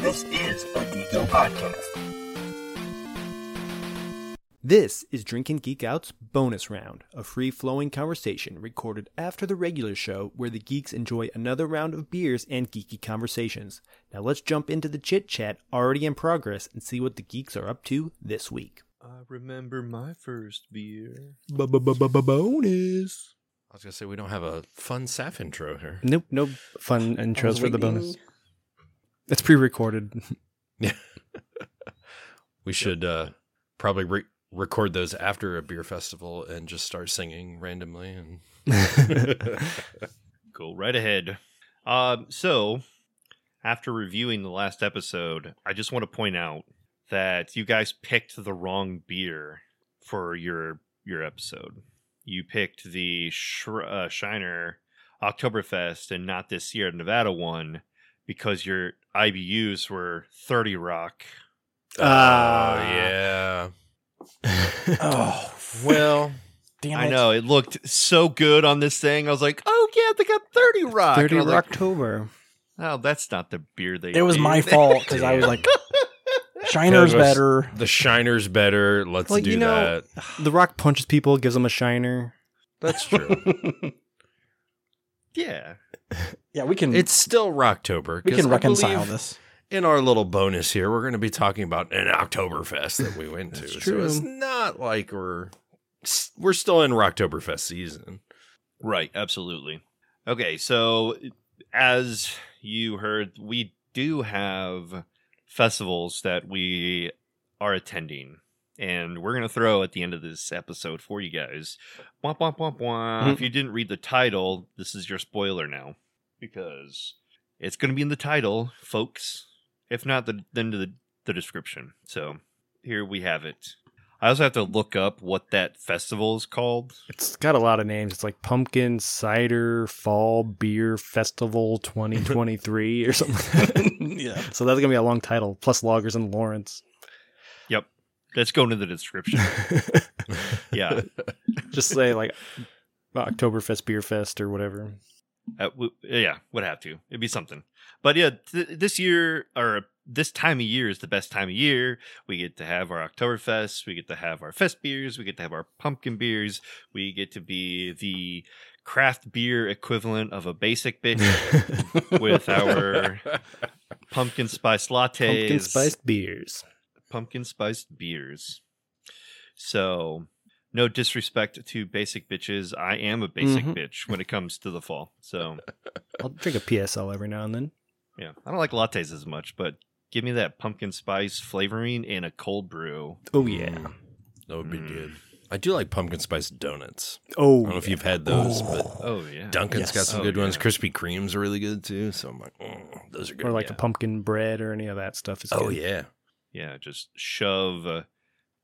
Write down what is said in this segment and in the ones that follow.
This is a Geeko podcast. This is Drinking Geek Out's bonus round, a free flowing conversation recorded after the regular show where the geeks enjoy another round of beers and geeky conversations. Now let's jump into the chit chat already in progress and see what the geeks are up to this week. I remember my first beer. Bonus. I was gonna say we don't have a fun Saf intro here. Nope, no fun intros for the bonus. It's pre recorded. Yeah, we should uh, probably re- record those after a beer festival and just start singing randomly. And Go right ahead. Um, so, after reviewing the last episode, I just want to point out that you guys picked the wrong beer for your your episode. You picked the Sh- uh, Shiner Oktoberfest and not this Sierra Nevada one because your IBUs were 30 Rock. Ah. oh yeah, Oh, well, damn I it. know it looked so good on this thing. I was like, "Oh yeah, they got 30 Rock." 30 And I was like, October. Oh, that's not the beer they. It was my fault because I was like, Shiner's was- better. the shiner's better. Let's Well, do you know- that. The Rock punches people, gives them a shiner. That's true. yeah. Yeah, we can. it's still Rocktober. We can reconcile this. In our little bonus here, we're going to be talking about an Oktoberfest that we went to. That's So true. it's not like we're we're still in Rocktoberfest season. Right, absolutely. Okay, so as you heard, we do have festivals that we are attending. And we're going to throw at the end of this episode for you guys. Womp, womp, womp, womp. if you didn't read the title, this is your spoiler now. Because it's going to be in the title, folks. If not, the, then to the, the description. So here we have it. I also have to look up what that festival is called. It's got a lot of names. It's like Pumpkin Cider Fall Beer Festival 2023 or something. Yeah. So that's going to be a long title, plus Lagers and Lawrence. Yep. Let's go into the description. yeah. Just say like Oktoberfest Beer Fest or whatever. Uh, w- yeah, would have to. It'd be something. But yeah, th- this year or this time of year is the best time of year. We get to have our Oktoberfest. We get to have our fest beers. We get to have our pumpkin beers. We get to be the craft beer equivalent of a basic bitch with our pumpkin spice lattes. Pumpkin spiced beers. Pumpkin spiced beers. So, no disrespect to basic bitches. I am a basic Mhm. bitch when it comes to the fall. So, I'll drink a PSL every now and then. yeah, I don't like lattes as much, but give me that pumpkin spice flavoring in a cold brew. Oh yeah. Mm, that would be Mm. good. I do like pumpkin spice donuts. Oh, I don't know if you've had those, but Oh yeah, Dunkin's Yes. got some Oh, good ones. yeah. Krispy Kremes are really good too. So I'm like, mm, those are good. or like yeah. the pumpkin bread or any of that stuff. Is Oh good. yeah. Yeah. Just shove uh,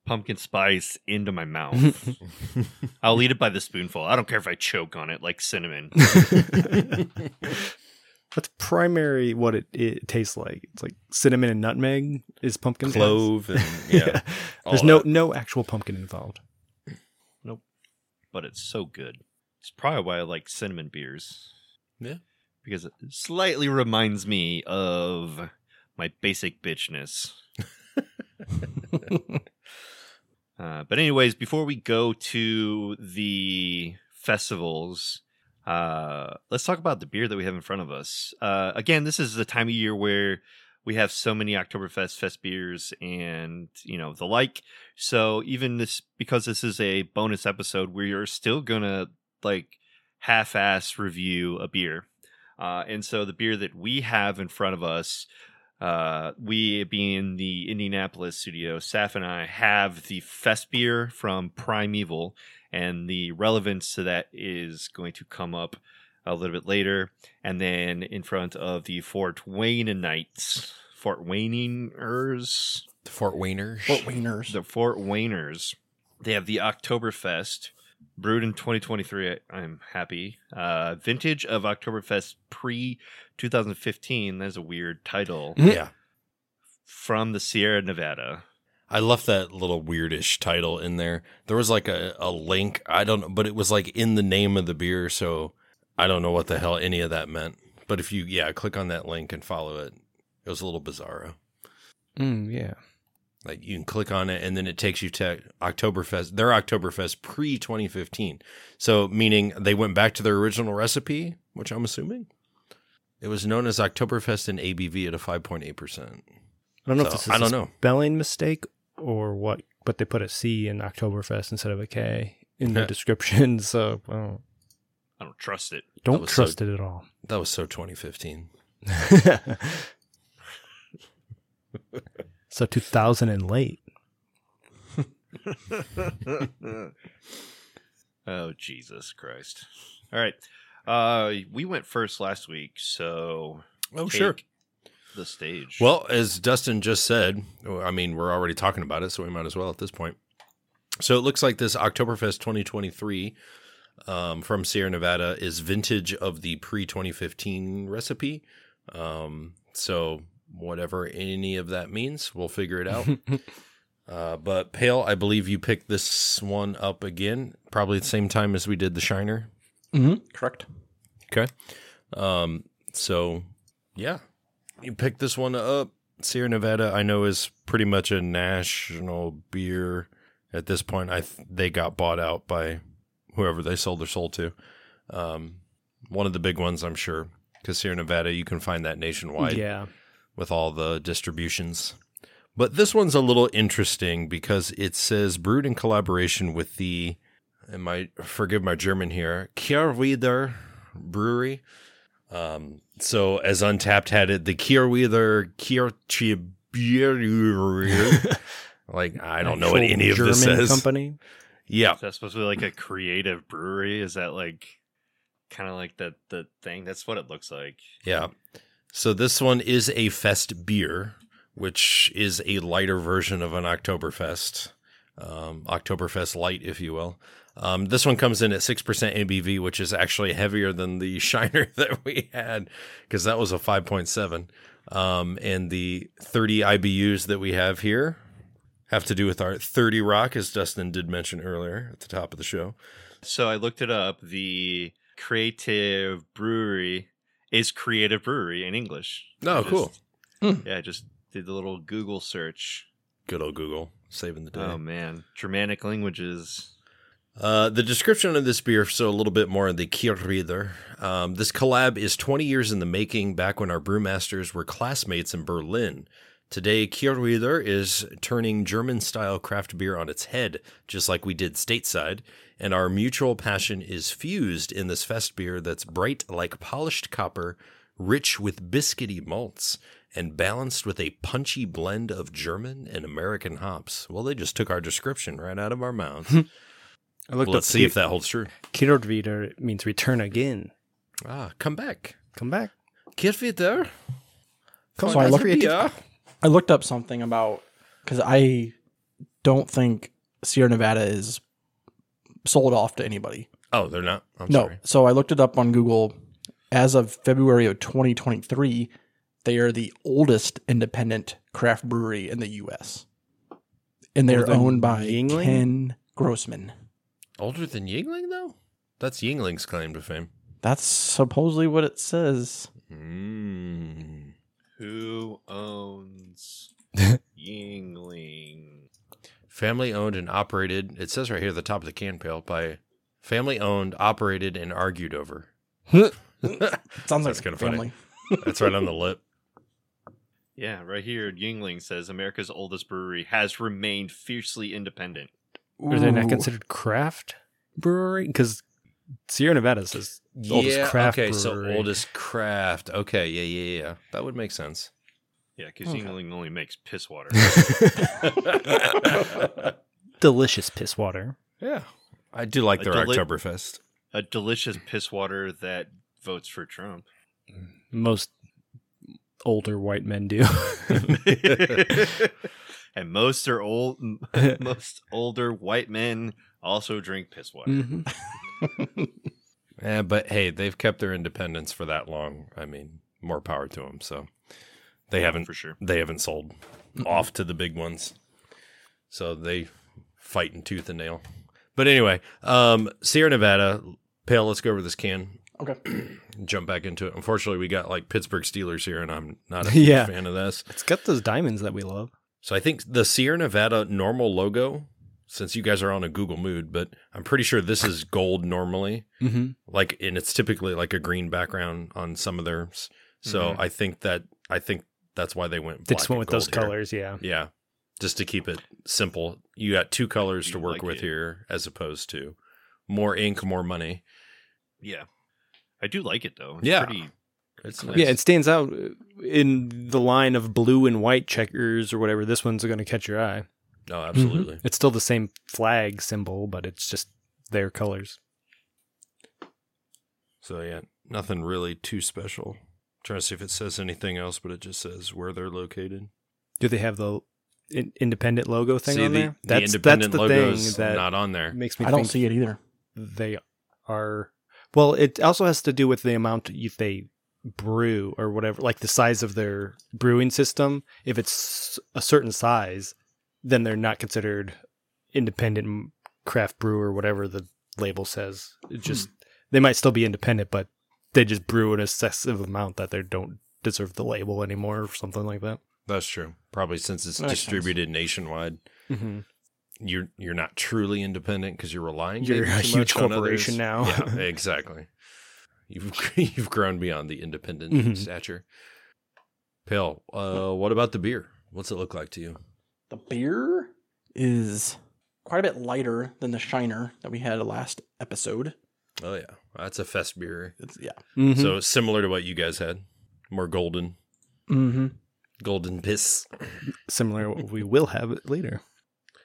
pumpkin spice into my mouth. I'll eat it by the spoonful. I don't care if I choke on it like cinnamon. That's primary what it, it tastes like. It's like cinnamon and nutmeg is pumpkin spice. Clove and yeah. all There's no that. no actual pumpkin involved. Nope, but it's so good. It's probably why I like cinnamon beers. Yeah. Because it slightly reminds me of my basic bitchness. uh, but anyways, before we go to the festivals, uh, let's talk about the beer that we have in front of us. Uh, again, this is the time of year where we have so many Oktoberfest fest beers and you know the like. So even this because this is a bonus episode, we are still gonna like half-ass review a beer. Uh, and so the beer that we have in front of us, uh, we being the Indianapolis studio, Saf and I have the Fest beer from Primeval, and the relevance to that is going to come up a little bit later. And then in front of the Fort Wayne Knights, Fort Wayners, The Fort Wayner. Fort Wieners. the Fort Wayners. They have the Oktoberfest brewed in 2023. I- I'm happy. Uh, vintage of Oktoberfest pre 2015. That's a weird title Yeah. from the Sierra Nevada. I left that little weirdish title in there. There was like a, a link. I don't know, but it was like in the name of the beer. So I don't know what the hell any of that meant. But if you, yeah, click on that link and follow it, It was a little bizarro. Mm, yeah. Like you can click on it and then it takes you to Oktoberfest, their Oktoberfest pre 2015. So meaning they went back to their original recipe, which I'm assuming. It was known as Oktoberfest and ABV at a 5.8%. I don't know So, if this is I don't a know. spelling mistake or what, but they put a C in Oktoberfest instead of a K in the description. So I don't, I don't trust it. don't was so- trust it at all. That was so 2015. so 2000 and late. oh Jesus Christ! All right, uh, we went first last week, so Oh, take the stage. Well, as Dustin just said, I mean, we're already talking about it, so we might as well at this point. So it looks like this Oktoberfest 2023 um, from Sierra Nevada is vintage of the pre 2015 recipe. Um, so whatever any of that means, we'll figure it out. uh, but Pale, I believe you picked this one up again, probably at the same time as we did the Shiner. hmm Correct. Okay. Um, so yeah, you picked this one up. Sierra Nevada, I know, is pretty much a national beer at this point. I th- they got bought out by whoever they sold their soul to. Um, one of the big ones, I'm sure, because Sierra Nevada, you can find that nationwide Yeah. With all the distributions. But this one's a little interesting because it says brewed in collaboration with the, and my forgive my German here, Kehrwieder Brewery. Um, so as Untappd had it, the Kehrwieder Kierchibier. like I don't know what any of German this says. company. Yeah, is that supposed to be like a creative brewery? Is that like kind of like that the thing? That's what it looks like. Yeah. So this one is a fest beer, which is a lighter version of an Oktoberfest, um, Oktoberfest light, if you will. Um, this one comes in at 6% ABV, which is actually heavier than the Shiner that we had because that was a 5.7. Um, and the 30 IBUs that we have here have to do with our 30 Rock, as Dustin did mention earlier at the top of the show. So I looked it up. The Creative Brewery is Creative Brewery in English. Oh, I cool. just- Yeah, I just did the little Google search. Good old Google saving the day. Oh man, Germanic languages. Uh, the description of this beer, so a little bit more on the Kehrwieder. Um, this collab is 20 years in the making, back when our brewmasters were classmates in Berlin. Today, Kehrwieder is turning German style craft beer on its head, just like we did stateside, and our mutual passion is fused in this fest beer that's bright like polished copper, rich with biscuity malts, and balanced with a punchy blend of German and American hops. Well, they just took our description right out of our mouths. I looked Let's see if that holds true. Kehrwieder means return again. Ah, come back. Come back. Wieder. Come So I for beer. I looked up something about because I don't think Sierra Nevada is sold off to anybody. Oh, they're not. I'm no. sorry. So I looked it up on Google. As of February of 2023, they are the oldest independent craft brewery in the U.S. And they're owned by Yuengling? Ken Grossman. Older than Yuengling, though? That's Yuengling's claim to fame. That's supposedly what it says. Mm. Who owns Yuengling? Family owned and operated. It says right here at the top of the can pail by family owned, operated, and argued over. Sounds like That's a kinda funny. family. That's right on the lip. Yeah, right here, Yuengling says America's oldest brewery has remained fiercely independent. Are they not considered craft brewery? Because Sierra Nevada says oldest yeah. craft okay. brewery. So oldest craft. Okay. Yeah. Yeah. Yeah. That would make sense. Yeah, because Okay. Yuengling only makes piss water. delicious piss water. yeah. I do like A their deli- Oktoberfest. a delicious piss water that votes for Trump. Most older white men do. and most are old. Most older white men also drink piss water. Mhm. Yeah, but hey, they've kept their independence for that long. I mean, more power to them. So they Yeah, haven't for sure. they haven't sold off to the big ones. So they fight in tooth and nail. But anyway, um, Sierra Nevada, Pale, let's go over this can. Okay. Jump back into it. Unfortunately, we got like Pittsburgh Steelers here, and I'm not a Yeah. fan of this. It's got those diamonds that we love. So I think the Sierra Nevada normal logo, since you guys are on a Google mood, but I'm pretty sure this is gold normally. Mm-hmm. Like, and it's typically like a green background on some of theirs. So Mhm. I think that I think that's why they went. They Black just went with those here. colors, yeah. Yeah, just to keep it simple. You got two colors to work like with it. here, as opposed to more ink, more money. Yeah. I do like it though. It's Yeah. Pretty, It's nice. Yeah, it stands out in the line of blue and white checkers or whatever. This one's going to catch your eye. No, absolutely. It's still the same flag symbol, but it's just their colors. So yeah, nothing really too special. trying to see if it says anything else, but it just says where they're located. Do they have the in- independent logo thing see on the, there? the independent the logo's thing that not on there. makes me I don't see it either. they are. Well, it also has to do with the amount you, they brew or whatever, like the size of their brewing system. If it's a certain size, then they're not considered independent craft brewer, whatever the label says. It just they might still be independent, but they just brew an excessive amount that they don't deserve the label anymore, or something like that. That's true. Probably since it's That distributed nationwide, Mm-hmm. you're you're not truly independent because you're relying. You're a huge corporation others. now. Yeah, exactly. You've you've grown beyond the independent Mhm. stature. Pale. Uh, what about the beer? What's it look like to you? The beer is quite a bit lighter than the Shiner that we had last episode. Oh yeah, that's a fest beer. It's yeah. Mm-hmm. So similar to what you guys had, more golden, Mm-hmm. golden piss. similar, to what we will have it later.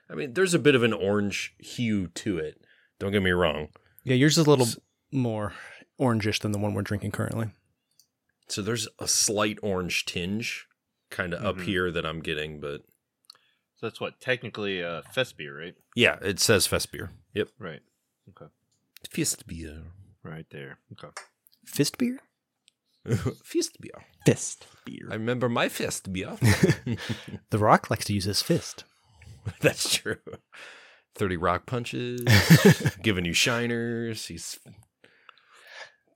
I mean, there's a bit of an orange hue to it. Don't get me wrong. Yeah, yours is a little more orangish than the one we're drinking currently. So there's a slight orange tinge kind of up Mhm. here that I'm getting, but so that's what technically uh, a fest beer, right? yeah, it says fest beer. Yep. Right. Okay. Fest beer. Right there. Okay. Fist beer? fest beer. Fist beer. I remember my fist beer. The Rock likes to use his fist. That's true. 30 rock punches, giving you shiners. He's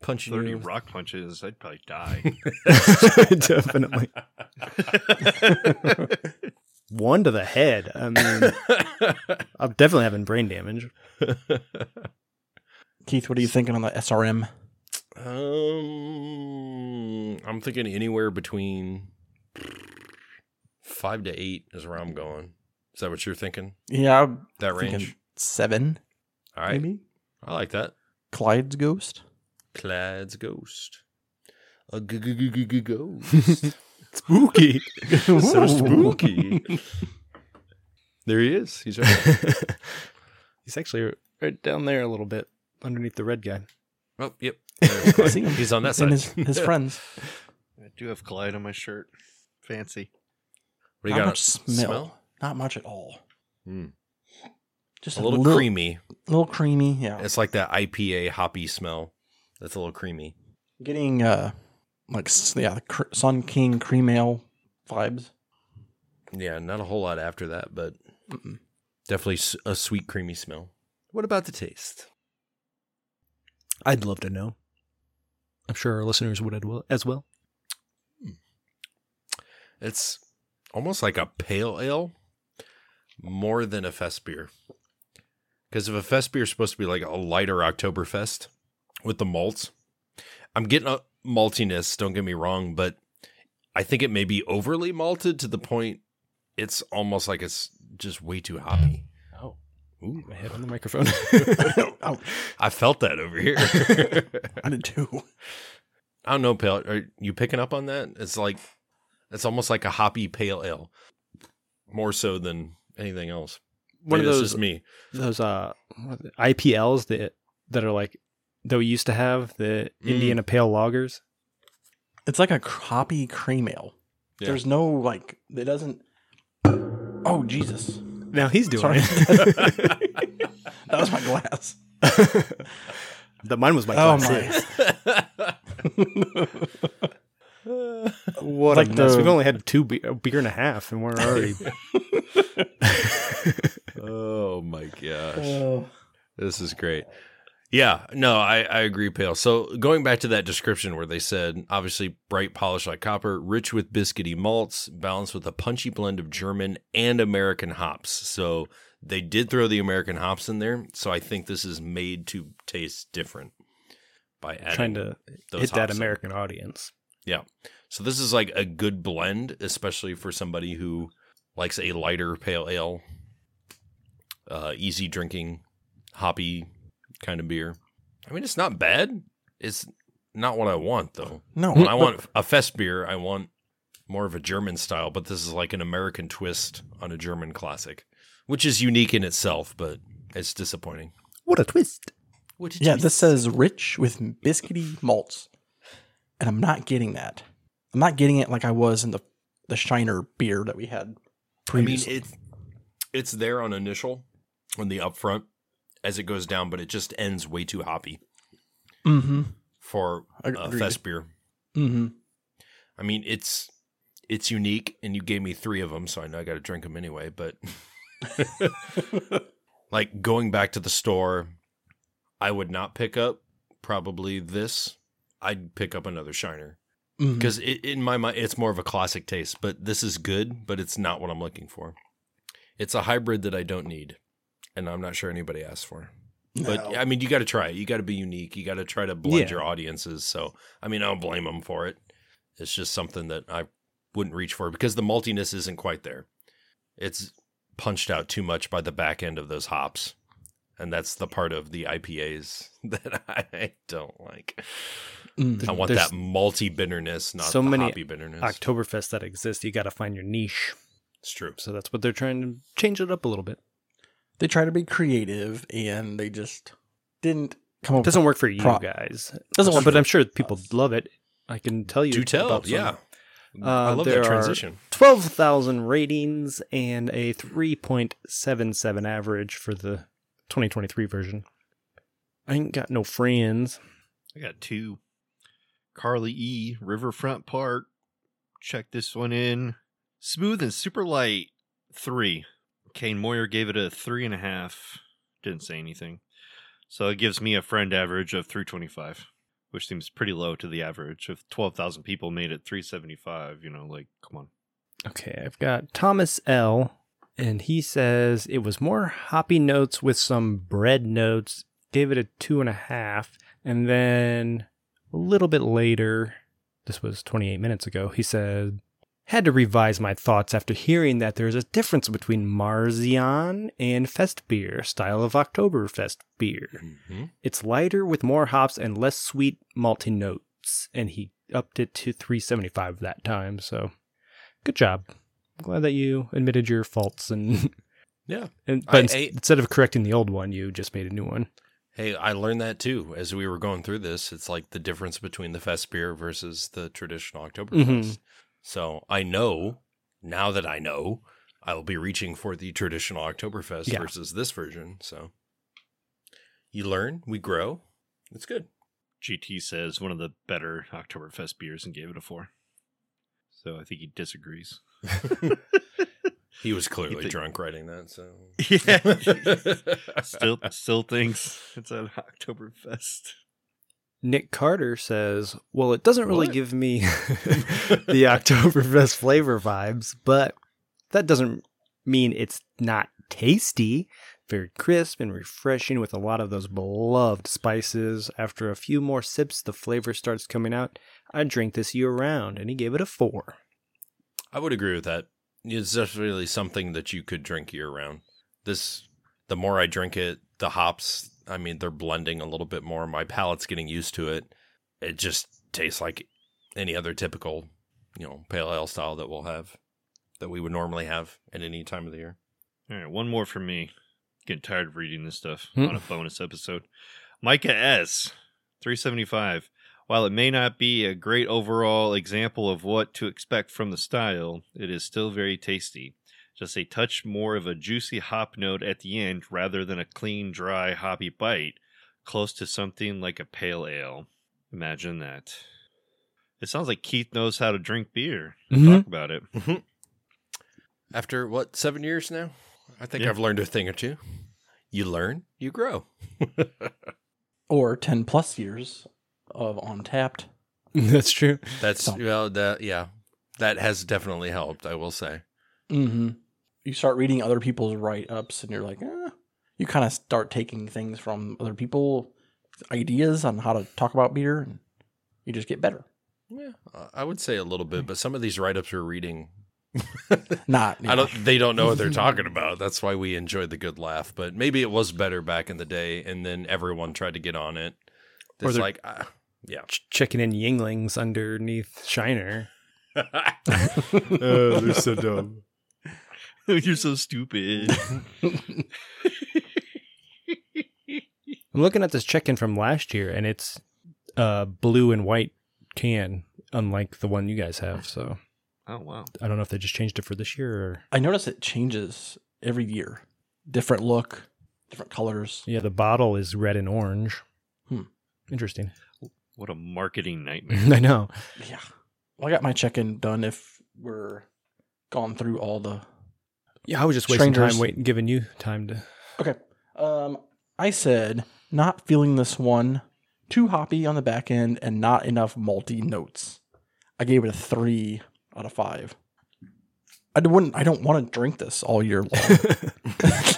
punching 30 you. rock punches, I'd probably die. Definitely. One to the head. I mean, I'm definitely having brain damage. Keith, what are you thinking on the SRM? Um, I'm thinking anywhere between five to eight is where I'm going. Is that what you're thinking? Yeah, I'm That range? seven, All right, maybe. I like that. Clyde's Ghost. Clyde's ghost. A g- g- g- g- g- ghost. Spooky. so spooky. there he is. He's right. He's actually right down there a little bit underneath the red guy. oh, yep. I see him. He's on that side. And his, his friends. I do have Clyde on my shirt. Fancy. What do you Not got? much smell. Not much at all. Mm. Just A little creamy. A little creamy. Yeah. It's like that IPA hoppy smell. That's a little creamy. Getting uh like yeah, the Sun King cream ale vibes. Yeah, not a whole lot after that, but Mm-mm. definitely a sweet, creamy smell. What about the taste? I'd love to know. I'm sure our listeners would as well- as well. Hmm. It's almost like a pale ale more than a fest beer. Because if a fest beer is supposed to be like a lighter Oktoberfest with the malts, I'm getting a maltiness, don't get me wrong, but I think it may be overly malted to the point it's almost like it's just way too hoppy. Oh, Ooh, my head on the microphone. oh, I felt that over here. I did too. I don't know, pale. Are you picking up on that? It's like it's almost like a hoppy pale ale, more so than anything else. One of Maybe this those is me. those uh what are they- IPLs that that are like that we used to have the Mm. Indiana Pale Lagers. It's like a hoppy cream ale. Yeah. There's no like it doesn't Oh Jesus. Now he's doing Sorry. it. That was my glass. the mine was my Oh class. my. What Like a mess. the- We've only had two be- a beer and a half, and we're already. oh my gosh. Oh. This is great. Yeah, no, I, I agree, Pale. So going back to that description where they said, obviously bright, polished like copper, rich with biscuity malts, balanced with a punchy blend of German and American hops. So they did throw the American hops in there. So I think this is made to taste different by adding Trying to those hit that hops in. American audience. Yeah. So this is like a good blend, especially for somebody who likes a lighter pale ale, uh, easy drinking, hoppy kind of beer. I mean, it's not bad. It's not what I want though. No, When I want a fest beer, I want more of a German style, but this is like an American twist on a German classic, which is unique in itself, but it's disappointing. What a twist! Which Yeah, this says rich with biscuity malts, and I'm not getting that. I'm not getting it like I was in the the Shiner beer that we had. I mean, it's it's there on initial on the upfront as it goes down, but it just ends way too hoppy mm-hmm. for a Agreed. fest beer. Mm-hmm. I mean, it's it's unique, and you gave me three of them, so I know I got to drink them anyway. But like going back to the store, I would not pick up probably this. I'd pick up another Shiner Mm-hmm. because in my mind it's more of a classic taste. But this is good, but it's not what I'm looking for. It's a hybrid that I don't need, and I'm not sure anybody asked for. But I mean, you got to try it. You got to be unique. You got to try to blend Yeah. your audiences. So, I mean, I don't blame them for it. It's just something that I wouldn't reach for because the maltiness isn't quite there. It's punched out too much by the back end of those hops. And that's the part of the IPAs that I don't like. Mhm. I want that malty bitterness, not so the many hoppy bitterness. Oktoberfest that exists, You got to find your niche. it's true. So that's what they're trying to change it up a little bit. They try to be creative, and they just didn't come up. It doesn't work for you Pro- guys. Doesn't work but I'm sure people love it. I can tell you. Do tell, about yeah. Uh, I love there that are transition. 12,000 ratings and a 3.77 average for the 2023 version. I ain't got no friends. I got two. Carly E. Riverfront Park. Check this one in. Smooth and super light. Three. Kane Moyer gave it a three and a half. Didn't say anything. So it gives me a friend average of 325, which seems pretty low to the average. If 12,000 people made it 375, you know, like, come on. Okay, I've got Thomas L. And he says it was more hoppy notes with some bread notes. Gave it a two and a half. And then a little bit later, this was 28 minutes ago, he said, had to revise my thoughts after hearing that there's a difference between Märzen and Fest beer, style of Oktoberfest beer. Mhm. It's lighter with more hops and less sweet malty notes. And he upped it to 375 that time. So good job. glad that you admitted your faults and, Yeah. and I- but ins- I- instead of correcting the old one, you just made a new one. Hey, I learned that too as we were going through this. It's like the difference between the fest beer versus the traditional Oktoberfest. Mhm. So I know now that I know, I will be reaching for the traditional Oktoberfest Yeah. versus this version. So you learn, we grow. It's good. GT says one of the better Oktoberfest beers and gave it a four. So I think he disagrees. He was clearly think- drunk writing that. So Yeah. still still thinks it's an Oktoberfest. Nick Carter says, Well, it doesn't really What? give me the Oktoberfest flavor vibes, but that doesn't mean it's not tasty. Very crisp and refreshing with a lot of those beloved spices. After a few more sips, the flavor starts coming out. I drink this year round, and he gave it a four. I would agree with that. It's definitely something that you could drink year round. This, the more I drink it, the hops, I mean, they're blending a little bit more. My palate's getting used to it. It just tastes like any other typical, you know, pale ale style that we'll have, that we would normally have at any time of the year. All right, one more from me. Getting tired of reading this stuff Hmm. on a bonus episode. Micah S. 375. While it may not be a great overall example of what to expect from the style, it is still very tasty. Just a touch more of a juicy hop note at the end rather than a clean, dry, hoppy bite, close to something like a pale ale. Imagine that. It sounds like Keith knows how to drink beer. Mhm. Talk about it. After what, seven years now? I think Yeah. I've learned a thing or two. You learn, you grow. or 10 plus years of Untappd. That's true. That's So- well, that yeah, that has definitely helped. I will say. Mm-hmm. You start reading other people's write ups, and you're like, eh. you kind of start taking things from other people, ideas on how to talk about beer, and you just get better. Yeah, I would say a little bit, but some of these write ups we're reading, Not, I don't. They don't know what they're talking about. That's why we enjoyed the good laugh. But maybe it was better back in the day, and then everyone tried to get on it. Or It's like, uh, yeah. Ch- Chicken and Yuenglings underneath Shiner. they're so dumb. You're so stupid. I'm looking at this check-in from last year, and it's a blue and white can, unlike the one you guys have. So oh wow. I don't know if they just changed it for this year or I notice it changes every year. Different look, different colors. yeah, the bottle is red and orange. Hmm. Interesting. What a marketing nightmare. I know. Yeah. Well, I got my check in done if we're gone through all the. Yeah, I was just wasting Strangers. time waiting, giving you time to. Okay. Um, I said not feeling this one. Too hoppy on the back end and not enough multi notes. I gave it a three out of five. I wouldn't. I don't want to drink this all year long.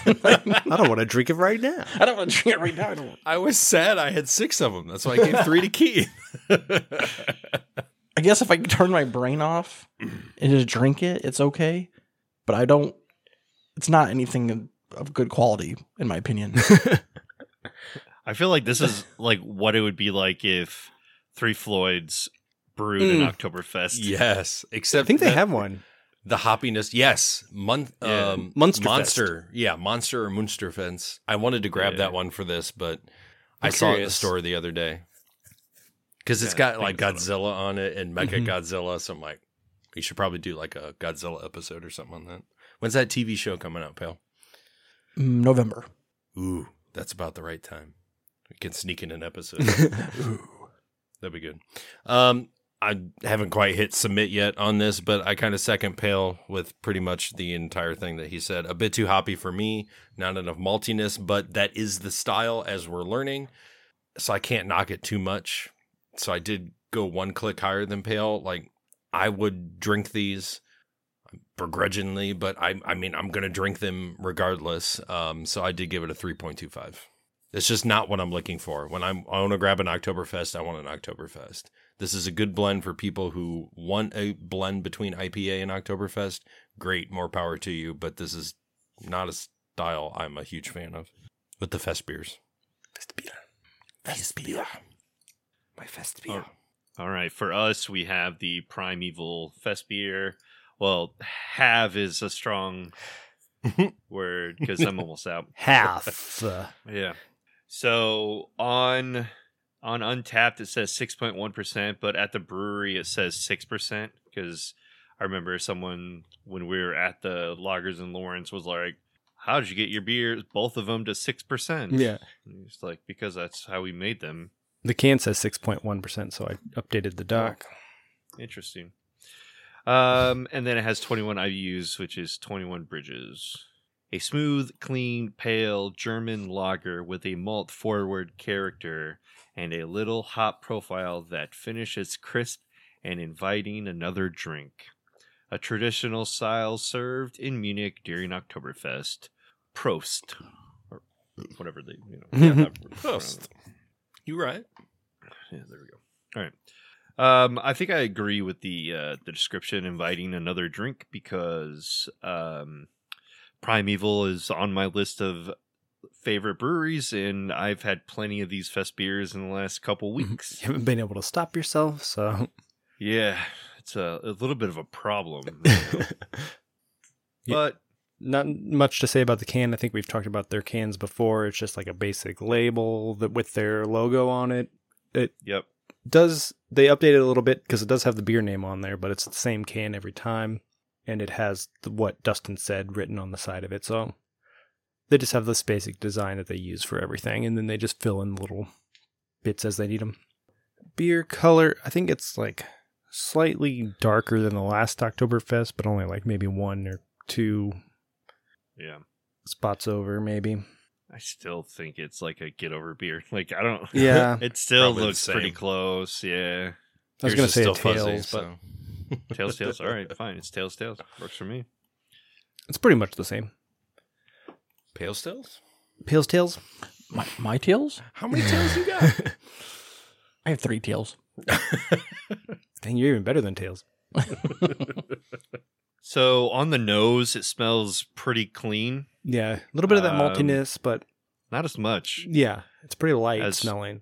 I don't want to drink it right now. I don't want to drink it right now. I don't. I was sad. I had six of them. That's why I gave three to Keith. I guess if I turn my brain off and just drink it, it's okay. But I don't. It's not anything of good quality, in my opinion. I feel like this is like what it would be like if Three Floyds brewed an Mm. Oktoberfest. yes, except I think they the- have one. the hoppiness. Yes, Mon- Yeah. um, Munsterfest. monster. Yeah, monster or Munster fence. I wanted to grab Yeah. that one for this, but I I'm saw it in the store the other day because it's Yeah, got like Godzilla on it and Mecha Mhm. Godzilla. So I'm like, we should probably do like a Godzilla episode or something on that. When's that TV show coming out, pal? Mm, November. Ooh, that's about the right time. We can sneak in an episode. That'd be good. Um, I haven't quite hit submit yet on this, but I kind of second Pale with pretty much the entire thing that he said. A bit too hoppy for me, not enough maltiness, but that is the style as we're learning. So I can't knock it too much. So I did go one click higher than Pale. Like I would drink these begrudgingly, but I I mean I'm gonna drink them regardless. Um, so I did give it a three point two five. It's just not what I'm looking for. When I'm, I want to grab an Oktoberfest, I want an Oktoberfest. This is a good blend for people who want a blend between IPA and Oktoberfest. Great, more power to you. But this is not a style I'm a huge fan of. With the fest beers. Fest beer. Fest beer. My fest beer. All right, for us, we have the Primeval Fest beer. Well, have is a strong word because I'm almost out. Half. Yeah. So on on Untappd it says six point one percent, but at the brewery it says six percent because I remember someone when we were at the Lagers in Lawrence was like, "How did you get your beers, both of them, to six percent?" yeah. it's like because that's how we made them. The can says 6.1%, so I updated the doc. Oh, interesting. Um, and then it has 21 IBUs, which is 21 bridges. A smooth, clean, pale German lager with a malt forward character and a little hop profile that finishes crisp and inviting another drink. A traditional style served in Munich during Oktoberfest. Prost. Or whatever they, you know. yeah, Prost. You right. yeah, there we go. All right. Um, I think I agree with the uh, the description inviting another drink because um, Primeval is on my list of favorite breweries, and I've had plenty of these fest beers in the last couple weeks. You haven't been able to stop yourself, so. yeah, it's a, a little bit of a problem, you know. Yeah. but Not much to say about the can. I think we've talked about their cans before. It's just like a basic label that with their logo on it. It yep, does they update it a little bit because it does have the beer name on there, but it's the same can every time, and it has the, what Dustin said written on the side of it. So they just have this basic design that they use for everything, and then they just fill in little bits as they need them. Beer color, I think it's like slightly darker than the last Oktoberfest, but only like maybe one or two yeah. spots over, maybe. I still think it's like a get over beer. Like I don't. Yeah. it still Probably looks pretty close. Yeah. I was Yours gonna say still a fuzzy, tails, but so- Tails, tails. All right, fine. It's tails, tails. Works for me. it's pretty much the same. Pale tails? Pales tails. My, my tails? How many tails you got? I have three tails. Dang, you're even better than tails. So on the nose, it smells pretty clean. Yeah, a little bit of that Um, maltiness, but Not as much. yeah, it's pretty light As- smelling.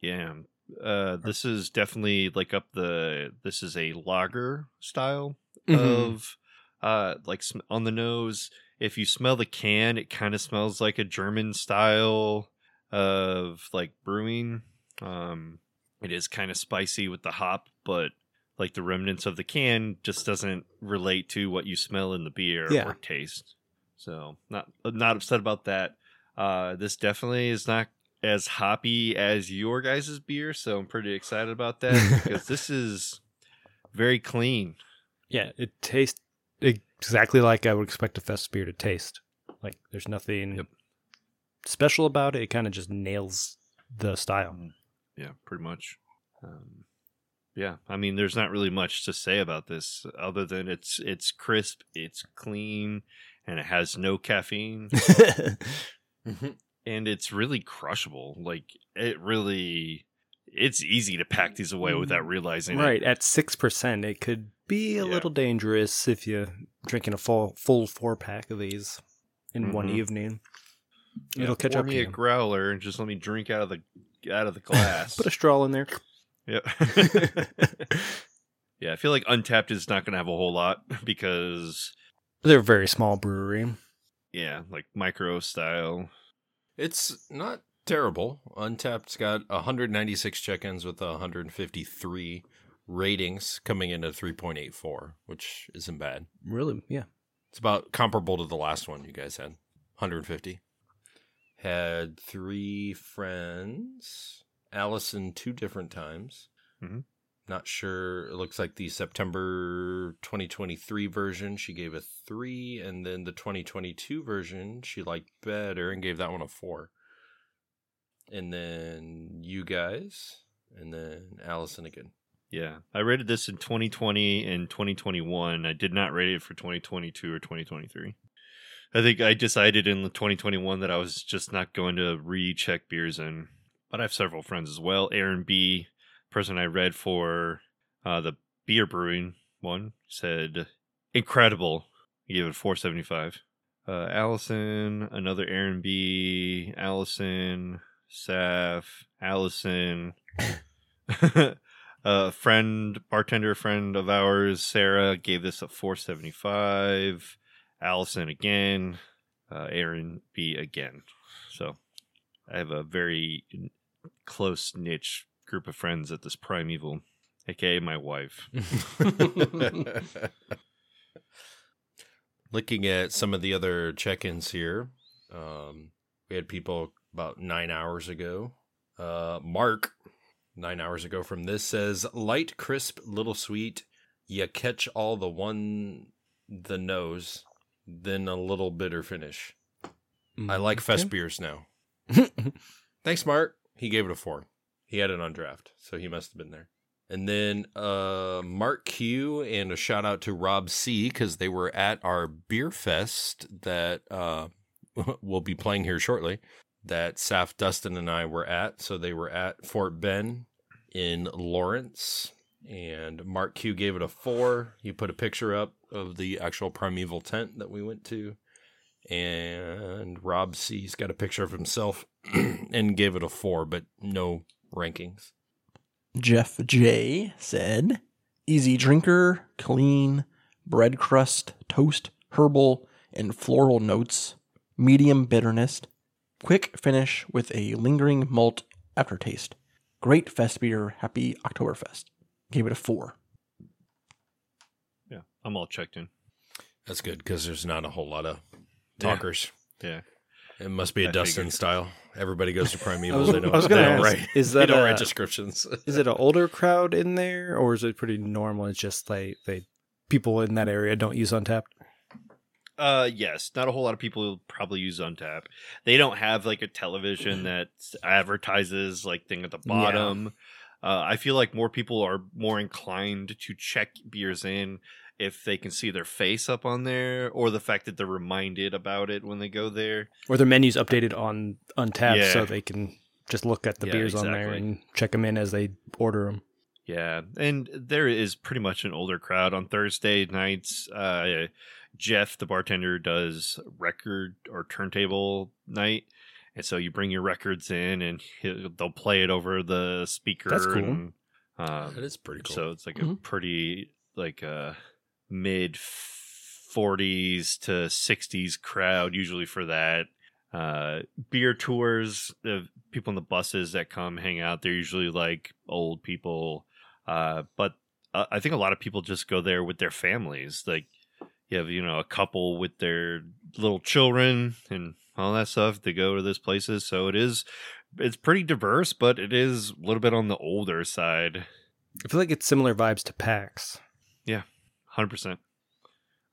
Yeah. Uh, this is definitely like up the. This is a lager style Mhm. of, uh, like sm- on the nose. If you smell the can, it kind of smells like a German style of like brewing. Um, it is kind of spicy with the hop, but like the remnants of the can just doesn't relate to what you smell in the beer Yeah. or taste. So not not upset about that. Uh, this definitely is not as hoppy as your guys' beer, so I'm pretty excited about that because this is very clean. Yeah, it tastes exactly like I would expect a fest beer to taste. Like there's nothing Yep. special about it. It kind of just nails the style. Yeah, pretty much. Um, yeah, I mean, there's not really much to say about this other than it's it's crisp, it's clean, and it has no caffeine, and it's really crushable. Like it really, it's easy to pack these away without realizing right it. at six percent, it could be a Yeah. little dangerous if you're drinking a full full four pack of these in one Mhm. evening. Yeah, It'll catch pour up to me a growler and just let me drink out of the out of the glass. Put a straw in there. Yeah. yeah, I feel like Untappd is not going to have a whole lot because, They're a very small brewery. yeah, like micro style. It's not terrible. Untappd's got 196 check-ins with 153 ratings coming in at 3.84, which isn't bad. Really, yeah. It's about comparable to the last one you guys had. 150. Had three friends. Allison two different times. Mhm. Not sure. It looks like the September 2023 version she gave a three, and then the 2022 version she liked better and gave that one a four. And then you guys, and then Allison again. Yeah, I rated this in 2020 and 2021. I did not rate it for 2022 or 2023. I think I decided in 2021 that I was just not going to recheck beers in. But I have several friends as well. Aaron B, person I read for uh, the beer brewing one, said incredible. He gave it 475. Uh, Allison, another Aaron B, Allison, Saf, Allison. a friend, bartender friend of ours, Sarah, gave this a 475. Allison again. Uh, Aaron B again. So I have a very close niche group of friends at this primeval, aka my wife. Looking at some of the other check-ins here, um, we had people about nine hours ago. Uh, Mark, nine hours ago from this says light, crisp, little sweet. You catch all the one, the nose, then a little bitter finish. I like fest beers now. Thanks, Mark. He gave it a four. He had it on draft, so he must have been there. And then uh, Mark Q and a shout out to Rob C because they were at our beer fest that uh, we'll be playing here shortly. That Saf Dustin and I were at. So they were at Fort Ben in Lawrence, and Mark Q gave it a four. He put a picture up of the actual primeval tent that we went to, and Rob C's got a picture of himself and gave it a four, but no rankings. Jeff J said, easy drinker, clean, bread crust, toast, herbal, and floral notes, medium bitterness, quick finish with a lingering malt aftertaste. Great fest beer, happy Oktoberfest. Gave it a four. Yeah, I'm all checked in. That's good because there's not a whole lot of Yeah. talkers. Yeah. It must be a I Dustin figured. style. Everybody goes to I Primeval. was, they don't, I was gonna don't ask, write. is They that don't a, write descriptions. is it an older crowd in there, or is it pretty normal? It's just like they people in that area don't use Untappd. Uh, yes, not a whole lot of people probably use Untap. They don't have like a television that advertises like thing at the Yeah. bottom. Uh, I feel like more people are more inclined to check beers in if they can see their face up on there, or the fact that they're reminded about it when they go there. Or their menus updated on Untappd Yeah. so they can just look at the Yeah, beers on there and check them in as they order them. Yeah, and there is pretty much an older crowd on Thursday nights. Uh, Jeff, the bartender, does record or turntable night, and so you bring your records in, and he'll, they'll play it over the speaker. That's cool. And, um, That is pretty cool. So it's like a Mm-hmm. Mhm. pretty like a mid forties to sixties crowd usually for that. Uh, beer tours, the people in the buses that come hang out, they're usually like old people. Uh, but uh, I think a lot of people just go there with their families. Like you have, you know, a couple with their little children and all that stuff. They go to those places, so it is. It's pretty diverse, but it is a little bit on the older side. I feel like it's similar vibes to PAX. Hundred percent.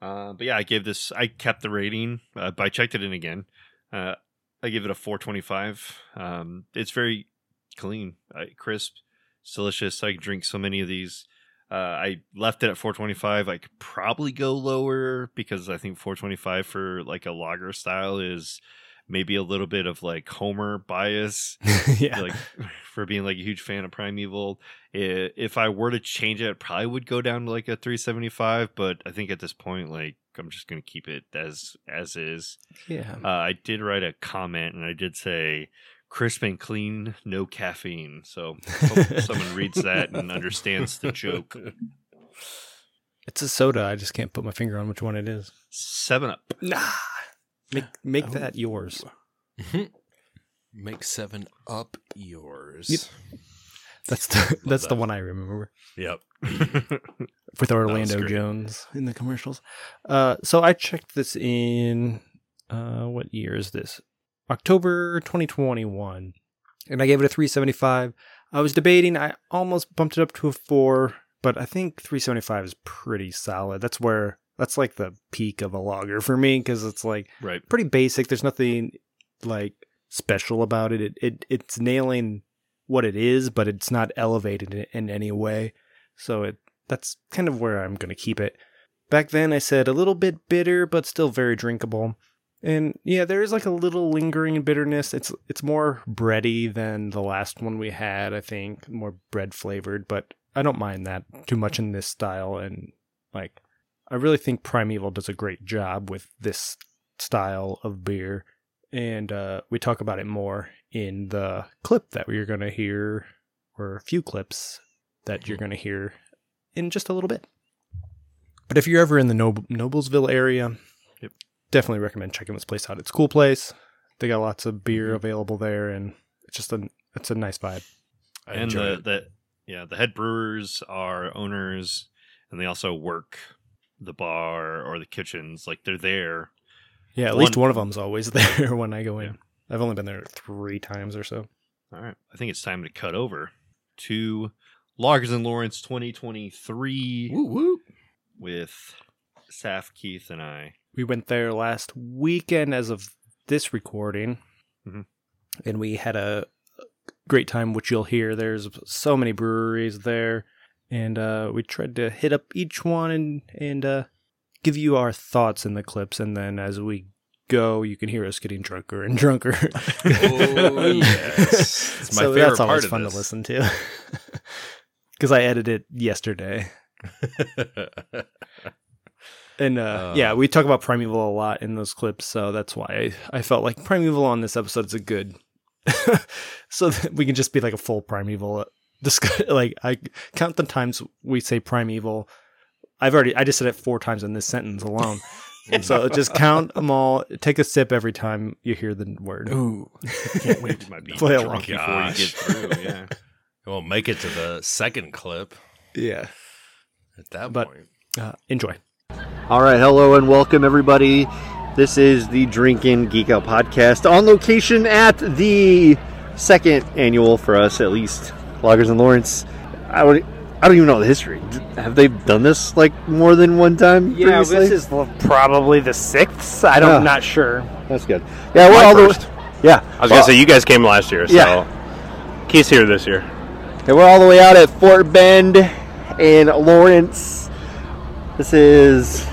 Uh, but yeah, I gave this. I kept the rating, uh, but I checked it in again. Uh, I give it a four twenty five. Um, it's very clean, uh, crisp, it's delicious. I drink so many of these. Uh, I left it at four twenty five. I could probably go lower because I think four twenty five for like a lager style is maybe a little bit of like Homer bias yeah. like for being like a huge fan of Primeval. I- If I were to change it, I probably would go down to like a 375. But I think at this point, like I'm just gonna keep it as as is. yeah. Uh, I did write a comment and I did say crisp and clean, no caffeine. So someone reads that and understands the joke. It's a soda. I just can't put my finger on which one it is. Seven up. Nah. Make make Oh. that yours. Make seven up yours. Yep. That's the that's the one I remember Yep. with Orlando. Jones in the commercials. Uh, so I checked this in uh, what year is this? October 2021, and I gave it a 375. I was debating. I almost bumped it up to a four, but I think 375 is pretty solid. That's where that's like the peak of a lager for me because it's like right. pretty basic. There's nothing like special about it. It, it it's nailing what it is, but it's not elevated in, in any way. So it that's kind of where I'm going to keep it. Back then I said a little bit bitter, but still very drinkable. And yeah, there is like a little lingering bitterness. It's it's more bready than the last one we had, I think, more bread flavored, but I don't mind that too much in this style and like I really think Primeval does a great job with this style of beer and uh, we talk about it more in the clip that we're going to hear, or a few clips that you're going to hear in just a little bit. But if you're ever in the Nob- Noblesville area, definitely recommend checking this place out. It's a cool place. They got lots of beer available there, and it's just a it's a nice vibe. I and the, it. the yeah the head brewers are owners and they also work the bar or the kitchens like they're there Yeah, at One- least one of them's always there when I go in. Yeah. I've only been there three times or so. all right i think it's time to cut over to Lagers and lawrence 2023 Woo woo. with saf keith and i we went there last weekend as of this recording Mhm. and we had a great time which you'll hear there's so many breweries there and uh, we tried to hit up each one and and uh, give you our thoughts in the clips and then as we go you can hear us getting drunker and drunker Oh, yes. It's my so favorite that's always part fun this. to listen to because i edited it yesterday And uh, Uh. yeah, we talk about Primeval a lot in those clips, so that's why I, I felt like Primeval on this episode is a good, so that we can just be like a full Primeval. Discuss, like I count the times we say Primeval. I've already I just said it four times in this sentence alone. so just count them all. Take a sip every time you hear the word. Ooh, can't wait. you might be Play drunk along. before you get through yeah We'll make it to the second clip Yeah, at that But- point. uh, enjoy. All right, hello and welcome everybody. This is the Drinkin' Geek Out podcast on location at the second annual for us, at least Lagers and Lawrence. I would I don't even know the history. Have they done this like more than one time? Yeah, previously? this is probably the sixth. I don't, Yeah. I'm not sure. that's good. Yeah, we're My all the first. yeah. I was well, gonna say you guys came last year, so Yeah. Keith's here this year. Yeah, we're all the way out at Fort Ben in Lawrence. This is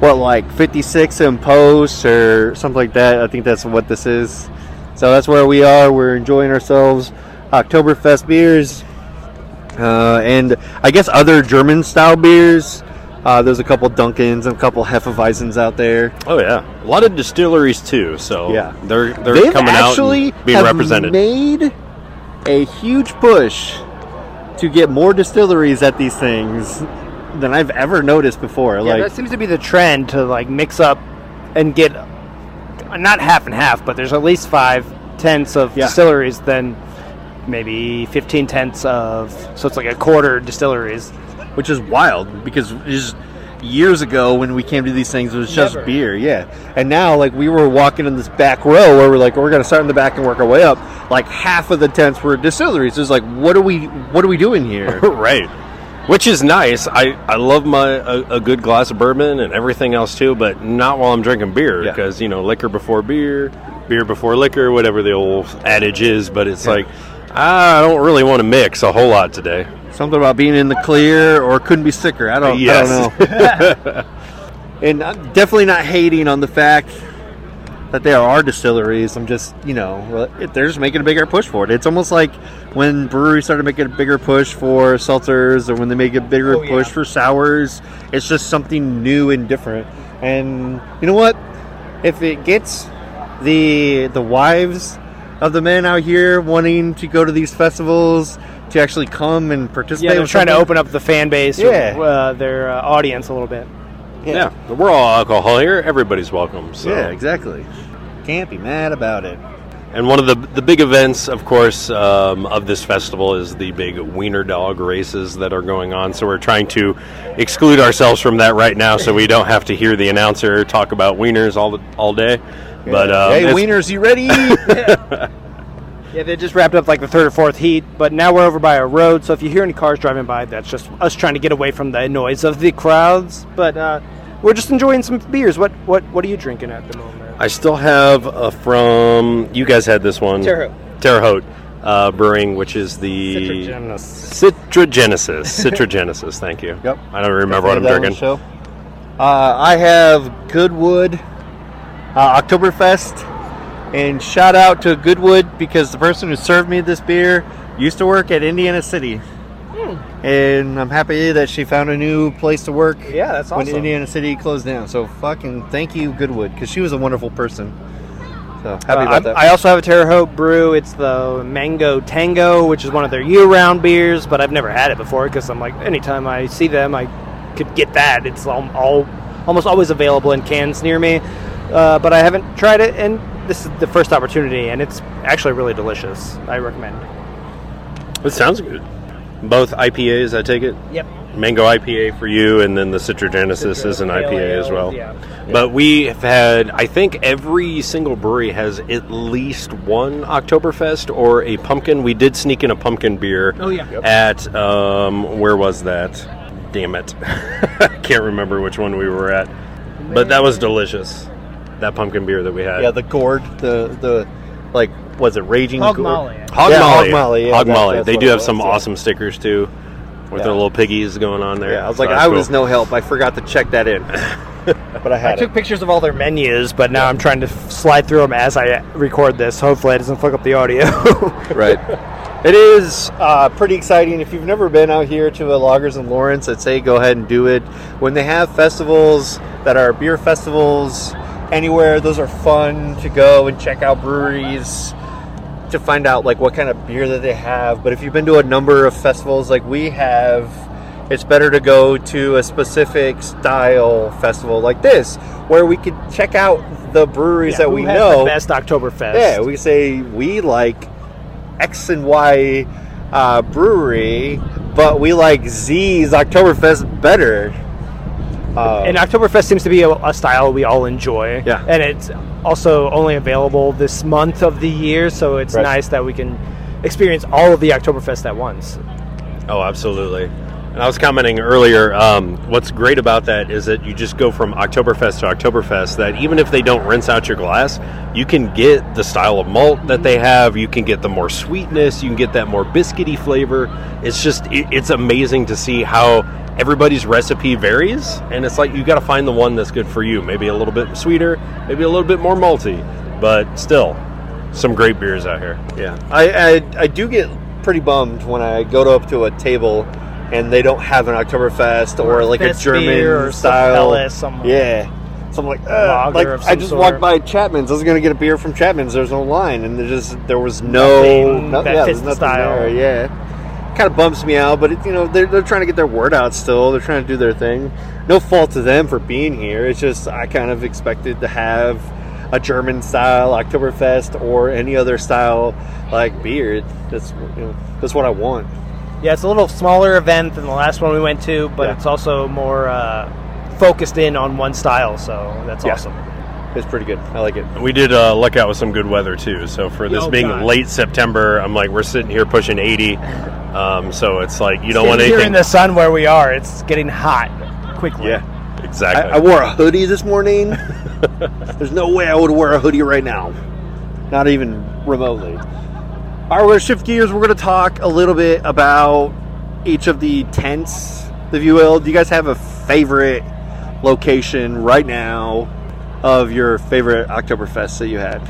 what like 56 in post or something like that. I think that's what this is. So that's where we are. We're enjoying ourselves. Oktoberfest beers, uh, and I guess other German style beers. Uh, there's a couple Dunkins and a couple Hefeweizens out there. Oh yeah, a lot of distilleries too. So Yeah. they're they're They've coming actually out and being have represented. made a huge push to get more distilleries at these things than I've ever noticed before. Yeah, like, that seems to be the trend to like mix up and get not half and half, but there's at least five tenths of Yeah. distilleries, then maybe 15 tenths of so it's like a quarter distilleries. which is wild because just years ago when we came to these things, it was just Never. beer, yeah. And now, like, we were walking in this back row where we're like, we're gonna start in the back and work our way up. Like half of the tents were distilleries. It was like, what are we, what are we doing here? right. Which is nice. I, I love my a, a good glass of bourbon and everything else too, but not while I'm drinking beer Yeah. because you know liquor before beer, beer before liquor, whatever the old adage is. But it's like I don't really want to mix a whole lot today. Something about being in the clear or couldn't be sicker. I don't, Yes. I don't know. and I'm definitely not hating on the fact that there are distilleries. I'm just, you know, they're just making a bigger push for it. It's almost like when breweries started making a bigger push for seltzers or when they make a bigger Oh, yeah. push for sours. It's just something new and different. And you know what? If it gets the the wives of the men out here wanting to go to these festivals to actually come and participate, Yeah, they're with trying to open up the fan base, Yeah. or, uh, their uh, audience a little bit. Yeah. we're all alcohol here. Everybody's welcome. So. Yeah, exactly. Can't be mad about it. And one of the the big events, of course, um, of this festival is the big wiener dog races that are going on. So we're trying to exclude ourselves from that right now, so we don't have to hear the announcer talk about wieners all the, all day. But um, hey, it's- wieners, you ready? Yeah, they just wrapped up like the third or fourth heat, but now we're over by a road. So if you hear any cars driving by, that's just us trying to get away from the noise of the crowds. But uh, we're just enjoying some beers. What what what are you drinking at the moment? I still have uh, from you guys had this one Terre Haute. Terre Haute uh, Brewing, which is the Citrogenesis. Citrogenesis, thank you. Yep. I don't remember what I'm That on the drinking. Show. Uh, I have Goodwood uh, Oktoberfest, and shout out to Goodwood because the person who served me this beer used to work at Indiana City, Hmm. and I'm happy that she found a new place to work. Yeah, that's awesome. when. Indiana City closed down. So fucking thank you, Goodwood, because she was a wonderful person. So happy Uh, about I, that. I also have a Terre Haute brew. It's the Mango Tango, which is one of their year-round beers, but I've never had it before because I'm like, anytime I see them, I could get that. It's all, all almost always available in cans near me, uh, but I haven't tried it, and this is the first opportunity, and it's actually really delicious. I recommend. It sounds good. Both IPAs, I take it. Yep. Mango IPA for you, and then the Citrogenesis is an IPA as well. Yeah. But we have had, I think every single brewery has at least one Oktoberfest or a pumpkin. We did sneak in a pumpkin beer Oh yeah. at, um, where was that? Damn it. I can't remember which one we were at. But that was delicious. That pumpkin beer that we had. yeah, the gourd, the the like, was it raging Hog gourd? Molly. Hog Yeah, Molly. Hog Molly, yeah, Hog that- Molly. They do have was, some yeah. awesome stickers too with Yeah. their little piggies going on there. Yeah, I was So like, that's I cool. was no help. I forgot to check that in, but I I took it. pictures of all their menus, but now I'm trying to slide through them as I record this. Hopefully, it doesn't fuck up the audio. Right. It is uh, pretty exciting. If you've never been out here to a Lagers in Lawrence, I'd say go ahead and do it. When they have festivals that are beer festivals anywhere, those are fun to go and check out breweries to find out like what kind of beer that they have. But if you've been to a number of festivals like we have, it's better to go to a specific style festival like this where we could check out the breweries that we know. the best Oktoberfest. Yeah, we say we like X and Y uh, brewery, but we like Z's Oktoberfest better. Uh, And Oktoberfest seems to be a, a style we all enjoy. Yeah. And it's also only available this month of the year, so it's Right. nice that we can experience all of the Oktoberfest at once. Oh, absolutely. And I was commenting earlier. Um, what's great about that is that you just go from Oktoberfest to Oktoberfest. That even if they don't rinse out your glass, you can get the style of malt that they have. You can get the more sweetness. You can get that more biscuity flavor. It's just it, it's amazing to see how everybody's recipe varies, and it's like you got to find the one that's good for you. Maybe a little bit sweeter, maybe a little bit more malty, but still, some great beers out here. Yeah, I, I I do get pretty bummed when I go to, up to a table and they don't have an Oktoberfest or, like a German beer or some style. Helles, some- yeah. So I'm like, uh, Lager like of I just sort. walked by Chapman's. I was gonna get a beer from Chapman's. There's no line, and there just there was no, Nothing no that yeah, there's the nothing style. there. Yeah, kind of bumps me out, but it, you know they're they're trying to get their word out still. They're trying to do their thing. No fault to them for being here. It's just I kind of expected to have a German style Oktoberfest or any other style like beer. That's you know, that's what I want. Yeah, it's a little smaller event than the last one we went to, but Yeah. it's also more uh, focused in on one style, so that's Yeah. awesome. It's pretty good. I like it. We did uh, luck out with some good weather too. So for this Oh, being God. late September, I'm like we're sitting here pushing 80. Um, so it's like you don't want Here anything. in the sun where we are, it's getting hot quickly. Yeah. I, exactly. I wore a hoodie this morning. There's no way I would wear a hoodie right now. Not even remotely. All right, we're going to shift gears. We're going to talk a little bit about each of the tents, if you will. Do you guys have a favorite location right now of your favorite Oktoberfest that you had?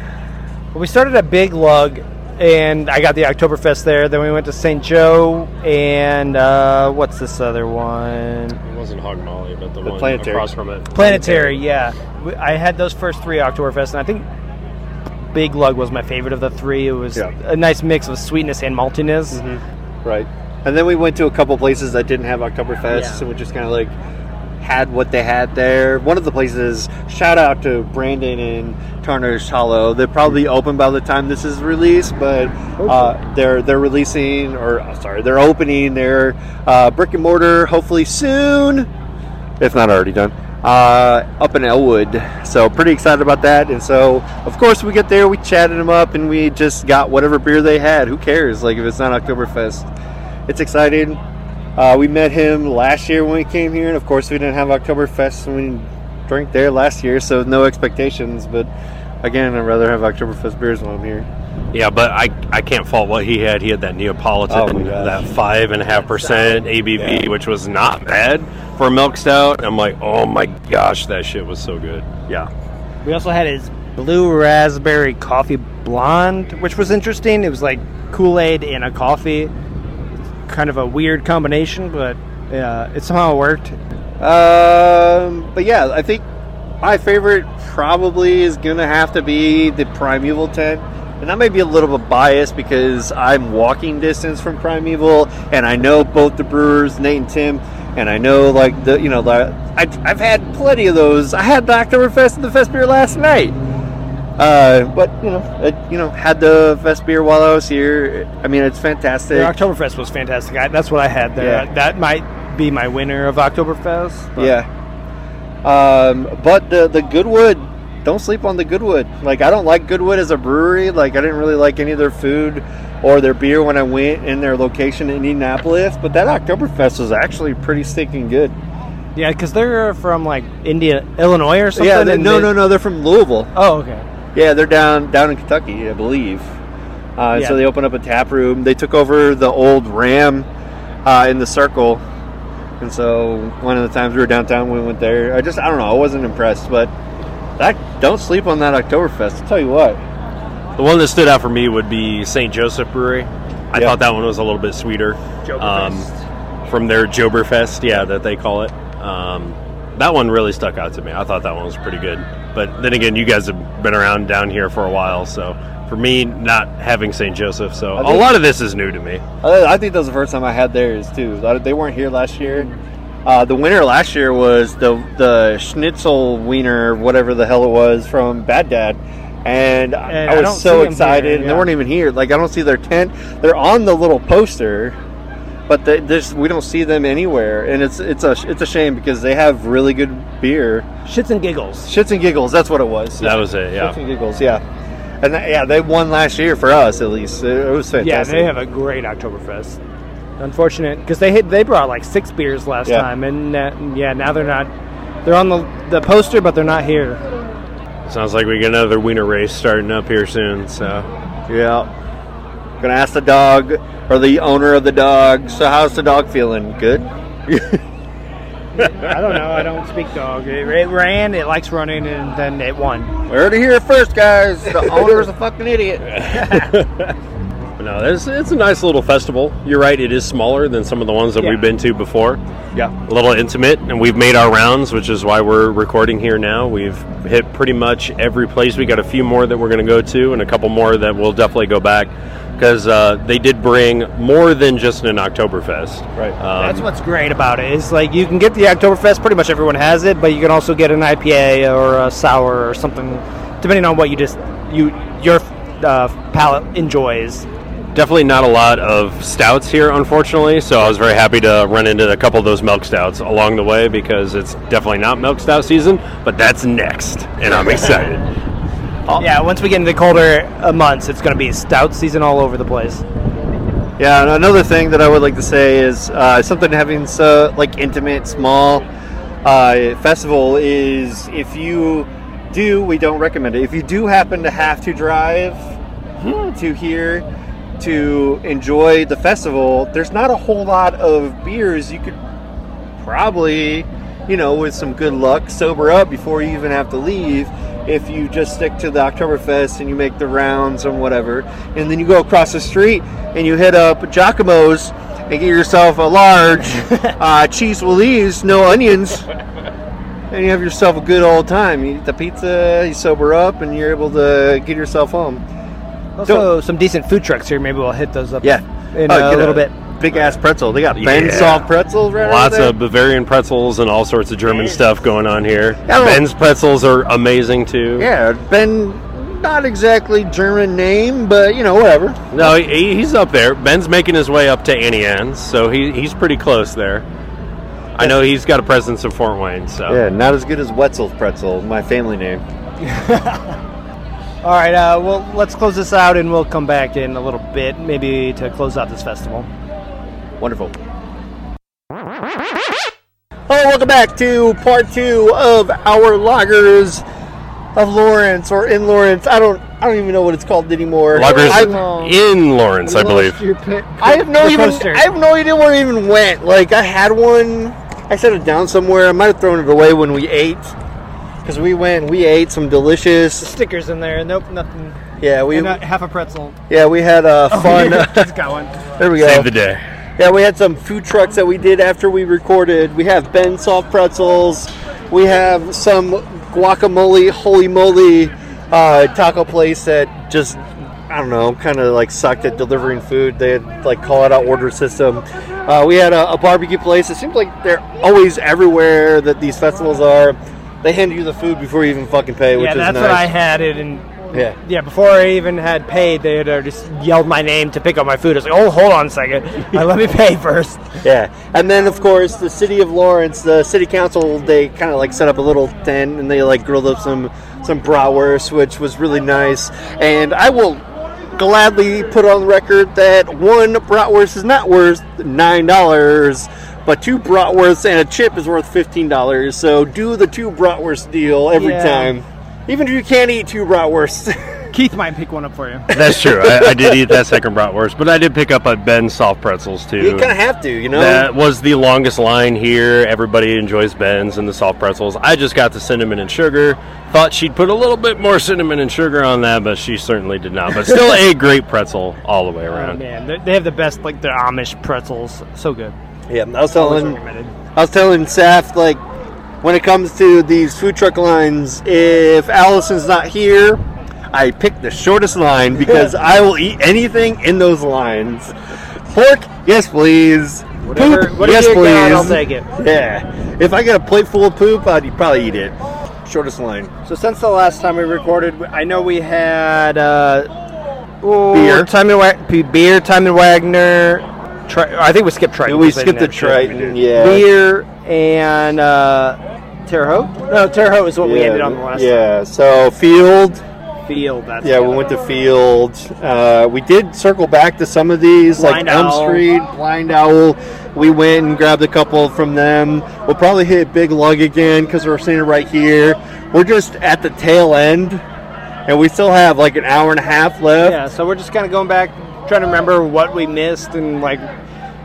We started at Big Lug, and I got the Oktoberfest there. Then we went to St. Joe, and uh, what's this other one? it wasn't Hog Molly, but the, The one Planetary. across from it. Planetary, yeah. I had those first three Oktoberfest, and I think Big Lug was my favorite of the three. It was Yeah. a nice mix of sweetness and maltiness. Right. And then we went to a couple places that didn't have Oktoberfest, Yeah. and we just kind of like had what they had there. One of the places, shout out to Brandon and Turner's Hollow. They're probably open by the time this is released, but uh, they're they're releasing or uh, sorry, they're opening their uh, brick and mortar hopefully soon, if not already done. Uh, up in Elwood, so pretty excited about that. And so, of course, we get there, we chatted them up, and we just got whatever beer they had. Who cares? Like if it's not Oktoberfest, it's exciting. Uh, we met him last year when we came here, and of course, we didn't have Oktoberfest when we drank there last year, so no expectations. But again, I'd rather have Oktoberfest beers when I'm here. Yeah, but I I can't fault what he had. He had that Neapolitan, Oh that five and a half percent ABV, which was not bad for a milk stout. I'm like, oh my gosh, that shit was so good. Yeah, We also had his blue raspberry coffee blonde, which was interesting. It was like Kool Aid in a coffee, kind of a weird combination, but uh, it somehow worked. Um, but yeah, I think my favorite probably is gonna have to be the Primeval tent, and that may be a little bit biased because I'm walking distance from Primeval, and I know both the brewers, Nate and Tim, and I know like the you know the I, I've had plenty of those. I had the Oktoberfest and the Fest beer last night. Uh, but you know, it, you know, had the Fest beer while I was here. I mean, it's fantastic. Their Oktoberfest was fantastic. I, that's what I had there. Yeah. That might be my winner of Oktoberfest. but- Yeah. Um, but the the Goodwood, don't sleep on the Goodwood. Like I don't like Goodwood as a brewery. Like I didn't really like any of their food or their beer when I went in their location in Indianapolis. But that Oktoberfest was actually pretty stinking good. Yeah, because they're from like India, Illinois or something. yeah, they, no, they- no, no. They're from Louisville. Oh, okay. Yeah, they're down down in Kentucky, I believe. Uh, Yeah. So they opened up a tap room. They took over the old Ram uh, in the Circle, and so one of the times we were downtown, we went there. I just I don't know, I wasn't impressed, but that don't sleep on that Oktoberfest. I'll tell you what. The one that stood out for me would be St. Joseph Brewery. I Yeah. thought that one was a little bit sweeter. Um, from their Joberfest, yeah, that they call it. Um, that one really stuck out to me. I thought that one was pretty good. But then again, you guys have been around down here for a while, so for me, not having St. Joseph, so I a think- lot of this is new to me. I, I think that was the first time I had theirs too. They weren't here last year. Uh, the winner last year was the the Schnitzel Wiener, whatever the hell it was, from Bad Dad. And, And I I was don't so excited, here, and they weren't even here. Like I don't see their tent; they're on the little poster, but they, there's, we don't see them anywhere. And it's it's a it's a shame because they have really good beer. Shits and giggles. Shits and giggles, that's what it was. That was it, yeah. Shits and giggles, yeah. And that, yeah, they won last year for us at least. It, it was fantastic. Yeah, they have a great Oktoberfest. Unfortunate because they hit, they brought like six beers last Yeah. time, and uh, yeah, now they're not. They're on the the poster, but they're not here. Sounds like we get another wiener race starting up here soon. So Yeah. Gonna ask the dog or the owner of the dog. So how's the dog feeling? Good. I don't know. I don't speak dog. It, it ran. It likes running, and then it won. We heard it here first, guys. The owner's a fucking idiot. No, it's, it's a nice little festival. You're right; it is smaller than some of the ones that Yeah. we've been to before. Yeah. a little intimate, and we've made our rounds, which is why we're recording here now. We've hit pretty much every place. We got a few more that we're going to go to, and a couple more that we'll definitely go back because uh, they did bring more than just an Oktoberfest. Right. Um, That's what's great about it. Is like you can get the Oktoberfest. Pretty much everyone has it, but you can also get an IPA or a sour or something, depending on what you just you your uh, palate enjoys. definitely not a lot of stouts here, unfortunately. So I was very happy to run into a couple of those milk stouts along the way because it's definitely not milk stout season, but that's next, and I'm excited. Yeah, once we get into the colder uh, months, it's going to be a stout season all over the place. Yeah, and another thing that I would like to say is uh, something having so like intimate, small uh, festival is if you do, we don't recommend it. If you do happen to have to drive to here to enjoy the festival, there's not a whole lot of beers you could probably, you know, with some good luck, sober up before you even have to leave. If you just stick to the Oktoberfest and you make the rounds and whatever, and then you go across the street and you hit up Giacomo's and get yourself a large uh, cheese Louise, no onions, and you have yourself a good old time. You eat the pizza, you sober up, and you're able to get yourself home. Also, some decent food trucks here. Maybe we'll hit those up. Yeah, in Oh, a little bit. Big ass pretzel. They got Ben Yeah. soft pretzels right Lots there. of Bavarian pretzels and all sorts of German stuff going on here. Yeah. Ben's pretzels are amazing too. Yeah, Ben, not exactly German name, but you know, whatever. No, he, he's up there. Ben's making his way up to Auntie Anne's, so he, he's pretty close there. I know he's got a presence in Fort Wayne, so Yeah, not as good as Wetzel's pretzel, my family name. All right. Uh, well, let's close this out, and we'll come back in a little bit, maybe to close out this festival. Wonderful. Oh, welcome back to part two of our Lagers of Lawrence or in Lawrence. I don't, I don't even know what it's called anymore. Lagers I, in Lawrence, I believe. I have no even, poster. I have no idea where it even went. Like I had one, I set it down somewhere. I might have thrown it away when we ate, because we went, we ate some delicious. Stickers in there. Nope, nothing. Yeah, we, And, uh, half a pretzel. yeah, we had a fun. He's got one. there we go. Save the day. Yeah, we had some food trucks that we did after we recorded. We have Ben soft pretzels. We have some guacamole, holy moly, uh, taco place that just I don't know, kind of like sucked at delivering food. They had like call it out order system. Uh, we had a, a barbecue place. It seems like they're always everywhere that these festivals are. They hand you the food before you even fucking pay, which Yeah, is that's nice. what I had it and. Yeah. Yeah, before I even had paid, they had uh, just yelled my name to pick up my food. I was like, "Oh, hold on a second, uh, let me pay first. Yeah, and then of course the city of Lawrence, the city council, they kind of like set up a little tent and they like grilled up some some bratwurst, which was really nice. And I will gladly put on record that one bratwurst is not worth nine dollars, but two bratwursts and a chip is worth fifteen dollars. So do the two bratwurst deal every Yeah. time, even if you can't eat two bratwursts. Keith might pick one up for you. That's true. I, I did eat that second bratwurst, but I did pick up a Ben's soft pretzels too. you kind of have to, you know. That was the longest line here. Everybody enjoys Ben's and the soft pretzels. I just got the cinnamon and sugar. Thought she'd put a little bit more cinnamon and sugar on that, but she certainly did not. But still a great pretzel all the way Oh, around. man, they- they have the best, like the Amish pretzels. So good. yeah, I was telling. recommended. I was telling Saf, like, when it comes to these food truck lines, if Allison's not here, I pick the shortest line because I will eat anything in those lines. Pork, yes, please. Whatever, poop, whatever yes, please. got, I'll take it. Yeah. If I got a plate full of poop, I'd probably eat it. Shortest line. So since the last time we recorded, I know we had uh, Beer. Timon Wag- P- beer, Timon Wagner. Tri- I think we skipped Triton. we skipped the didn't have shit. Triton, yeah. Beer and uh, Terre Haute. No, Terre Haute is what we ended on the last. Yeah, so Field, Field. That's Yeah, we went to. Field. Uh, we did circle back to some of these, Blind like Elm Owl. Street, Blind Owl. We went and grabbed a couple from them. We'll probably hit Big Lug again because we're seeing it right here. We're just at the tail end, and we still have like an hour and a half left. Yeah, so we're just kind of going back, trying to remember what we missed and like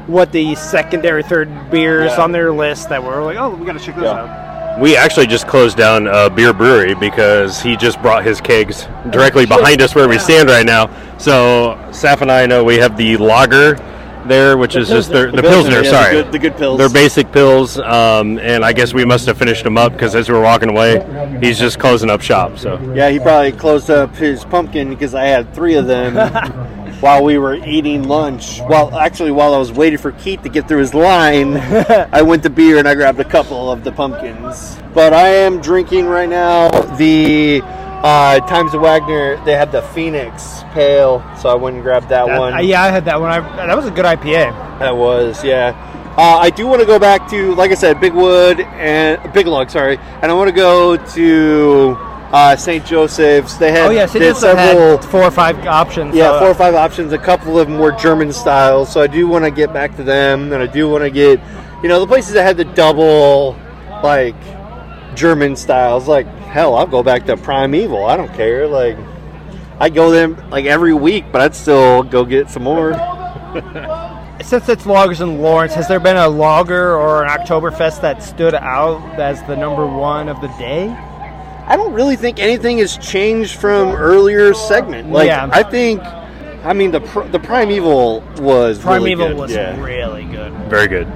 what the secondary, third beers Yeah. on their list that were like, oh, we got to check those Yeah. out. We actually just closed down a beer brewery because he just brought his kegs directly behind us where we stand right now. So Saf and I know we have the lager there, which is just their, the, Pilsner. yeah, sorry, the good, the good pills. They're basic pills, um, and I guess we must have finished them up because as we were walking away, he's just closing up shop. So Yeah, he probably closed up his pumpkin because I had three of them while we were eating lunch. Well, actually, while I was waiting for Keith to get through his line, I went to beer and I grabbed a couple of the pumpkins. But I am drinking right now the uh, Times of Wagner. They have the Phoenix Pale, so I went and grabbed that, That- one. uh, yeah, I had that one. I, that was a good IPA. That was, yeah. Uh, I do want to go back to, like I said, Big Wood and Big Log, sorry, and I want to go to uh, St. Joseph's. They had Oh yeah, St. Joseph several, had four or five options. yeah, so, four or five options. A couple of them were German styles, so I do want to get back to them, and I do want to get, you know, the places that had the double, like German styles. Like hell, I'll go back to Primeval. I don't care. Like I go them like every week, but I'd still go get some more. Since it's Lagers in Lawrence, has there been a lager or an Oktoberfest that stood out as the number one of the day? I don't really think anything has changed from earlier segment. Like Yeah. I think, I mean the pr- the Primeval was really Primeval good. was yeah. really good. very good.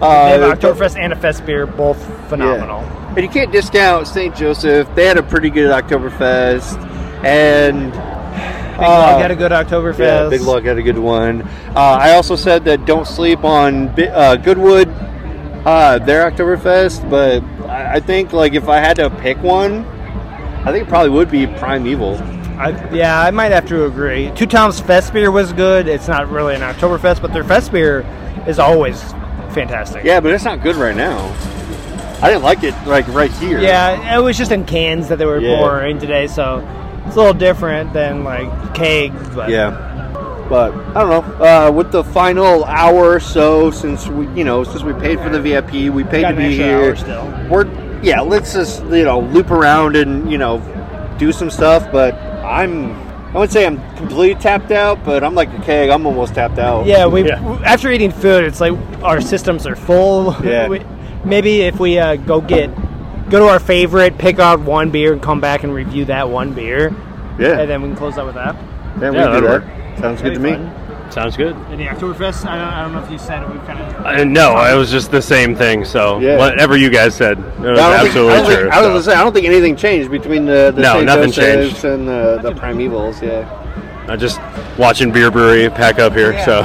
Uh, They have Oktoberfest and a Fest beer, both phenomenal. And you can't discount St. Joseph. They had a pretty good Oktoberfest, and Big Log had a good Oktoberfest. yeah, Big Log had a good one. Uh, I also said that don't sleep on Bi- uh, Goodwood, uh, their Oktoberfest, but I, I think like if I had to pick one, I think it probably would be Primeval. I, yeah, I might have to agree. Two Tom's Fest beer was good. It's not really an Oktoberfest, but their Fest beer is always fantastic. Yeah, but it's not good right now. I didn't like it like right here. Yeah, it was just in cans that they were Yeah. pouring today, so it's a little different than like kegs. But Yeah. But I don't know. Uh, with the final hour or so, since we, you know, since we paid for the VIP, we paid to be here. hour still. We're yeah. Let's just you know loop around and you know do some stuff. But I'm I wouldn't say I'm completely tapped out, but I'm like a keg. I'm almost tapped out. Yeah, we Yeah. after eating food, it's like our systems are full. Yeah. We- maybe if we uh, go get go to our favorite, pick out one beer, and come back and review that one beer, yeah. and then we can close out with that. yeah, we Yeah, can do that'll that. work. Sounds good to That'd me. Be fun. Sounds good. And the Oktoberfest, I don't, I don't know if you said it. We've kind of Uh, no, it was just the same thing. So Yeah. whatever you guys said, it was I don't think- absolutely I don't think- true. I was so. gonna say I don't think anything changed between the, the No, St. nothing Joseph's changed. and the, the primevals. Yeah, I'm just watching Bier Brewery pack up here. So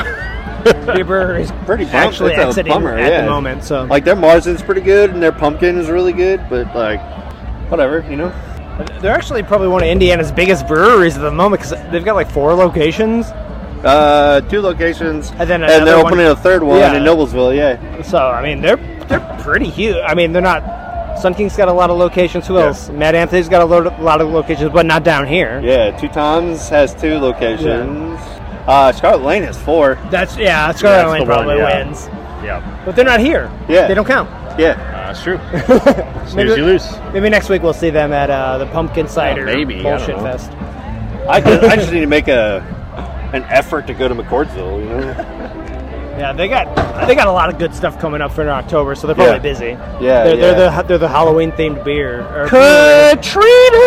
Bier Brewery is Pretty bummed. actually It's a exiting bummer, at yeah. the moment. So like their margin's pretty good and their pumpkin is really good, but like whatever, you know. they're actually probably one of Indiana's biggest breweries at the moment because they've got like four locations. Uh, two locations, And then and they're another one- opening a third one Yeah. in Noblesville. Yeah, So I mean, they're they're pretty huge. I mean, they're not. Sun King's got a lot of locations. Who Yeah. else? Mad Anthony's got a lo- lot of locations, but not down here. yeah. Two Toms has two locations. Uh, Scarlet Lane has four. That's yeah. Scarlet That's Lane the one, probably yeah. wins, yeah, but they're not here. Yeah. they don't count. Yeah, that's true. Maybe- you lose. Maybe next week we'll see them at uh, the Pumpkin Cider maybe, Bullshit know. Fest. I just, I just need to make a an effort to go to McCordsville. You know. Yeah, they got they got a lot of good stuff coming up for October, so they're probably Yeah. busy. Yeah, they're, yeah. they're the they're the Halloween themed beer. or- Katrina.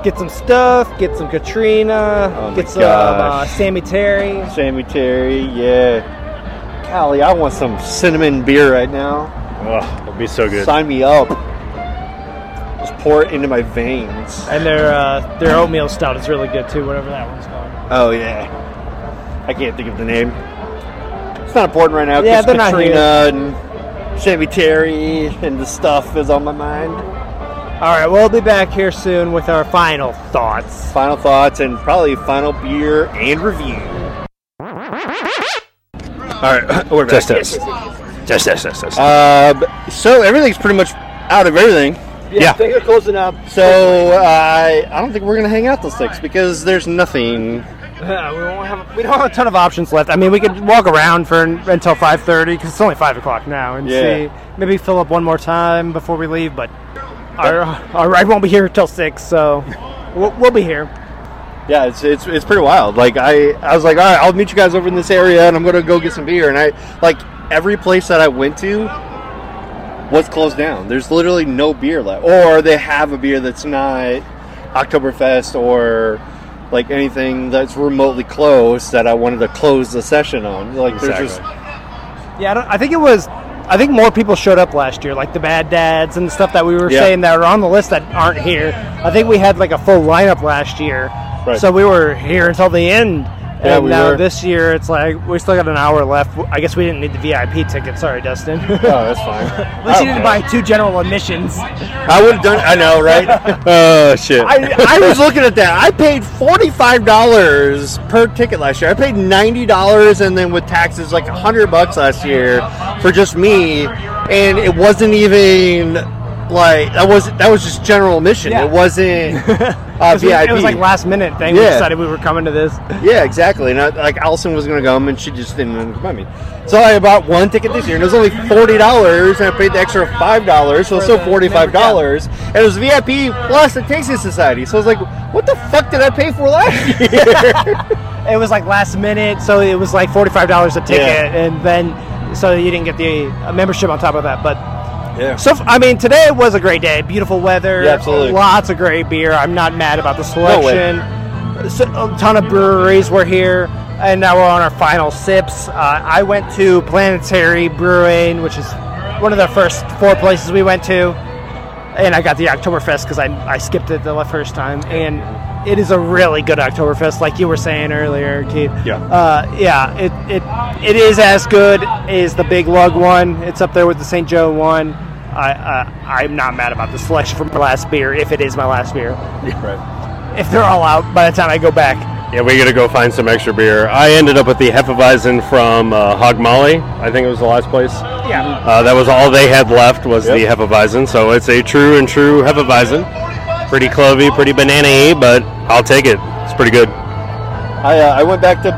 Get some stuff. Get some Katrina. Oh my get some uh, gosh. Sammy Terry. Sammy Terry, yeah. Golly, I want some cinnamon beer right now. Oh, it'd be so good. Sign me up. Just pour it into my veins. And their uh, their oatmeal stout is really good too, whatever that one's called. Oh yeah. I can't think of the name. It's not important right now Yeah, because they're not Katrina and Sammy Terry and the stuff is on my mind. All right, we'll be back here soon with our final thoughts. Final thoughts and probably final beer and review. All right, we're back. Test test. Test test test test. Uh, so everything's pretty much out of everything. Yeah. things are closing up. So uh, I I don't think we're gonna hang out till six because there's nothing. Yeah, we won't have we don't have a ton of options left. I mean, we could walk around for until five thirty because it's only five o'clock now, and Yeah. see maybe fill up one more time before we leave. But our our ride won't be here till six, so we'll, we'll be here. Yeah, it's, it's it's pretty wild. Like I I was like, all right, I'll meet you guys over in this area, and I'm gonna go get some beer. And I like every place that I went to was closed down. There's literally no beer left, or they have a beer that's not Oktoberfest or like anything that's remotely close that I wanted to close the session on. Like there's just Yeah, I, don't, I think it was. I think more people showed up last year, like the Bad Dads and stuff that we were Yeah. saying that are on the list that aren't here. I think we had like a full lineup last year, Right. so we were here until the end. Yeah, and we now were. this year it's like we still got an hour left. I guess we didn't need the VIP ticket. Sorry, Dustin. oh, that's fine. At least you didn't buy two general admissions. I would have done. I know, right? Oh shit! I, I was looking at that. I paid forty five dollars per ticket last year. I paid ninety dollars, and then with taxes, like hundred bucks last year for just me. And it wasn't even like that was that was just general admission. Yeah. It wasn't uh, It was- VIP. It was like last minute thing. We decided we were coming to this. Yeah, exactly. And I, like Allison was going to come, and she just didn't invite me. So I bought one ticket this year, and it was only forty dollars, and I paid the extra five dollars, so it's still forty five dollars. And it was VIP plus the Tasting Society. So I was like, "What the fuck did I pay for last year?" It was like last minute, so it was like forty five dollars a ticket, Yeah. and then so you didn't get the uh, membership on top of that. But yeah. So, I mean, today was a great day. Beautiful weather. Yeah, absolutely. Lots of great beer. I'm not mad about the selection. No. So, a ton of breweries were here, and now we're on our final sips. Uh, I went to Planetary Brewing, which is one of the first four places we went to, and I got the Oktoberfest because I, I skipped it the first time, and it is a really good Oktoberfest, like you were saying earlier, Keith. Yeah. Uh, yeah, it, it it is as good as the Big Lug one. It's up there with the St. Joe one. I uh, I'm not mad about the selection from my last beer, if it is my last beer. Right. If they're all out by the time I go back. Yeah, we got to go find some extra beer. I ended up with the Hefeweizen from uh, Hog Molly. I think it was the last place. Yeah. Uh, that was all they had left was the Yep. Hefeweizen. So it's a true and true Hefeweizen. Pretty clovey, pretty banana-y, but I'll take it. It's pretty good. I uh, I went back to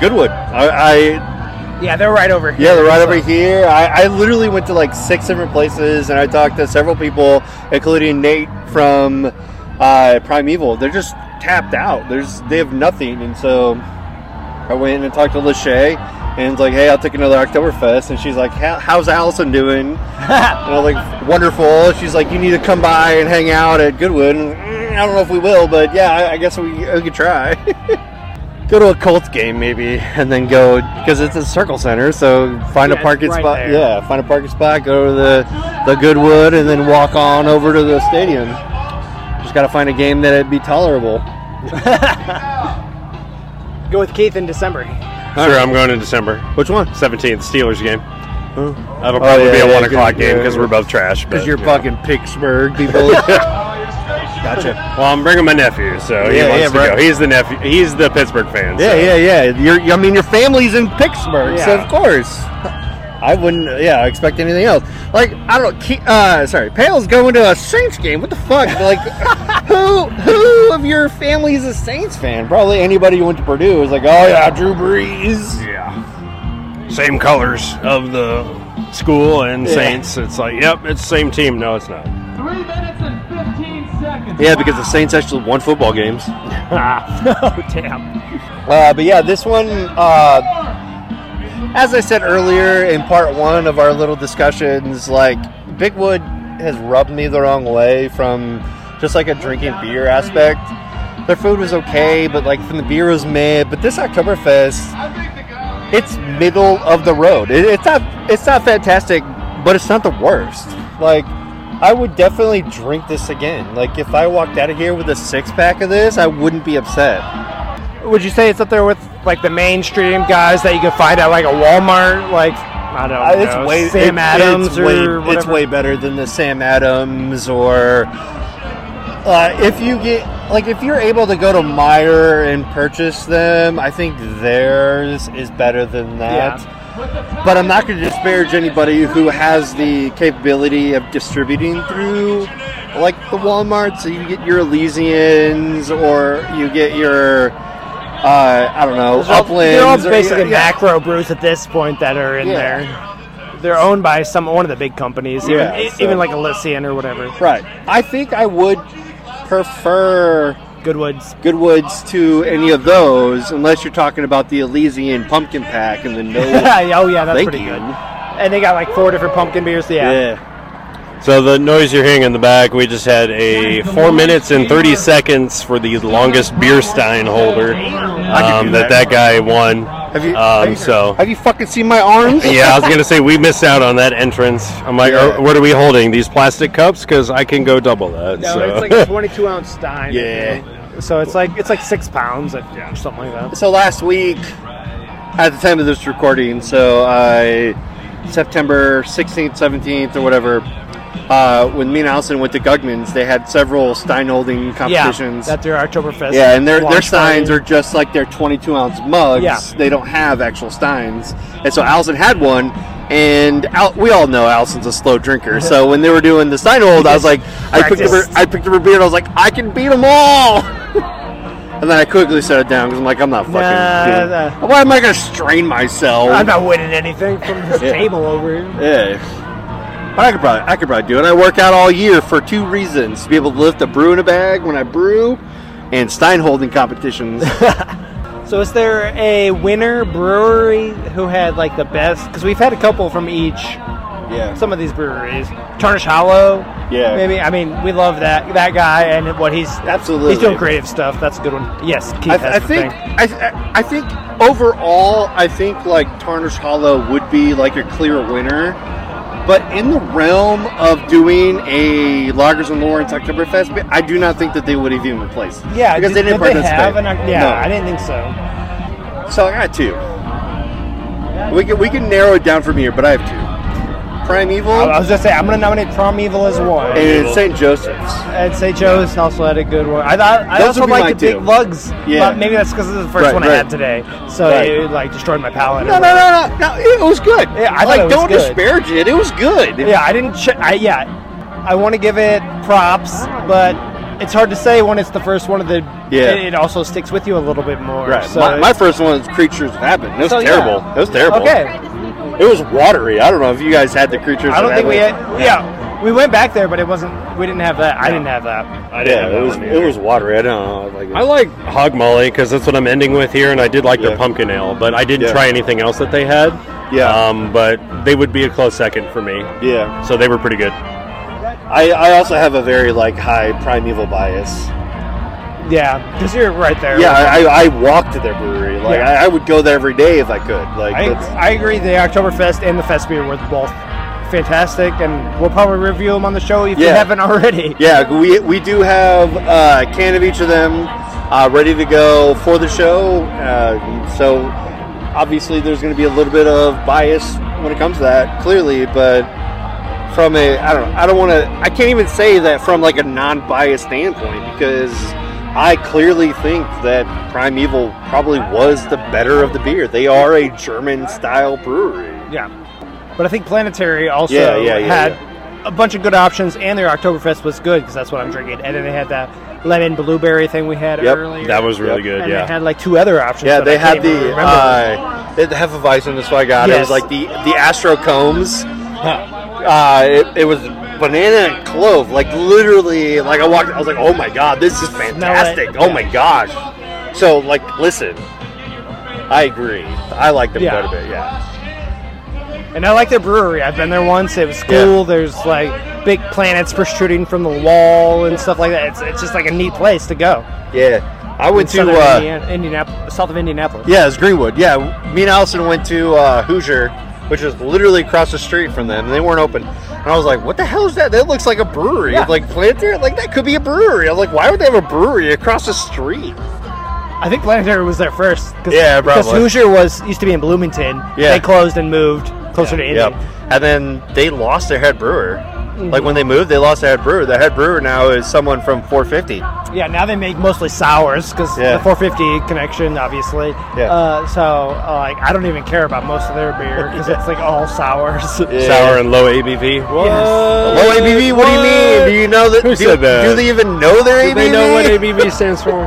Goodwood. I, I Yeah, they're right over here. yeah, they're right so- over here. I, I literally went to like six different places, and I talked to several people, including Nate from uh, Primeval. They're just tapped out. There's they have nothing, and so I went and talked to Lachey, and it's like, hey, I'll take another Oktoberfest, and she's like, how's Allison doing? and I was like, wonderful. She's like, you need to come by and hang out at Goodwood. And, "Mm, I don't know if we will, but yeah, I, I guess we, we could try. go to a Colts game maybe, and then go because it's a Circle Center. So find Yeah, a parking right spot. there. Yeah, find a parking spot. Go to the the Goodwood, and then walk on over to the stadium. Just got to find a game that would be tolerable. Go with Keith in December. Sure, I'm going in December. Which one? 17th, Steelers game. Oh. That'll oh, probably yeah, be a yeah, 1 good, o'clock game because yeah. we're both trash. Because you're you know. fucking Pittsburgh people. gotcha. Well, I'm bringing my nephew, so he Yeah, wants yeah, to right. go. He's the nephew. He's the Pittsburgh fan. Yeah, so. yeah, yeah. You're, I mean, your family's in Pittsburgh, so of course. I wouldn't, yeah, expect anything else. Like, I don't know, Ke- uh, sorry, Pale's going to a Saints game. What the fuck? Like, who, who of your family is a Saints fan? Probably anybody who went to Purdue is like, oh yeah, Drew Brees. Yeah. Same colors of the school and Yeah. Saints. It's like, yep, it's the same team. No, it's not. Three minutes and 15 seconds. Yeah, because the Saints actually won football games. oh, damn. Uh, but yeah, this one, uh, as I said earlier in part one of our little discussions, like Bigwood has rubbed me the wrong way from just like a drinking beer aspect. Their food was okay, but like from the beer was mid. But this Oktoberfest, it's middle of the road. It, it's not it's not fantastic, but it's not the worst. Like I would definitely drink this again. Like if I walked out of here with a six pack of this, I wouldn't be upset. Would you say it's up there with like the mainstream guys that you can find at like a Walmart? Like I don't Uh, know, it's way Sam it- Adams it's or way, whatever. It's way better than the Sam Adams or uh, if you get like if you're able to go to Meijer and purchase them, I think theirs is better than that. But I'm not going to disparage anybody who has the capability of distributing through like the Walmart. So you get your Elysians, or you get your uh, I don't know all- Uplands. They're all or- basically yeah, macro brews at this point that are in Yeah. there. They're owned by some one of the big companies, even, Yeah, e- so- even like Elysian or whatever. Right. I think I would prefer Goodwoods. Goodwoods to any of those, unless you're talking about the Elysian pumpkin pack and the no. oh yeah, that's Thank pretty you. good. And they got like four different pumpkin beers. Yeah. Yeah. So the noise you're hearing in the back, we just had a four minutes and thirty seconds for the longest beer stein holder um, that that. that guy won. Have you? Um, have you- so Have you fucking seen my arms? yeah, I was gonna say we missed out on that entrance. I'm like, Yeah. "Oh, what are we holding? These plastic cups? Because I can go double that. No, so. it's like a 22 ounce stein. Yeah. So it's like it's like six pounds, or something like that. So last week, at the time of this recording, so uh, September 16th, 17th, or whatever, uh, when me and Allison went to Guggman's, they had several Stein holding competitions. Yeah, at their Oktoberfest. Yeah, and their, their steins party. are just like their 22 ounce mugs. Yeah. They don't have actual steins. And so Allison had one, and Al- we all know Allison's a slow drinker. So when they were doing the stein hold, I was like, I picked, up her, I picked up her beer, and I was like, I can beat them all! and then I quickly set it down because I'm like, I'm not fucking. Nah, nah. Why am I going to strain myself? I'm not winning anything from this Yeah. table over here. Yeah. But I could probably I could probably do it. I work out all year for two reasons: to be able to lift a brew in a bag when I brew, and Stein holding competitions. So is there a winner brewery who had like the best? Because we've had a couple from each. yeah. Some of these breweries, Tarnish Hollow. Yeah. Maybe. I mean, we love that that guy and what he's Absolutely. He's doing creative stuff. That's a good one. Yes, Keith I, has I the think thing. I, I think overall, I think like Tarnish Hollow would be like a clear winner. But in the realm of doing a Lagers and Lawrence Oktoberfest, I do not think that they would have even placed. Yeah, because did, they didn't did they participate. have an? Yeah, No. I didn't think so. So I got two. We can we can narrow it down from here, but I have two. Primeval I, I was just saying, I'm gonna nominate Primeval as one. and St. Joseph's. And St. Joe's also had a good one. I thought I Those also would like my the big two. lugs. Yeah. but maybe that's because it's the first Right, one I had today, so Right. it like destroyed my palate. No, no, no, no, no. It was good. Yeah, I like it don't good. disparage it. It was good. Yeah, I didn't. Ch- I yeah, I want to give it props, but it's hard to say when it's the first one of the. Yeah. It, it also sticks with you a little bit more. Right. So my, my first one was Creatures of Habit. It was So, yeah. terrible. It was terrible. Okay. It was watery. I don't know if you guys had the Creatures. I don't think we had. Yeah, we went back there, but it wasn't. We didn't have that. I didn't have that. I didn't Yeah, have it was it was watery. I don't know. Like, I like Hog Molly because that's what I'm ending with here, and I did like Yeah. their pumpkin ale, but I didn't Yeah. try anything else that they had. Yeah. Um, but they would be a close second for me. yeah. So they were pretty good. I, I also have a very like high primeval bias. Yeah, because you're right there. Yeah, I, I, I walked to their brewery. Like Yeah. I, I would go there every day if I could. Like I, I agree. The Oktoberfest and the Fest beer were both fantastic, and we'll probably review them on the show if you haven't already. yeah, we we do have uh, a can of each of them uh, ready to go for the show. Uh, so obviously there's going to be a little bit of bias when it comes to that, clearly, but from a I don't know, I don't want to I can't even say that from like a non-biased standpoint because I clearly think that Primeval probably was the better of the beer. They are a German style brewery. Yeah. But I think Planetary also Yeah, yeah, yeah, had a bunch of good options, and their Oktoberfest was good because that's what I'm drinking. And then they had that lemon blueberry thing we had Yep, earlier. That was really Yep. good. and yeah. they had like two other options. Yeah, they I had can't the remember. uh, they had the Hefeweizen. That's what I got. It was like the the Astro Combs. Uh, it, it was banana and clove. Like literally, like I walked. I was like, oh my god, this is fantastic. Oh my gosh. So like, listen, I agree. I like them Yeah. quite a bit. Yeah. And I like their brewery. I've been there once. It was cool. There's like big planets protruding from the wall and stuff like that. It's, it's just like a neat place to go. Yeah. I went to uh, Indiana, Indianapolis, south of Indianapolis. Yeah, it's Greenwood. Yeah, me and Allison went to uh, Hoosier, which is literally across the street from them, and they weren't open. And I was like, "What the hell is that? That looks like a brewery." Yeah. Like Planetary, like that could be a brewery. I was like, "Why would they have a brewery across the street?" I think Planetary was there first. Cause, Yeah, Because. Hoosier was used to be in Bloomington. Yeah. They closed and moved closer to Indy. Yep. And then they lost their head brewer. Like when they moved, they lost their head brewer. The head brewer now is someone from 450. Yeah, now they make mostly sours because Yeah. the 450 connection, obviously. Yeah. Uh, so, uh, like, I don't even care about most of their beer because it's like all sours. Sour and low ABV. What? Low ABV. What, do you mean? Do you know that? Who do, said that? do they even know their Do ABV? they know what ABV stands for?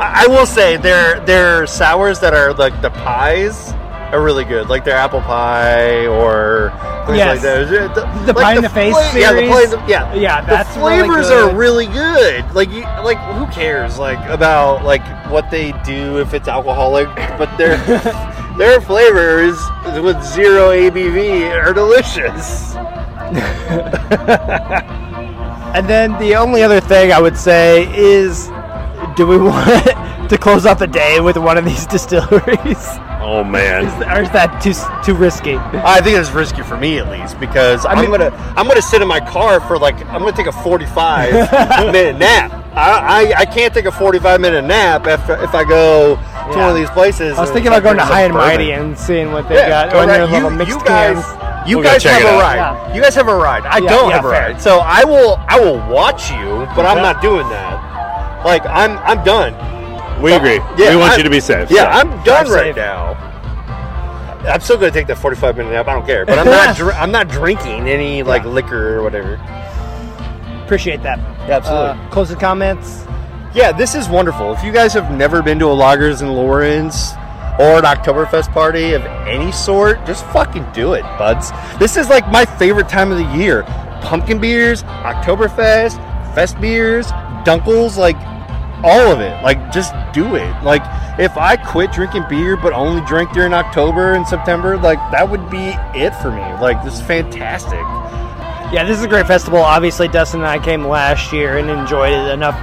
I I will say they're they're sours that are like the pies are really good, like their apple pie or things Yes. like that. The, The pie in the face yeah, the pie the, yeah, Yeah, that's the flavors good. are really good. Like you, like who cares like about like what they do if it's alcoholic, but their their flavors with zero ABV are delicious. And then the only other thing I would say is, do we want to close out the day with one of these distilleries, Oh man. or is that too too risky? I think it's risky for me at least because I am gonna I'm gonna sit in my car for like I'm gonna take a 45 minute nap. I, I I can't take a 45 minute nap if if I go to one of these places. I was thinking about going to High and bourbon. Mighty and seeing what they Yeah, got go on their right. little you, mixed you guys, cans. you We'll guys have a ride. Yeah. You guys have a ride. I Yeah, don't yeah, have a fair. ride. So I will I will watch you, but I'm not doing that. Like I'm I'm done. We agree. Yeah, we want I- you to be safe. Yeah, I'm done Drive right safe. now. I'm still gonna take that 45 minute nap. I don't care, but I'm not. dr- I'm not drinking any like liquor or whatever. Appreciate that. Yeah, absolutely. Uh, closing comments. Yeah, this is wonderful. If you guys have never been to a Lagers in Lawrence or an Oktoberfest party of any sort, just fucking do it, buds. This is like my favorite time of the year. Pumpkin beers, Oktoberfest, fest beers, Dunkels, like all of it. Like just do it. Like if I quit drinking beer but only drink during October and September, like that would be it for me. Like this is fantastic. Yeah, this is a great festival. Obviously, Dustin and I came last year and enjoyed it enough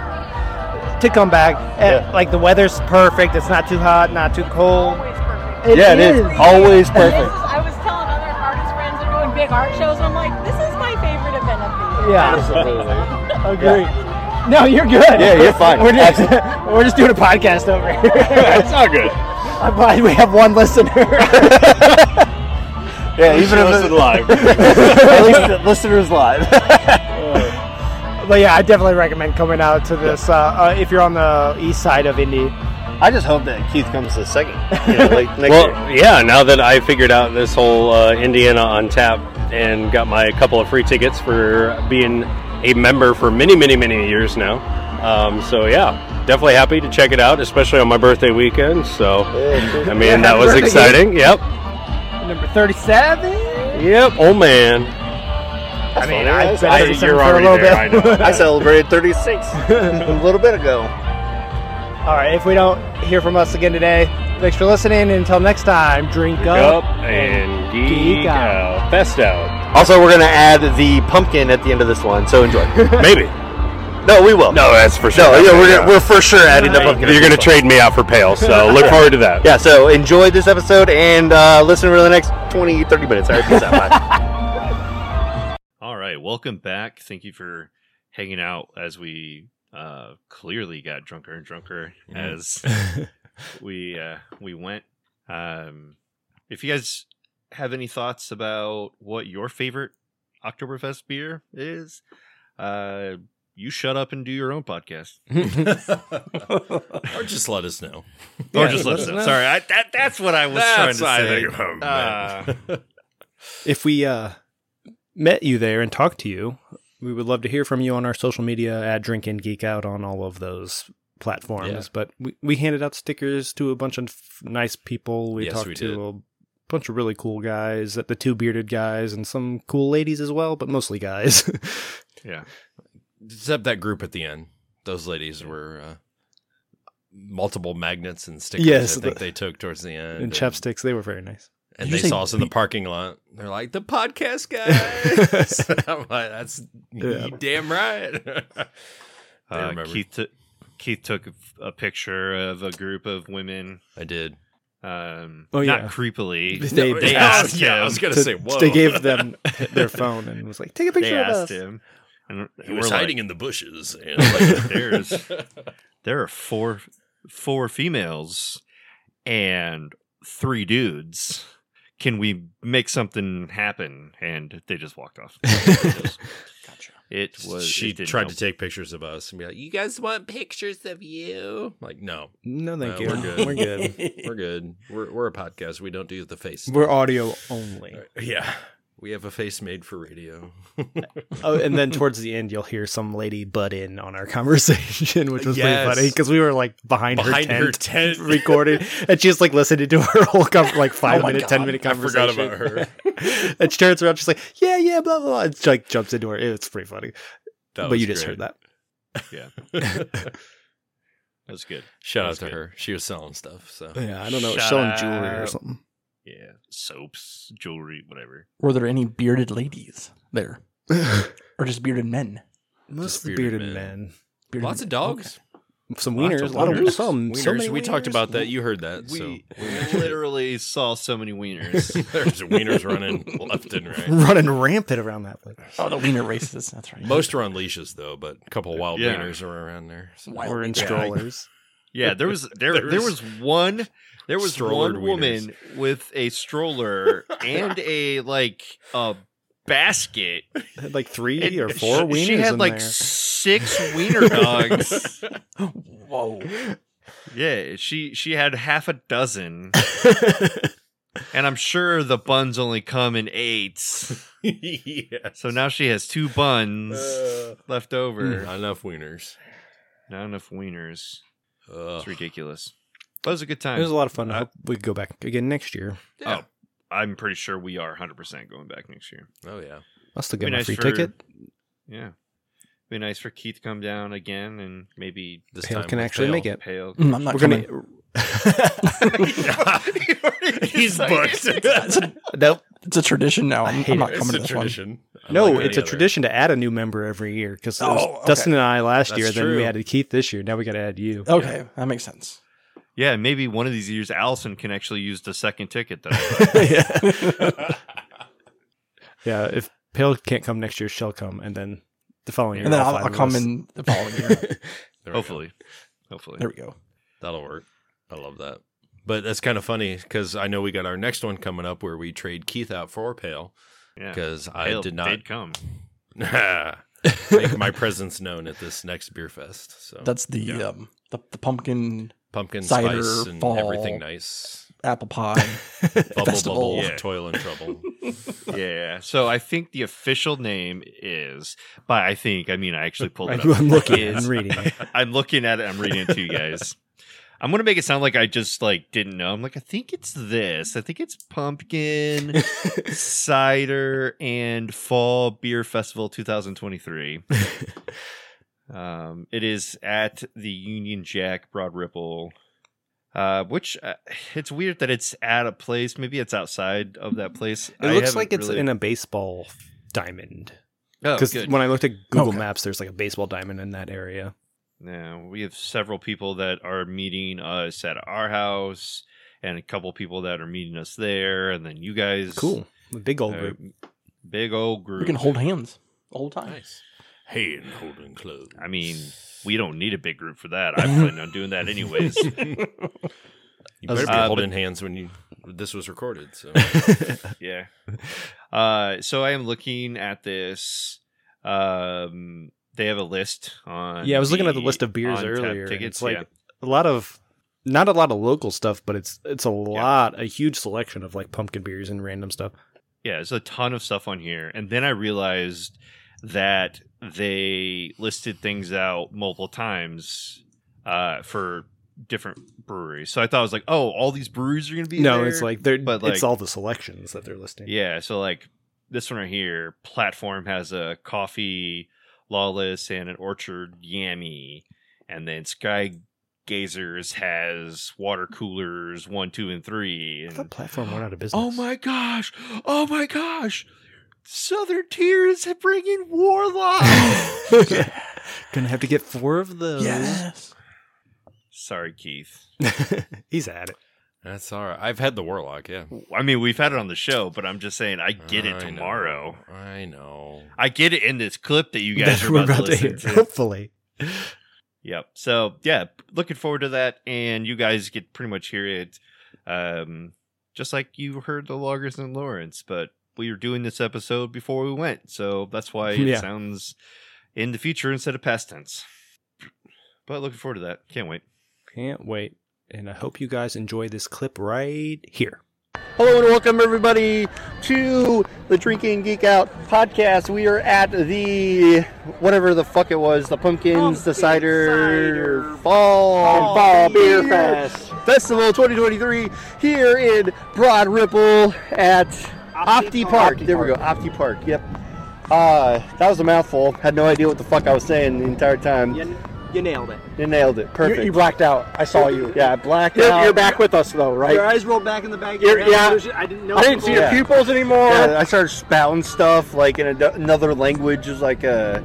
to come back. And, Yeah. Like the weather's perfect. It's not too hot, not too cold. Always perfect. yeah, it is. Always perfect. is, I was telling other artist friends they're doing big art shows. And I'm like, this is my favorite event of the year. Yeah, absolutely. agree. No, you're good. Yeah, you're fine. We're just, we're just doing a podcast over here. it's all good. I'm glad we have one listener. Yeah, even if it's live. at least the listeners live. but yeah, I definitely recommend coming out to this uh, uh, if you're on the east side of Indy. I just hope that Keith comes to second, you know, like next Well, year. yeah. Now that I figured out this whole uh, Indiana on tap and got my couple of free tickets for being a member for many, many, many years now. Um, so yeah, definitely happy to check it out, especially on my birthday weekend. So I mean, Yeah, that was birthday, exciting. Yep. Number 37. Yep. Oh man. I mean, funny. I've been I- you're for a already little there, bit. I know. I celebrated 36 a little bit ago. All right, if we don't hear from us again today, thanks for listening. And until next time, drink up, Up and geek, geek out. out. Fest out. Also, we're going to add the pumpkin at the end of this one, so enjoy. Maybe. no, we will. No, that's for sure. No, That's yeah, we're, gonna, we're for sure adding the pumpkin. You're going to trade me out for Pale, so look forward to that. Yeah, so enjoy this episode and uh, listen for the next 20, 30 minutes. All right, peace out. Bye. All right, welcome back. Thank you for hanging out as we uh, clearly got drunker and drunker as we uh, we went. Um, if you guys have any thoughts about what your favorite Oktoberfest beer is, uh, you shut up and do your own podcast, or just let us know. or just let us let know. Sorry, I, that that's what I was trying to say. think I'm Uh, if we uh, met you there and talked to you, we would love to hear from you on our social media at Drink and Geek Out on all of those platforms. Yeah. But we, we handed out stickers to a bunch of f- nice people. We Yes, talked we to did. a bunch of really cool guys, the two bearded guys, and some cool ladies as well, but mostly guys. yeah. Except that group at the end. Those ladies were uh, multiple magnets and stickers. Yes, I think the- they took towards the end. and chapsticks, they were very nice. And Did they saw us in the parking lot. They're like, the podcast guys. I'm like, that's Yeah. you damn right. Uh. Keith, t- Keith took a- a picture of a group of women. I did. Um, Oh, not yeah. creepily. They- they they asked yeah, I was going to To- say, whoa. They gave them their phone and was like, take a They picture of asked us. him, and He we're was like, hiding in the bushes. And like, there's there are four four females and three dudes. can we make something happen? And they just walked off. Gotcha. It was. she it tried help. to take pictures of us and be like, "You guys want pictures of you?" Like, no, No, thank No, you. we're good. We're good. we're good. We're we're a podcast. We don't do the face. We're audio only. yeah, we have a face made for radio. Oh, and then towards the end, you'll hear some lady butt in on our conversation, which was Yes. pretty funny because we were like behind, Behind her her tent, tent. recording, and she's like listening to her whole com- like five Oh my minute, ten God. minute I conversation. forgot about her. and she turns around, she's like, "Yeah, yeah, blah blah," blah. and she like jumps into her. It's pretty funny, That but was you just great. heard that. Yeah, that was good. Shout That out to good. her. She was selling stuff. So Yeah, I don't know, Shout selling out. jewelry or something. Yeah, soaps, jewelry, whatever. Were there any bearded ladies there, or just bearded men? Mostly bearded bearded, men. men. Bearded lots of men. dogs. Some Lots wieners, of a lot of wieners. some. So Wieners. many we talked wieners. about that. You heard that. We so literally saw so many wieners. there's wieners running left and right. running rampant around that place. Oh, the wiener races. That's right. Most are on leashes though, but a couple wild Yeah. wieners are around there. So. Wild Or in wieners. strollers. Yeah, there was there there was one there was strollered one woman with a stroller and a like a basket. Had like three And or four she, wieners She had in like there. six wiener dogs. Whoa. yeah, she she had half a dozen, and I'm sure the buns only come in eights. yeah. So now she has two buns Uh, left over. not enough wieners. Not enough wieners. Ugh. It's ridiculous. But it was a good time. It was a lot of fun. I hope we could go back again next year. Oh, I'm pretty sure we are 100% going back next year. Oh yeah. I'll still Be get my nice free for- ticket. Yeah. Be nice for Keith to come down again and maybe This Pale time can with actually Pale. make it. Pale. Mm, I'm not We're coming. gonna. He's booked. nope. It's a tradition now. I'm, I'm not coming to this tradition. No, Unlike it's a other. tradition to add a new member every year because Oh, okay. Dustin and I last That's year. Then true. we added Keith this year. Now we got to add you. one. Okay, that makes sense. Yeah, maybe one of these years Allison can actually use the second ticket though. Yeah. yeah. If Pale can't come next year, she'll come, and then the following year, And then all I'll, I'll come in the following year. There we go. Hopefully. Hopefully. there we go. That'll work. I love that. But that's kind of funny because I know we got our next one coming up where we trade Keith out for Pale Yeah. because I did not did come. make my presence known at this next beer fest. So That's the Yeah. um the, the pumpkin pumpkin cider, spice and fall. everything nice. apple pie. Bubble Festival. bubble, Yeah. toil and trouble. Yeah. So I think the official name is, but I think, I mean, I actually pulled it I'm up. looking. Is- I'm reading. it. I'm looking at it. I'm reading it to you guys. I'm gonna make it sound like I just like didn't know. I'm like, I think it's this. I think it's pumpkin cider and fall beer festival 2023. Um, it is at the Union Jack Broad Ripple. Uh, which uh, it's weird that it's at a place. Maybe it's outside of that place. It looks like it's in a baseball diamond. oh, Because good. when I looked at Google Okay. Maps, there's like a baseball diamond in that area. Yeah, we have several people that are meeting us at our house, and a couple people that are meeting us there, and then you guys. Cool. A big old uh, group. big old group. we can hold hands the whole time. nice. Hand holding clothes. I mean, we don't need a big group for that. I plan on doing that anyways. you better be Uh, holding hands when you this was recorded. So yeah. Uh, so I am looking at this. Um, they have a list on. Yeah, I was looking at the list of beers earlier. Tickets. It's like yeah. a lot of not a lot of local stuff, but it's it's a lot, a huge selection of like pumpkin beers and random stuff. Yeah, there's a ton of stuff on here. And then I realized that they listed things out multiple times uh, for different breweries. So I thought I was like, oh, all these breweries are going to be no, there? it's like they're but, it's all the selections that they're listing. Yeah, so like this one right here, Platform has a coffee lawless and an orchard yammy. And then Sky Gazers has water coolers one, two, and three. I thought platform went out of business. Oh my gosh! Oh my gosh! Southern Tier's bringing Warlock. Gonna have to get four of those. Yes. Sorry, Keith. He's at it. that's all right. I've had the warlock. Yeah, I mean, we've had it on the show, but I'm just saying, I get it I tomorrow. know. I know. I get it in this clip that you guys That are we're about, to listen hear, to. Hopefully. Yep. So yeah, looking forward to that, and you guys get pretty much hear it. Um, just like you heard the lagers in Lawrence. But we were doing this episode before we went, so that's why it Yeah. sounds in the future instead of past tense. But looking forward to that. Can't wait. Can't wait. And I hope you guys enjoy this clip right here. Hello and welcome everybody to the Drinking Geek Out podcast. We are at the whatever the fuck it was, the pumpkins, the cider, fall, Fall Beer Fest. Festival 2023 here in Broad Ripple at Opti, Park. There we go, Opti Park. Yep. Uh, that was a mouthful. Had no idea what the fuck I was saying the entire time. You, you nailed it. You nailed it. Perfect. You, you blacked out. I saw you. yeah, I blacked You're, out. you're back with us though, right? Your eyes rolled back in the back. of your head. yeah. I didn't know. I didn't see your Yeah. pupils anymore. Yeah, I started spouting stuff like in a, another language, just like uh,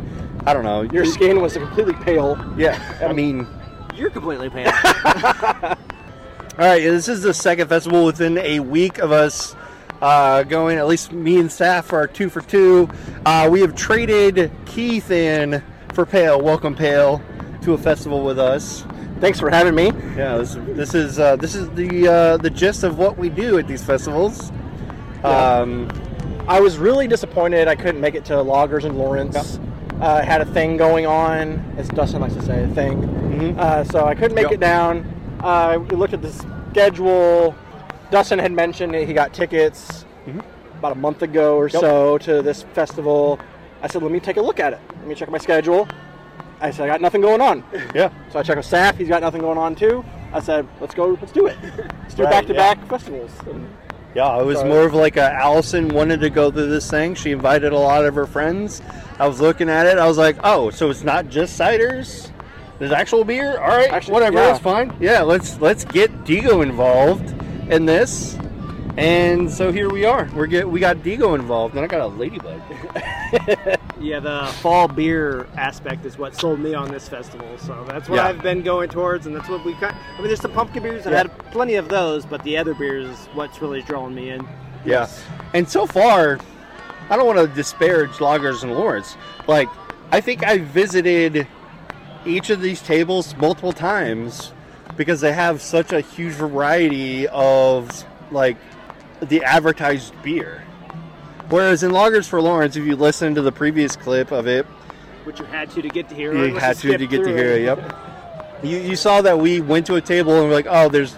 I don't know. Your skin was completely pale. Yeah, I mean, You're completely pale. all right. This is the second festival within a week of us uh, going. At least me and Saf are two for two. Uh, we have traded Keith in for Pale. Welcome, Pale, to a festival with us. Thanks for having me. Yeah, this, this is uh, this is the uh, the gist of what we do at these festivals. Um, I was really disappointed I couldn't make it to Lagers and Lawrence. Uh, had a thing going on, as Dustin likes to say, a thing. Mhm. Uh, so I couldn't make Yep. it down. Uh, we looked at the schedule. Dustin had mentioned that he got tickets Mhm. about a month ago or Yep. so to this festival. I said, let me take a look at it. Let me check my schedule. I said, I got nothing going on. yeah. So I checked with staff. He's got nothing going on too. I said, let's go. Let's do it. Let's do back to back festivals. And Yeah, it was So- more of like a Allison wanted to go through this thing. She invited a lot of her friends. I was looking at it. I was like, oh, so it's not just ciders. There's actual beer. All right, Actually, whatever. yeah. That's fine. Yeah, let's let's get Digo involved in this. And so here we are. We're get we got Digo involved, and I got a ladybug. Yeah, the fall beer aspect is what sold me on this festival. So that's what Yeah. I've been going towards, and that's what we got. I mean, there's the pumpkin beers. I've Yeah. had plenty of those, but the other beers is what's really drawing me in. Yeah. And so far, I don't want to disparage Lagers and Lawrence. Like, I think I visited each of these tables multiple times because they have such a huge variety of like the advertised beer. Whereas in Lagers for Lawrence, if you listen to the previous clip of it, Which you had to to get to here. you had to to get to here. it. Yep. You, you saw that we went to a table and we're like, oh, there's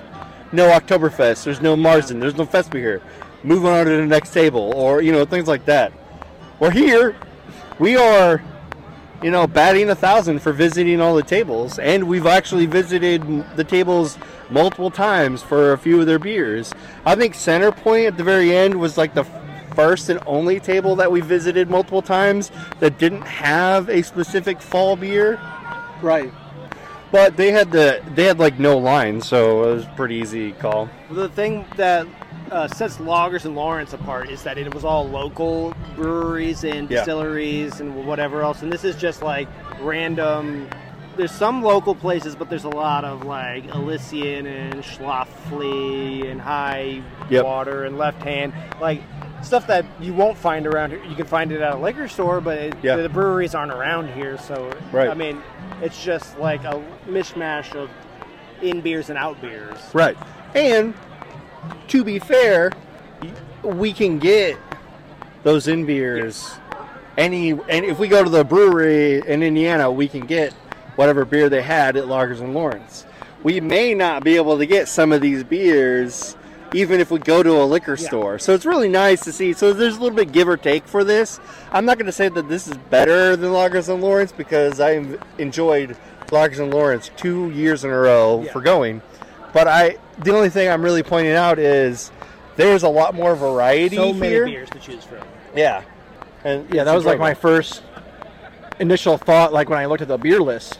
no Oktoberfest, there's no Märzen, there's no Fest beer here. Moving on to the next table, or you know things like that. We're here. We are, you know, batting a thousand for visiting all the tables, and we've actually visited the tables multiple times for a few of their beers. I think Center Point at the very end was like the first and only table that we visited multiple times that didn't have a specific fall beer. right. But they had the they had like no line, so it was pretty easy call. The thing that uh, sets Lagers and Lawrence apart is that it was all local breweries and Yeah. distilleries and whatever else, and this is just like random. There's some local places, but there's a lot of like Elysian and Schlafly and High Yep. Water and Left Hand, like stuff that you won't find around here. You can find it at a liquor store, but it, Yeah. the breweries aren't around here, so Right. I mean, it's just like a mishmash of in beers and out beers. Right. And to be fair, we can get those in beers any and if we go to the brewery in Indiana, we can get whatever beer they had at Lagers and Lawrence. We may not be able to get some of these beers even if we go to a liquor store. So it's really nice to see. So there's a little bit give or take for this. I'm not going to say that this is better than Lagers and Lawrence because I enjoyed Lagers and Lawrence two years in a row for going. But I, the only thing I'm really pointing out is there's a lot more variety So many here. beers to choose from. Yeah, and Yeah, it's that was like my first initial thought. Like when I looked at the beer list,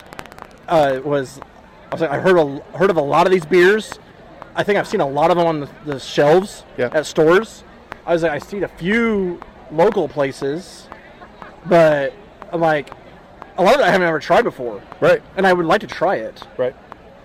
uh, was I was like, I heard a, heard of a lot of these beers. I think I've seen a lot of them on the, the shelves Yeah. at stores. I was like, I see a few local places, but I'm like, a lot of it I haven't ever tried before, right, and I would like to try it. right.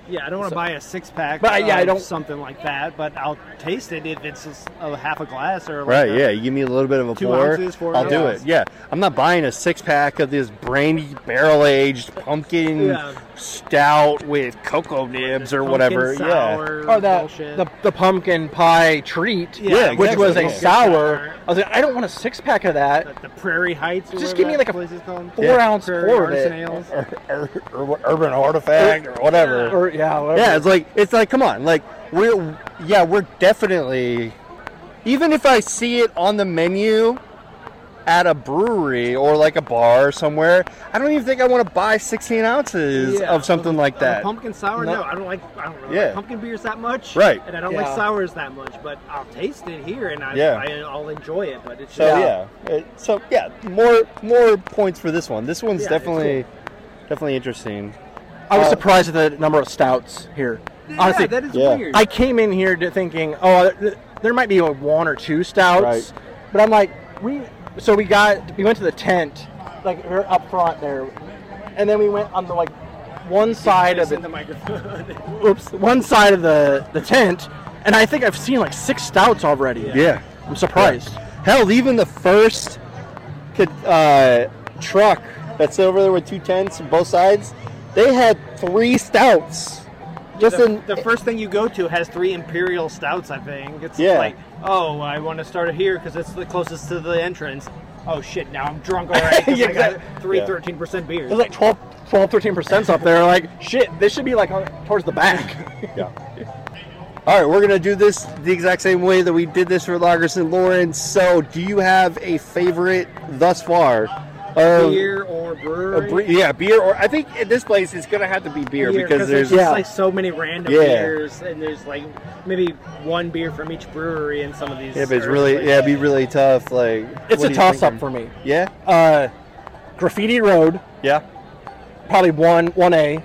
Yeah, I don't want to buy a six pack. But, yeah, I don't- something like that. But I'll taste it if it's a half a glass or like Right, a- yeah. You give me a little bit of a pour. ounces, I'll do it. Yeah, I'm not buying a six pack of this brandy barrel aged pumpkin Yeah. Stout with cocoa nibs or whatever. Yeah. Or oh, that the, the pumpkin pie treat, Yeah, which was a exactly. sour. I was like, I don't want a six pack of that. The, the Prairie Heights. Just give me like a place is called. Four ounce Prairie pour of Artisan it. Or, or, or urban artifact or whatever. Or yeah, whatever. Yeah, it's like it's like come on, like we're yeah we're definitely even if I see it on the menu at a brewery or like a bar somewhere, I don't even think I want to buy 16 ounces Yeah. of something like that. pumpkin sour? No. No. I don't like. I don't really Yeah. like pumpkin beers that much. Right. And I don't Yeah. like sours that much, but I'll taste it here and I, Yeah. I, I'll enjoy it. But it's So just, yeah, It- so yeah, more more points for this one. This one's Yeah, it's definitely definitely interesting. I was Uh, surprised at the number of stouts here. Honestly, yeah, that is yeah. weird. I came in here to thinking, oh, there might be a one or two stouts, Right. but I'm like, we. So we got we went to the tent, like we're up front there, and then we went on the like one side of the the microphone. oops one side of the the tent, and I think I've seen like six stouts already. Yeah. I'm surprised. Hell, even the first uh, truck that's over there with two tents on both sides, they had three stouts. Just the, in the first thing you go to has three imperial stouts. I think it's Yeah. like, oh, I want to start it here because it's the closest to the entrance. Oh shit! Now I'm drunk already. Yeah, I got three Yeah. 13 percent beers. There's like 12, 12 13 percent up there. Like shit, this should be like towards the back. Yeah. All right, we're gonna do this the exact same way that we did this for Lagers and Lawrence. So, do you have a favorite thus far? Of beer or a brewery. bre- yeah, beer or I think in this place it's gonna have to be beer, because there's just Yeah. like so many random Yeah. beers, and there's like maybe one beer from each brewery in some of these. yeah, but it's really like- yeah, it'd be really tough. Like It's a are you toss up for me. Yeah, Uh, Graffiti Road, yeah, probably one one A,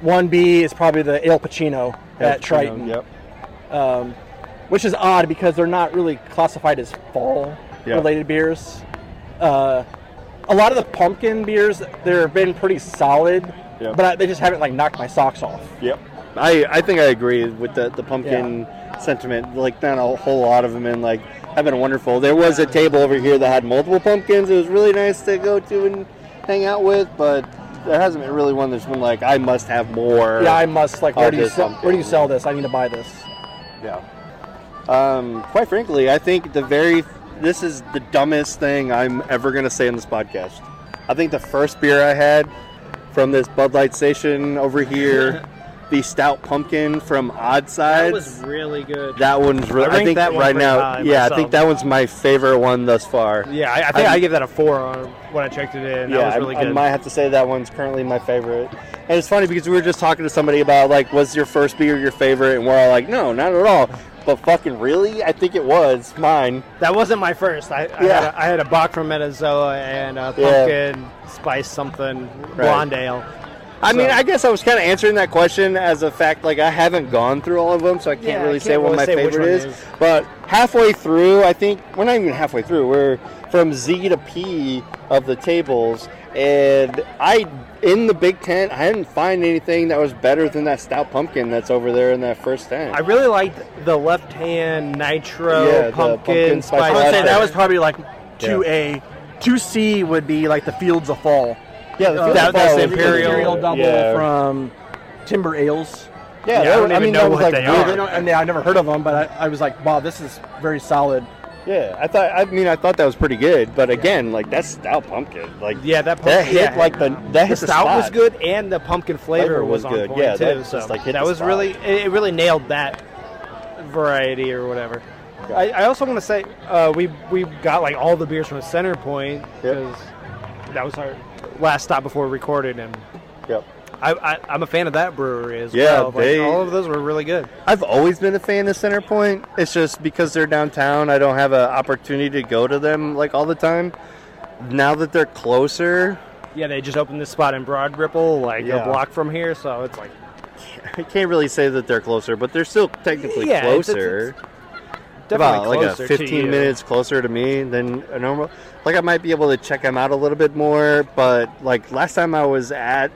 one B is probably the Ale Pacino at Triton. Yep. um, which is odd because they're not really classified as fall Yeah. related beers. Uh, a lot of the pumpkin beers, they've been pretty solid, Yeah. but I, they just haven't like knocked my socks off. Yep. I, I think I agree with the, the pumpkin sentiment. Like, not a whole lot of them, and like, have been wonderful. There was a table over here that had multiple pumpkins. It was really nice to go to and hang out with, but there hasn't been really one that's been like, I must have more. Yeah, I must like. Where do you sell, where do you sell this? I need to buy this. Yeah. Um, quite frankly, I think the very this is the dumbest thing I'm ever going to say in this podcast. I think the first beer I had from this Bud Light station over here, the Stout Pumpkin from Odd That Sides. was really good. That one's really. I I, think that right now. yeah, I think that one's my favorite one thus far. yeah, I, I think I- I, give that a four on when I checked it in. yeah, that was really I, good. I might have to say that one's currently my favorite. And it's funny because we were just talking to somebody about like, was your first beer your favorite? And we're all like, no, not at all. But fucking really, I think it was mine. That wasn't my first. I, I, Yeah. had, a, I had a Bock from Metazoa and a Yeah. pumpkin spice something blonde ale. I mean, I guess I was kind of answering that question as a fact. Like, I haven't gone through all of them, so I can't Yeah, I really can't say what my say favorite one is. is. But halfway through, I think we're not even halfway through. We're from Z to P of the tables, and I in the big tent, I didn't find anything that was better than that stout pumpkin that's over there in that first tent. I really liked the left hand nitro Yeah, pumpkin, pumpkin spice I would say that was probably like two A. Two C would be like the Fields of Fall. yeah, the Uh, Field that- of that's Fall the was Imperial- double yeah. from Timber Ales. Yeah, I don't I even mean, know that was what like they really- are. They don't, and yeah, I never heard of them, but I, I was like, wow, this is very solid. Yeah, I thought. I mean, I thought that was pretty good, but again, like that's stout pumpkin. Like Yeah, that pumpkin, that hit yeah. like the that the hit the stout was good, and the pumpkin flavor, Flavor was, was on good. point Yeah, too. that so like, that was spot. really it, really nailed that variety or whatever. I, I also want to say uh, we we got like all the beers from Center Point because that was our last stop before we recorded, and Yep. I, I I'm a fan of that brewery as Yeah, well. Like, they- all of those were really good. I've always been a fan of Center Point. It's just because they're downtown, I don't have an opportunity to go to them like all the time. Now that they're closer, Yeah, they just opened this spot in Broad Ripple, like Yeah. a block from here, so it's like I can't really say that they're closer, but they're still technically Yeah, it's- it's- closer. definitely About like a closer to 15 you. minutes closer to me than a normal. Like I might be able to check them out a little bit more, but like last time I was at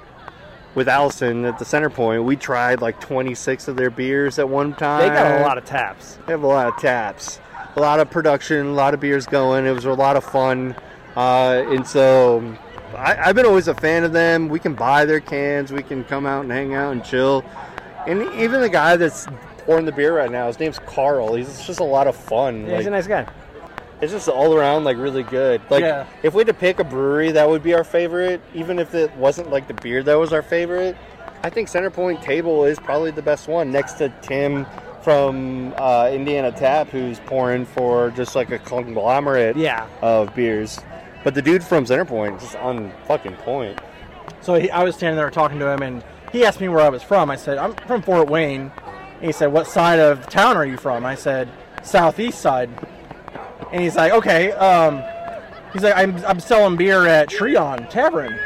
with Allison at the Center Point, we tried like 26 of their beers at one time. They got a lot of taps. They have a lot of taps, a lot of production, a lot of beers going. It was a lot of fun, uh, and so I, I've been always a fan of them. We can buy their cans. We can come out and hang out and chill. And even the guy that's pouring the beer right now, his name's Carl. He's just a lot of fun. Yeah, he's a nice guy. It's just all around like really good. Like Yeah. if we had to pick a brewery that would be our favorite, even if it wasn't like the beer that was our favorite, I think Center Point Table is probably the best one next to Tim from uh, Indiana Tap, who's pouring for just like a conglomerate Yeah. of beers. But the dude from Center Point is just on fucking point. So he, I was standing there talking to him, and he asked me where I was from. I said, I'm from Fort Wayne. And he said, What side of town are you from? I said, Southeast side. And he's like, Okay. Um, he's like, I'm, I'm selling beer at Treon Tavern.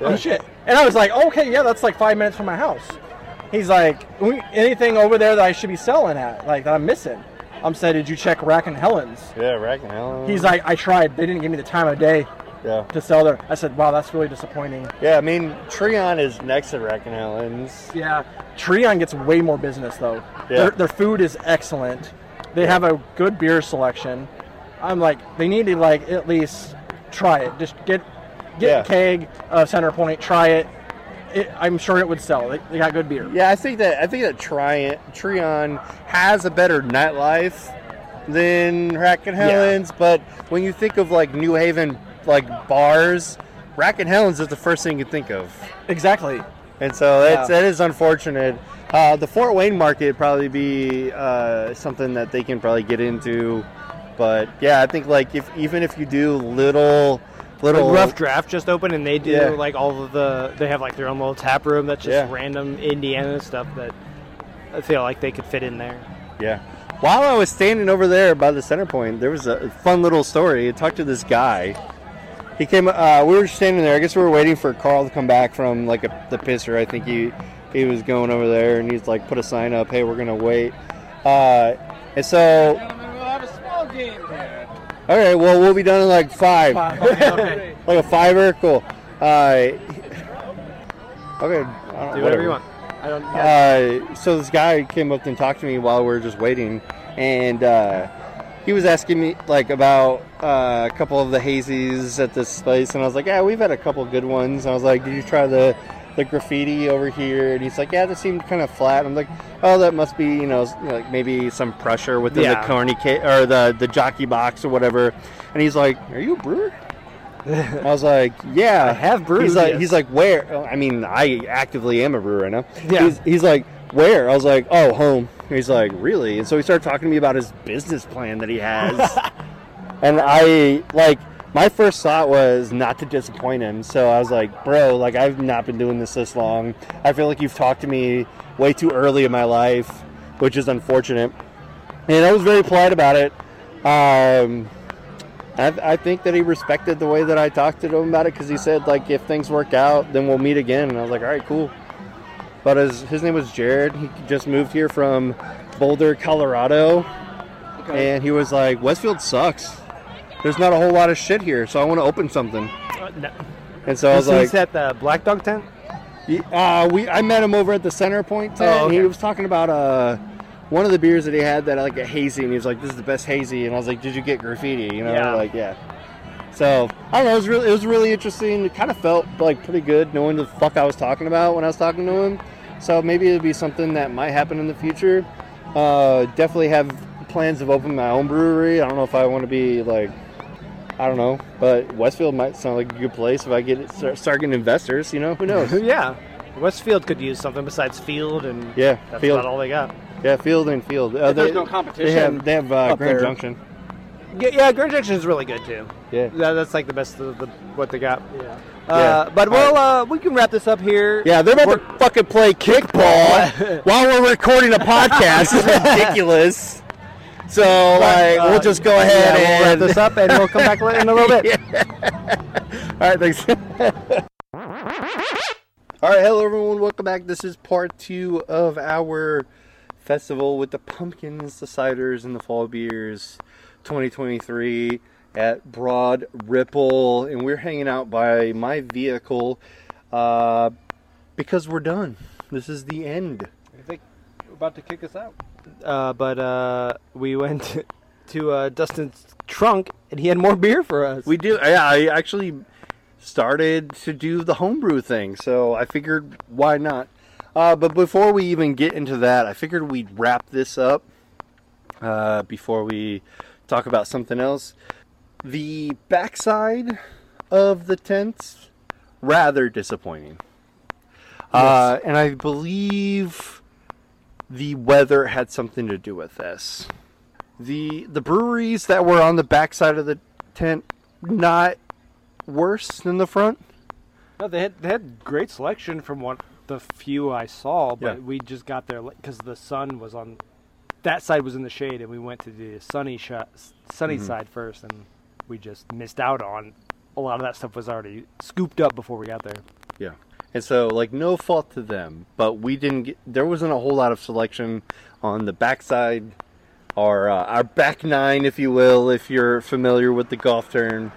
Oh, shit. And I was like, Okay, yeah, that's like five minutes from my house. He's like, Anything over there that I should be selling at, like that I'm missing? I'm saying, Did you check Rack and Helen's? Yeah, Rack and Helen's. He's like, I tried. They didn't give me the time of day yeah. to sell there. I said, Wow, that's really disappointing. Yeah, I mean, Treon is next to Rack and Helen's. Yeah, Treon gets way more business though. Yeah. Their, their food is excellent. They have a good beer selection. I'm like, they need to like at least try it. Just get get Yeah. a keg of Center Point, try it. it. I'm sure it would sell. They, they got good beer. Yeah, I think that I think that Tri- Treon has a better nightlife than Rack and Helen's, but when you think of like New Haven like bars, Rack and Helen's is the first thing you think of, Exactly. and so that's Yeah. that is unfortunate. Uh, the Fort Wayne market probably be uh, something that they can probably get into, but yeah, I think like if even if you do little little Like rough draft just open and they do Yeah. like all of the they have like their own little tap room that's just Yeah. random Indiana stuff that I feel like they could fit in there. Yeah. While I was standing over there by the center point, there was a fun little story. I talked to this guy. He came. Uh, we were standing there. I guess we were waiting for Carl to come back from like a, the pisser. I think he he was going over there, and he's like put a sign up. Hey, we're gonna wait. Uh, and so, Gentlemen, we'll have a small game here. okay, well, we'll be done in like five. Okay. like a fiver. Cool. Uh, okay. I don't- Do whatever you want. I don't. uh, so this guy came up and talked to me while we were just waiting, and uh, he was asking me like about uh, a couple of the hazies at this place, and I was like, "Yeah, we've had a couple good ones." I was like, "Did you try the the graffiti over here?" And he's like, "Yeah, this seemed kind of flat." I'm like, "Oh, that must be you know like maybe some pressure within Yeah. the corny ca- or the the jockey box or whatever." And he's like, "Are you a brewer?" I was like, "Yeah, I have brewed, He's like, yes. he's like, "Where?" I mean, I actively am a brewer right now. Yeah. He's, he's like, "Where?" I was like, "Oh, home." He's like, "Really?" And so he started talking to me about his business plan that he has. and I like my first thought was not to disappoint him. So I was like, "Bro, like I've not been doing this this long. I feel like you've talked to me way too early in my life, which is unfortunate." And I was very polite about it. Um, I, I think that he respected the way that I talked to him about it because he said like if things work out, then we'll meet again. And I was like, all right, cool. But his his name was Jared. He just moved here from Boulder, Colorado, and he was like, Westfield sucks. There's not a whole lot of shit here, so I want to open something. Uh, no. And so I was He's like, at the Black Dog tent. Uh, we I met him over at the Center Point tent. Oh, and He was talking about uh one of the beers that he had that like a hazy, and he was like, "This is the best hazy." And I was like, "Did you get graffiti?" You know, Yeah. like yeah. So I don't know. It was really it was really interesting. It kind of felt like pretty good knowing the fuck I was talking about when I was talking to him. So maybe it'll be something that might happen in the future. Uh, definitely have plans of opening my own brewery. I don't know if I want to be like. I don't know, but Westfield might sound like a good place if I get it, start, start getting investors. You know, who knows? yeah. Westfield could use something besides field, and Yeah, that's field. about all they got. Yeah, Field and Field. Uh, there's they, no competition They have they have uh, up Grand there. Junction. Yeah, yeah Grand Junction is really good too. Yeah. That, that's like the best of the, what they got. Yeah. Yeah. Uh, but well, uh, we can wrap this up here. Yeah, they're about to fucking play kickball while we're recording a podcast. It's ridiculous. So like, uh, we'll just go ahead yeah, we'll wrap this up, and we'll come back in a little bit. All right, thanks. All right, hello everyone. Welcome back. This is part two of our festival with the pumpkins, the ciders, and the fall beers, 2023 at Broad Ripple, and we're hanging out by my vehicle uh, because we're done. This is the end. I think we're about to kick us out. Uh, but uh, we went to uh, Dustin's trunk, and he had more beer for us. We do. Yeah, I actually. started to do the homebrew thing. So I figured, why not? Uh, but before we even get into that, I figured we'd wrap this up uh, before we talk about something else. The backside of the tents, rather disappointing. Uh, and I believe the weather had something to do with this. The the breweries that were on the backside of the tent, not worse than the front. No, they had they had great selection from what the few I saw, but Yeah. we just got there because the sun was on that side was in the shade, and we went to the sunny shot, sunny Mhm. side first, and we just missed out on a lot of that stuff was already scooped up before we got there. Yeah. And so, like, no fault to them, but we didn't get. There wasn't a whole lot of selection on the backside, or uh, our back nine, if you will, if you're familiar with the golf turn,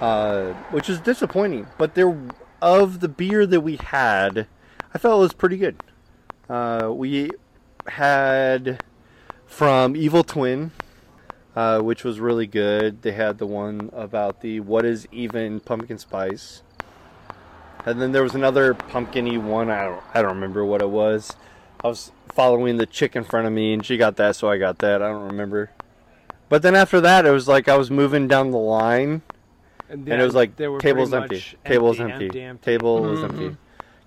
uh, which is disappointing. But there, of the beer that we had, I felt it was pretty good. Uh, we had from Evil Twin, uh, which was really good. They had the one about the what is even pumpkin spice. And then there was another pumpkiny one. I don't, I don't remember what it was. I was following the chick in front of me, and she got that, so I got that. I don't remember. But then after that, it was like I was moving down the line, and it was like were table's pretty empty, table's empty, empty, empty, empty. table was Mhm. empty.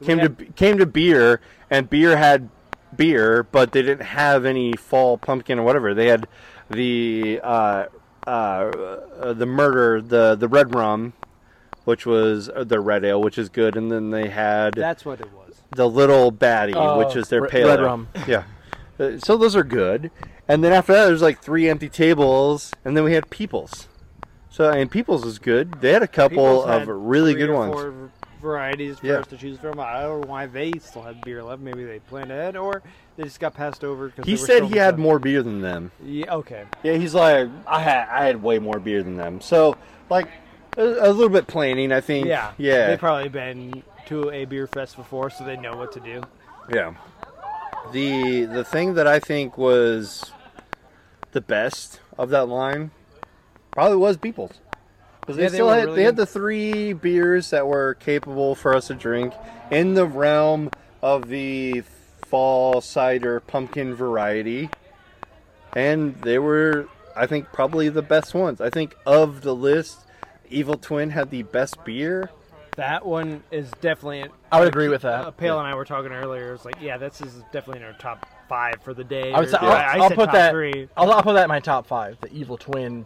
Came had- to came to beer, and beer had beer, but they didn't have any fall pumpkin or whatever. They had the uh, uh, uh, the murder, the the red rum, which was uh, the red ale, which is good, and then they had That's what it was. the little baddie, Oh, which is their pale red ale. rum. Yeah. Uh, So those are good. And then after that, there's like three empty tables, and then we had Peoples. So and Peoples was good. They had a couple People's of had really three good or ones. Four varieties for Yeah. us to choose from. I don't know why they still had beer left. Maybe they planned ahead, or they just got passed over. Cause He they were said still he had more beer than them. Yeah. Okay. Yeah, he's like, I had I had way more beer than them. So like a, a little bit planning, I think. Yeah. Yeah. They've probably been to a beer fest before, so they know what to do. Yeah. The the thing that I think was the best of that line probably was Peoples. Because they Yeah, they still were had really they had the three beers that were capable for us to drink in the realm of the fall cider pumpkin variety. And they were I think probably the best ones. I think of the list, Evil Twin had the best beer. That one is definitely. I would agree with that. Uh, Pale and I were talking earlier. It's like, yeah, this is definitely in our top five for the day. I would or- say, yeah, I I'll, I'll said put top that. Three. I'll, I'll put that in my top five. The Evil Twin.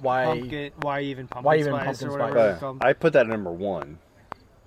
Why? Pumpkin, why even pumpkin Why even spice pumpkin or spice? whatever it's I put that at number one.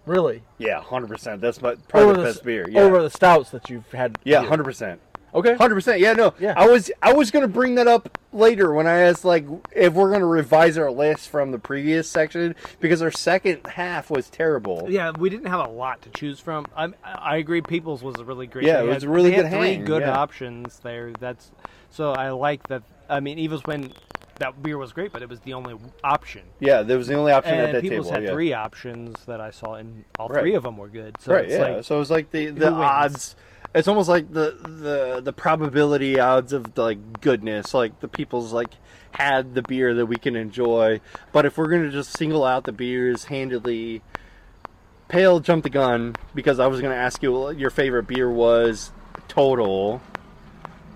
Really? Yeah, hundred percent. That's my probably the the best beer. Yeah, Over the stouts that you've had. yeah, hundred percent. Okay. Hundred percent. Yeah, no. Yeah. I was I was gonna bring that up later when I asked like if we're gonna revise our list from the previous section because our second half was terrible. Yeah, we didn't have a lot to choose from. I, I agree. People's was a really great. Yeah, it was had- a really good Three hang, good yeah. options there. That's so I like that. I mean, Evil's when that beer was great, but it was the only option. Yeah, that was the only option at And that People's table. had yeah. three options that I saw, and all Right. three of them were good. So right. it's Yeah. like so it was like the the wins? It's almost like the the the probability odds of the, like goodness. Like the people's like had the beer that we can enjoy, but if we're gonna just single out the beers handedly, Pale jumped the gun because I was gonna ask you what your favorite beer was total,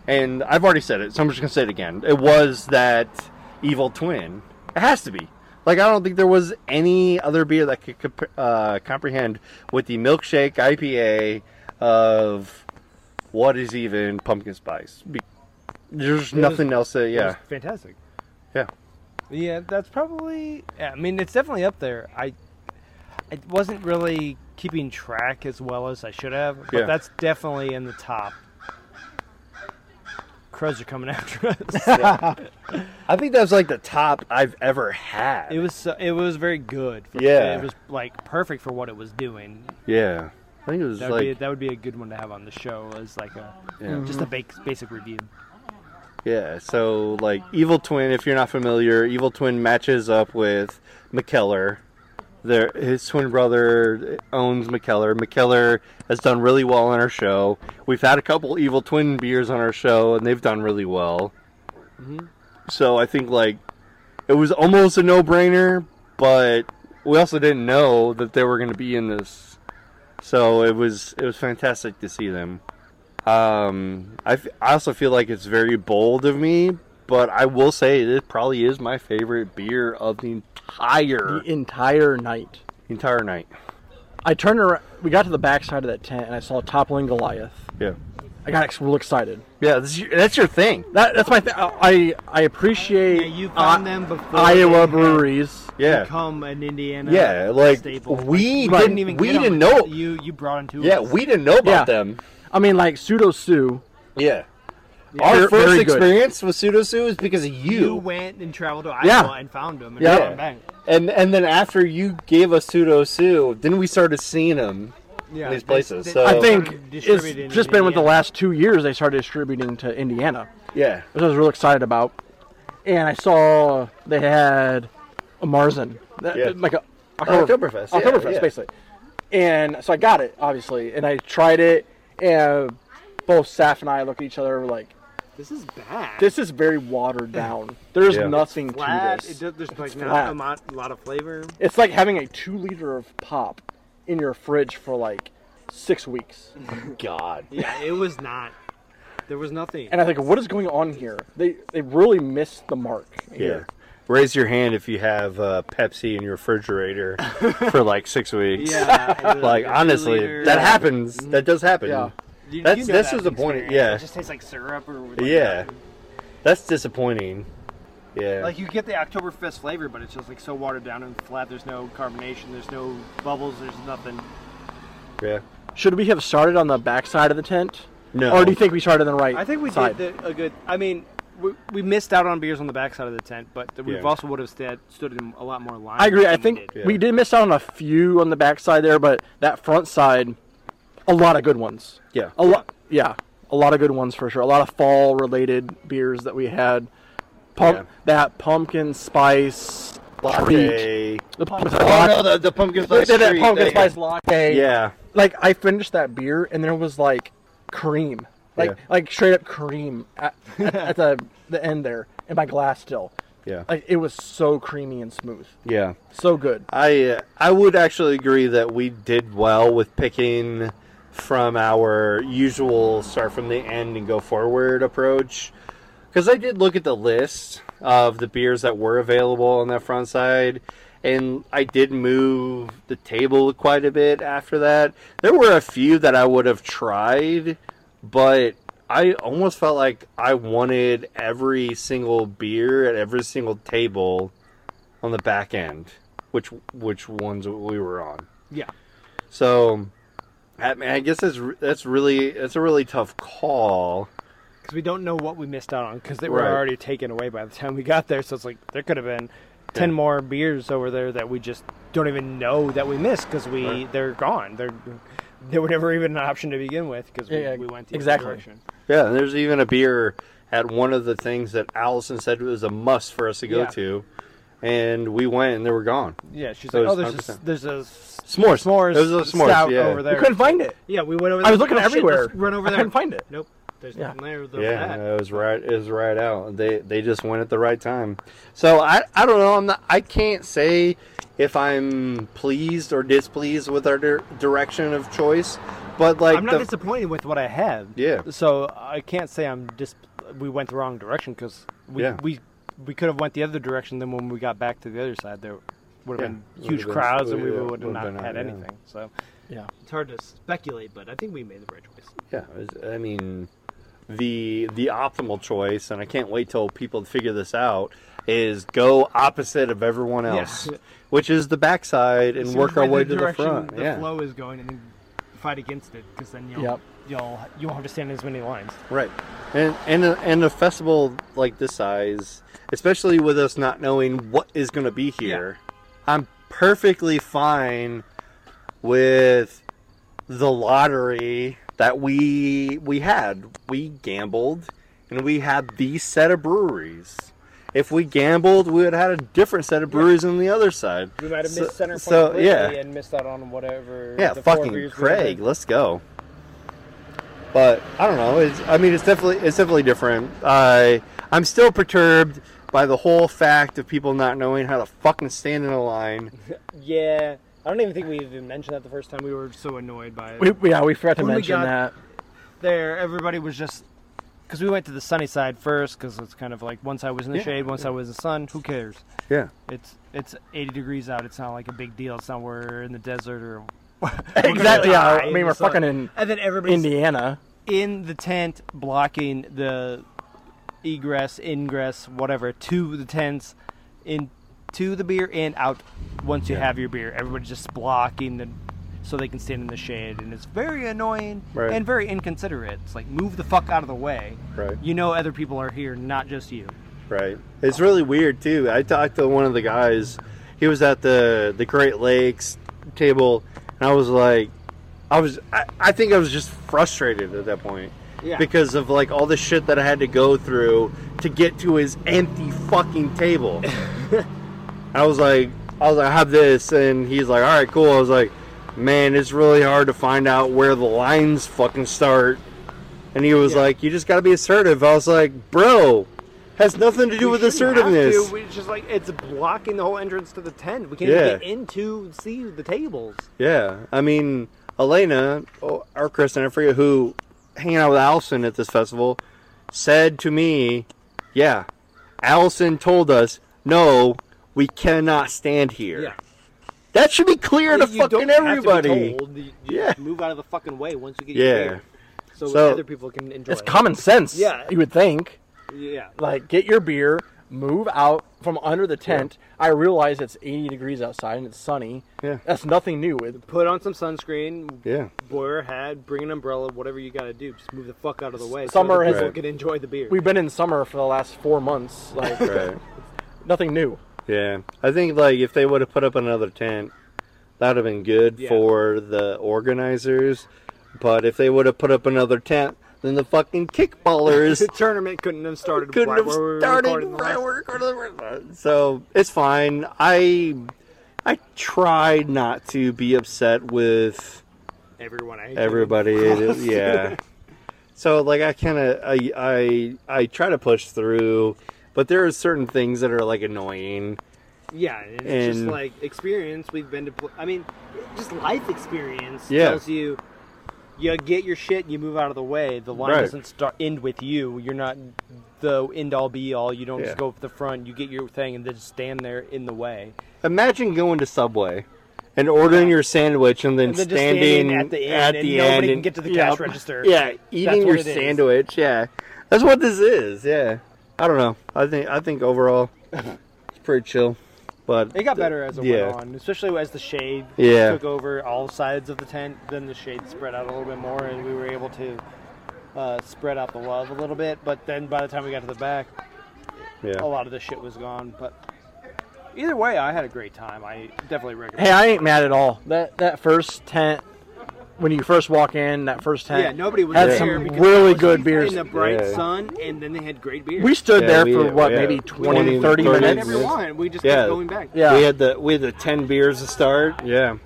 and I've already said it, so I'm just gonna say it again. It was that Evil Twin. It has to be. Like I don't think there was any other beer that could uh, comprehend with the milkshake IPA of what is even pumpkin spice. Be- There's was- nothing else that yeah fantastic. yeah Yeah, that's probably. Yeah, I mean, it's definitely up there. I, I wasn't really keeping track as well as I should have, but Yeah. that's definitely in the top. Crows are coming after us. I think that was like the top I've ever had. It was so- it was very good. For, Yeah. it was like perfect for what it was doing. yeah. I think it was That would, like be, that would be a good one to have on the show as like a Yeah. just a ba- basic review. Yeah, so like Evil Twin, if you're not familiar, Evil Twin matches up with Mikkeller. Their his twin brother owns Mikkeller. Mikkeller has done really well on our show. We've had a couple Evil Twin beers on our show, and they've done really well. Mhm. So I think like it was almost a no-brainer, but we also didn't know that they were going to be in this, so it was it was fantastic to see them. Um, I, f- I also feel like it's very bold of me, but I will say it probably is my favorite beer of the entire The entire night. entire night. I turned around. We got to the back side of that tent, and I saw a toppling Goliath. Yeah, I got real excited. yeah, this is your, that's your thing. That, that's my thing. I I appreciate Yeah, you found uh, them before Iowa breweries. Yeah, become an Indiana. Yeah, like, staple. we Like, didn't- even we get 'em. didn't know- You you brought them to yeah, us. we didn't know about Yeah. them. I mean, like Pseudo Sue. Yeah, Yeah. our first very good. experience with PseudoSue is because of You you. went and traveled to Yeah. Iowa and found them. And Yeah. brought 'em back. And and then after you gave us pseudo sue, then we started seeing them Yeah, in these places. they- so I think it's distributing in just been with the last two years they started distributing to Indiana, yeah, which I was real excited about. And I saw they had a Märzen, that- Yeah. like a oh, Oktoberfest, yeah, Oktoberfest, yeah. basically. And so I got it, obviously, and I tried it, and both Saf and I looked at each other like, This is bad. "This is very watered down. There's Yeah. nothing flat. to It this. does, there's like flat. not a, a lot of flavor. It's like having a two liter of pop in your fridge for like six weeks." God, Yeah, it was not. There was nothing. And I think, what is going on here? They they really missed the mark. yeah. Here. Raise your hand if you have uh, Pepsi in your refrigerator for like six weeks. yeah, it Like honestly, two-liter- that happens. That does happen. Yeah. You- That's- you know this that is the point, yeah. It just tastes like syrup or like Yeah. That's disappointing. Yeah. Like you get the Oktoberfest flavor, but it's just like so watered down and flat. There's no carbonation. There's no bubbles. There's nothing. yeah. Should we have started on the back side of the tent? No. Or do you think we started on the right I think we side? did the, a good. I mean, we, we missed out on beers on the back side of the tent, but we Yeah. have also would have stood, stood in a lot more line. I agree. I than we think did. Yeah. we did miss out on a few on the back side there, but that front side, a lot of good ones. Yeah. A lot, yeah, a lot of good ones for sure. A lot of fall related beers that we had. Pump Yeah. that pumpkin spice. Latte. The pumpkin Oh spice. no, the, the pumpkin spice. did that pumpkin They- spice latte. Yeah. Like I finished that beer and there was like cream, like Yeah. like straight up cream at, at, at the the end there in my glass still. Yeah. Like it was so creamy and smooth, Yeah. so good. I uh, I would actually agree that we did well with picking from our usual start from the end and go forward approach. Because I did look at the list of the beers that were available on that front side, and I did move the table quite a bit after that. There were a few that I would have tried, but I almost felt like I wanted every single beer at every single table on the back end, which which ones we were on. Yeah. So, I, mean, I guess that's that's really it's a really tough call. Because we don't know what we missed out on because they were Right. already taken away by the time we got there. So it's like there could have been ten Yeah. more beers over there that we just don't even know that we missed because we Right. they're gone. They're they were never even an option to begin with because we, Yeah, yeah, we went the exactly. other direction. Yeah, and there's even a beer at one of the things that Allison said was a must for us to go Yeah. to, and we went and they were gone. Yeah, she's So like, oh, there's a, 100%. there's a s- S'mores. s'mores, It was a s'mores, stout yeah. over We there. couldn't find it. Yeah, we went over. there. I was looking oh, shit, everywhere. let's run over there. I there. couldn't find it. Nope. There's Yeah. nothing there. Yeah, that. it was right. It was right out. They they just went at the right time. So I I don't know. I'm not. I can't say if I'm pleased or displeased with our dir- direction of choice, but like I'm not the, disappointed with what I have. Yeah. So I can't say I'm dis. We went the wrong direction because we Yeah. we we could have went the other direction. Then when we got back to the other side, there would have Yeah. been huge been- crowds, and we yeah, would have would've not been had out, yeah. anything. So Yeah. it's hard to speculate, but I think we made the right choice. Yeah, it's- I mean, the the optimal choice, and I can't wait till people figure this out, is go opposite of everyone else, Yeah. which is the backside, and See work our way to the front. The yeah, flow is going, and then fight against it because then you'll Yep. you'll you won't have to stand as many lines. right. And and a, and a festival like this size, especially with us not knowing what is going to be here, I'm perfectly fine with the lottery that we we had. We gambled, and we had these set of breweries. If we gambled, we would have had a different set of breweries on the other side. We might have So- missed center point so, completely yeah. and missed out on whatever. Yeah, fucking. Craig, let's go. But I don't know. It's, I mean, it's definitely it's definitely different. I I'm still perturbed by the whole fact of people not knowing how to fucking stand in a line. Yeah, I don't even think we even mentioned that the first time. We were so annoyed by it. We, yeah, we forgot to When we mention got- that. there, everybody was just because we went to the sunny side first because it's kind of like once I was in the Yeah. shade, one I was in the sun. Who cares? Yeah. It's it's 80 degrees out. It's not like a big deal. It's not we're in the desert or Exactly. Yeah. I mean, we're fucking in and then everybody's Indiana. in the tent blocking the egress, ingress, whatever to the tents, in to the beer and out once you have your beer. Everybody's just blocking the so they can stand in the shade, and it's very annoying Right. and very inconsiderate. It's like move the fuck out of the way. Right. You know other people are here, not just you. Right. It's really weird too. I talked to one of the guys. He was at the the Great Lakes table, and I was like, I was, I, I think I was just frustrated at that point Yeah. because of like all the shit that I had to go through to get to his empty fucking table. I was like, I was like, I have this, and he's like, all right, cool. I was like, man, it's really hard to find out where the lines fucking start. And he was Yeah. like, you just got to be assertive. I was like, bro, has nothing to do We with assertiveness. to. We just like it's blocking the whole entrance to the tent. We can't Yeah. get into see the tables. Yeah, I mean, Elena or or Kristen, I forget who, hanging out with Allison at this festival, said to me, "Yeah, Allison told us no, we cannot stand here." Yeah. That should be clear to You fucking don't have to be everybody. told. You- you Yeah. move out of the fucking way once you get your Yeah. beer, so, So- other people can enjoy. It's it. common sense. Yeah. You would think. Yeah. Like, get your beer, move out from under the tent. I realize it's 80 degrees outside and it's sunny. Yeah. That's nothing new. It, Put on some sunscreen. Yeah, Wear a hat. Bring an umbrella. Whatever you got to do. Just move the fuck out of the way. Summer so other has- people Right. can enjoy the beer. we've been in summer for the last four months. Like, right. nothing new. Yeah, I think like if they would have put up another tent, that would have been good Yeah. for the organizers. But if they would have put up another tent, then the fucking kickballers the tournament couldn't have started. couldn't right have where we were started right where. So it's fine. I I try not to be upset with Everyone. I everybody. yeah. So like I kind of I, I I try to push through, but there are certain things that are like annoying. Yeah, and it's just like experience. We've been to. I mean, just life experience Yeah. tells you. You get your shit. And you move out of the way. The line Right. doesn't start end with you. You're not the end all be all. You don't Yeah. just go up the front. You get your thing and then just stand there in the way. Imagine going to Subway and ordering your sandwich and then, And then standing, standing at the end and nobody end can get to the cash register. Yeah, eating your it is. sandwich. Yeah, that's what this is. Yeah, I don't know. I think I think overall it's pretty chill, but It got better as it yeah. went on, especially as the shade Yeah. took over all sides of the tent. Then the shade spread out a little bit more, and we were able to uh, spread out the love a little bit. But then by the time we got to the back, Yeah, a lot of the shit was gone. But either way, I had a great time. I definitely recommend. Hey, I ain't mad at all. That that first tent, when you first walk in, that first tent, yeah, nobody was had there some because really it was good beers. in the bright Yeah. sun, and then they had great beers. We stood Yeah, there we- for what, yeah. maybe 20, 30, 30 we had minutes. every one. We just Yeah. kept going back. Yeah. we had the we had the ten beers to start. Yeah,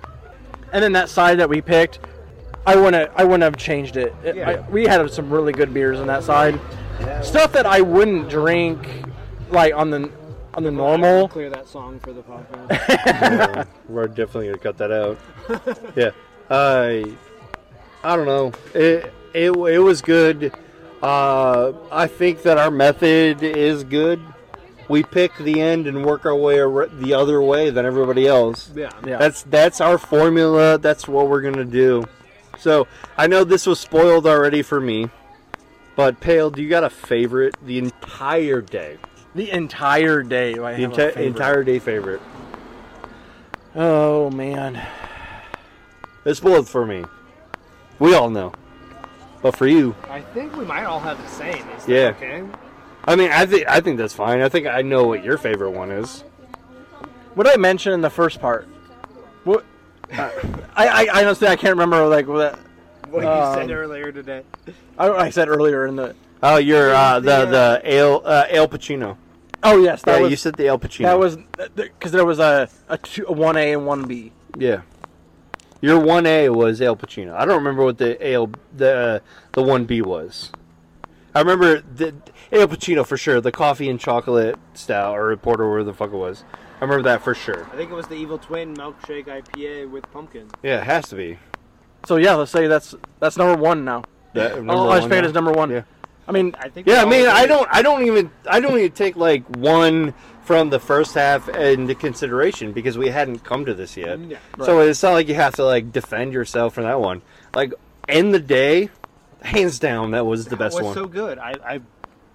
And then that side that we picked, I wouldn't I wouldn't have changed it. It- Yeah. I- we had some really good beers on that side. Stuff that I wouldn't drink, like on the on the normal. Clear that song for the podcast. Yeah, we're definitely gonna cut that out. Yeah, I I don't know. It it it was good. Uh, I think that our method is good. We pick the end and work our way ar- the other way than everybody else. yeah. Yeah. That's that's our formula. That's what we're gonna do. So I know this was spoiled already for me, but Pale, do you got a favorite the entire day? The entire day. I The have a enti- favorite. entire day favorite. Oh man. It's spoiled for me. We all know, but for you, I think we might all have the same. Is that Yeah. Okay. I mean, I think I think that's fine. I think I know what your favorite one is. What did I mention in the first part? What? I, I I honestly I can't remember like what What you Um, said earlier today. I, I said earlier in the. Oh, your uh, the The, the ale uh, ale Pacino. Oh yes, that Yeah, was you said the ale Pacino. that was because there was a a two- a one A and one B. yeah. Your one A was ale Pacino. I don't remember what the ale the uh, the one B was. I remember the Ale Pacino for sure. The coffee and chocolate stout or porter, or whatever the fuck it was. I remember that for sure. I think it was the Evil Twin Milkshake IPA with pumpkin. Yeah, it has to be. So yeah, let's say that's that's number one now. That, number Oh, I one paid now. as number one. Yeah. I mean, I think. Yeah, I mean, I don't, I don't even, I don't even take like one from the first half into consideration because we hadn't come to this yet. Yeah. So it's not like you have to like defend yourself from that one. Like, end the day, hands down, that was the best was one. so good. I, I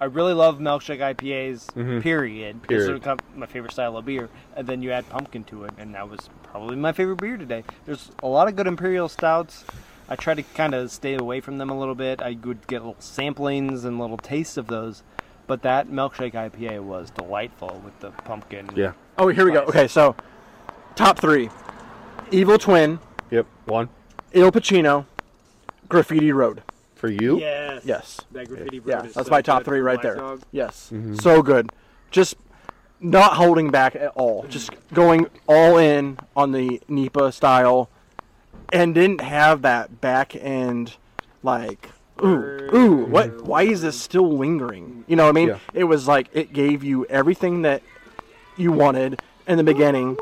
I really love milkshake IPAs. Mhm. Period. Period. Those are kind of my favorite style of beer, and then you add pumpkin to it, and that was probably my favorite beer today. There's a lot of good imperial stouts. I try to kind of stay away from them a little bit. I would get little samplings and little tastes of those, but that milkshake IPA was delightful with the pumpkin. Yeah. oh, here we go. Okay, so top three: Evil Twin, Yep, one Ale Pacino, Graffiti Road. for you. Yes. Yes. That graffiti road Yeah, is that's so my top good three right there. Dog. Yes, Mm-hmm. so good. Just not holding back at all. Just going all in on the NEIPA style, and didn't have that back end like. Ooh, ooh, what? Mm-hmm. Why is this still lingering? You know, what I mean, Yeah. it was like it gave you everything that you wanted in the beginning,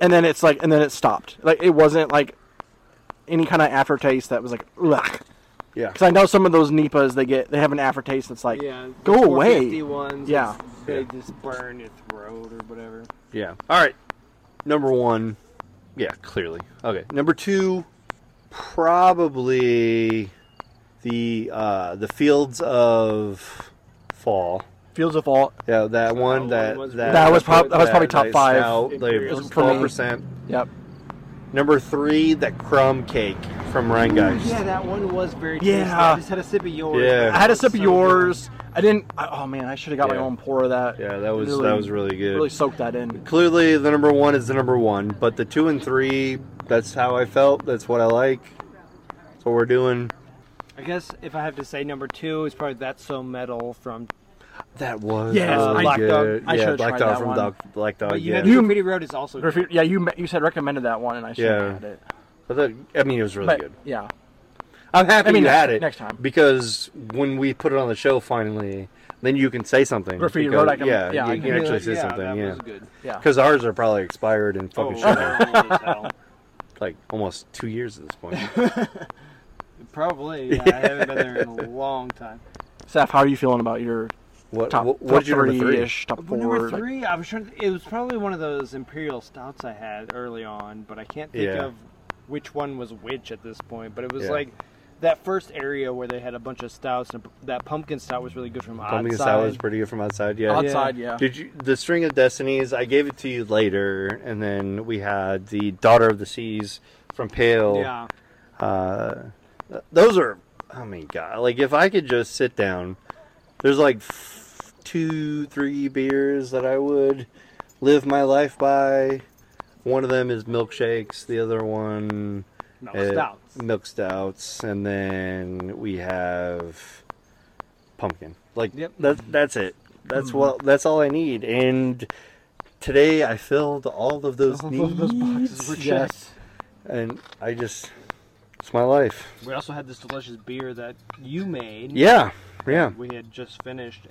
and then it's like, and then it stopped. Like it wasn't like any kind of aftertaste that was like, ugh. Yeah. Because I know some of those NEIPAs, they get they have an aftertaste that's like, Yeah. Go away. 450 Ones, Yeah. it's- They just burn your throat or whatever. Yeah. All right. Number one. Yeah, clearly. Okay. Number two, probably the uh, the Fields of Fall. Fields of Fall. Yeah, that one. one That was that, That was prob- that was probably top that five. stout, like, Imperial was 12%. Yep. Number three, that crumb cake from Rhinegeist. Yeah, that one was very Yeah. tasty. I just had a sip of yours. Yeah. I had a sip So of good. yours. I didn't. I, oh man, I should have got my own pour of that. Yeah, that was Really- that was really good. Really soaked that in. Clearly, the number one is the number one, but the two and three, that's how I felt. That's what I like. That's what we're doing. I guess if I have to say number two, is probably That's So Metal from. That was Yes, really I- Black Dog. I yeah, should've Black tried Dog that from one. Dog, Black Dog. But you yeah. had You- Graffiti Road is also good. Graffiti- Yeah, you you said recommended that one, and I should Yeah. have had it. But that- I mean, it was really But good. yeah, I'm happy I mean, you next- had it next time. because when we put it on the show finally, then you can say something. Graffiti because- Road, I can- yeah, yeah, I you can can actually that. say yeah, something. That Yeah, was good. yeah. because ours are probably expired and fucking oh, shit. Oh, like almost two years at this point. Probably. Yeah, I haven't been there in a long time. Seth, how are you feeling about your What? top, what top what's your number three? three-ish, top Well, four? number like- three, I was trying. To, it was probably one of those imperial stouts I had early on, but I can't think Yeah. of which one was which at this point. But it was Yeah. like that first area where they had a bunch of stouts, and that pumpkin stout was really good from outside. Pumpkin. Stout was pretty good from outside. Yeah. outside, yeah. Did you the string of destinies? I gave it to you later, and then we had the daughter of the seas from Pale. Yeah, Uh, th- those are. I mean, God, like if I could just sit down, there's like f- two, three beers that I would live my life by. One of them is milkshakes. The other one, no uh, stouts. milk stouts, and then we have pumpkin. Like Yep. that, that's it. That's what. That's all I need. And today I filled all of those needs. yes. And I just, it's my life. We also had this delicious beer that you made. Yeah, yeah, We had just finished,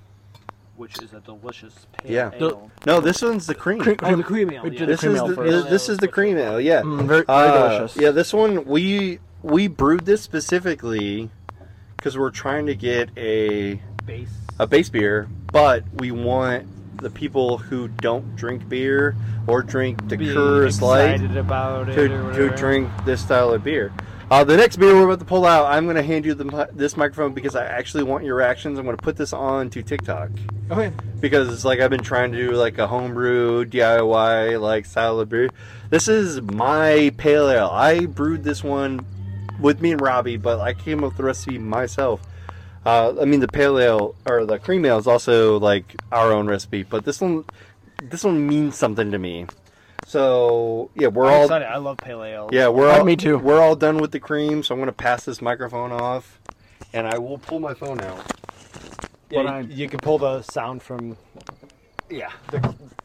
which is a delicious pale Yeah. ale. No, this one's the cream. Cream- Oh, the cream ale. We yeah. did This cream is ale the, first. this is the cream ale. Yeah, Mm, very, very Uh, delicious. Yeah, this one we we brewed this specifically because we're trying to get a base. a base beer, but we want the people who don't drink beer or drink the Be Light excited about it to, to drink this style of beer. Uh, the next beer we're about to pull out, I'm going to hand you the, this microphone because I actually want your reactions. I'm going to put this on to TikTok Okay. because it's like I've been trying to do like a homebrew DIY like style of beer. This is my pale ale. I brewed this one with me and Robbie, but I came up with the recipe myself. Uh, I mean, the pale ale or the cream ale is also like our own recipe, but this one, this one means something to me. So yeah, we're I'm all excited. I love pale ale. yeah, we're all me too. We're all done with the cream, so I'm gonna pass this microphone off, and I will pull my phone out. Yeah, But you, you can pull the sound from Yeah,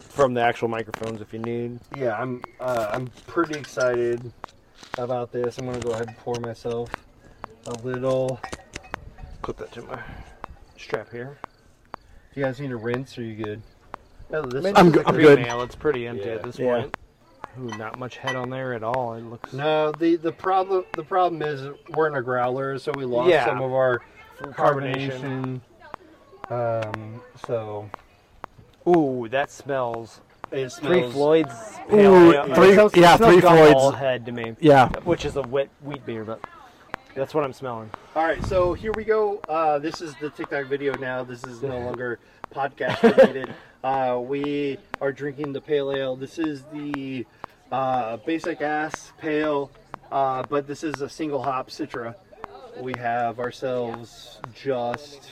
from the actual microphones if you need. yeah, I'm uh, I'm pretty excited about this. I'm gonna go ahead and pour myself a little. Clip that to my. strap here. Do you guys need a rinse? Or are you good? Oh, this Maybe I'm just good- a I'm cream good. Ale. It's pretty empty Yeah. at this Yeah. point. Ooh, not much head on there at all. It looks. No, the the problem the problem is we're in a growler, so we lost Yeah. some of our carbonation. carbonation. Um, so Ooh, that smells. it Three smells. Floyd's. Ooh, Pale Ale. three- It smells- it yeah, smells Three Floyd's. head to me, Yeah. which is a wet wheat beer, but that's what I'm smelling. All right, so here we go. Uh, this is the TikTok video now. This is no longer podcast related. uh, we are drinking the pale ale. This is the uh, basic ass pale, uh, but this is a single hop Citra. We have ourselves just.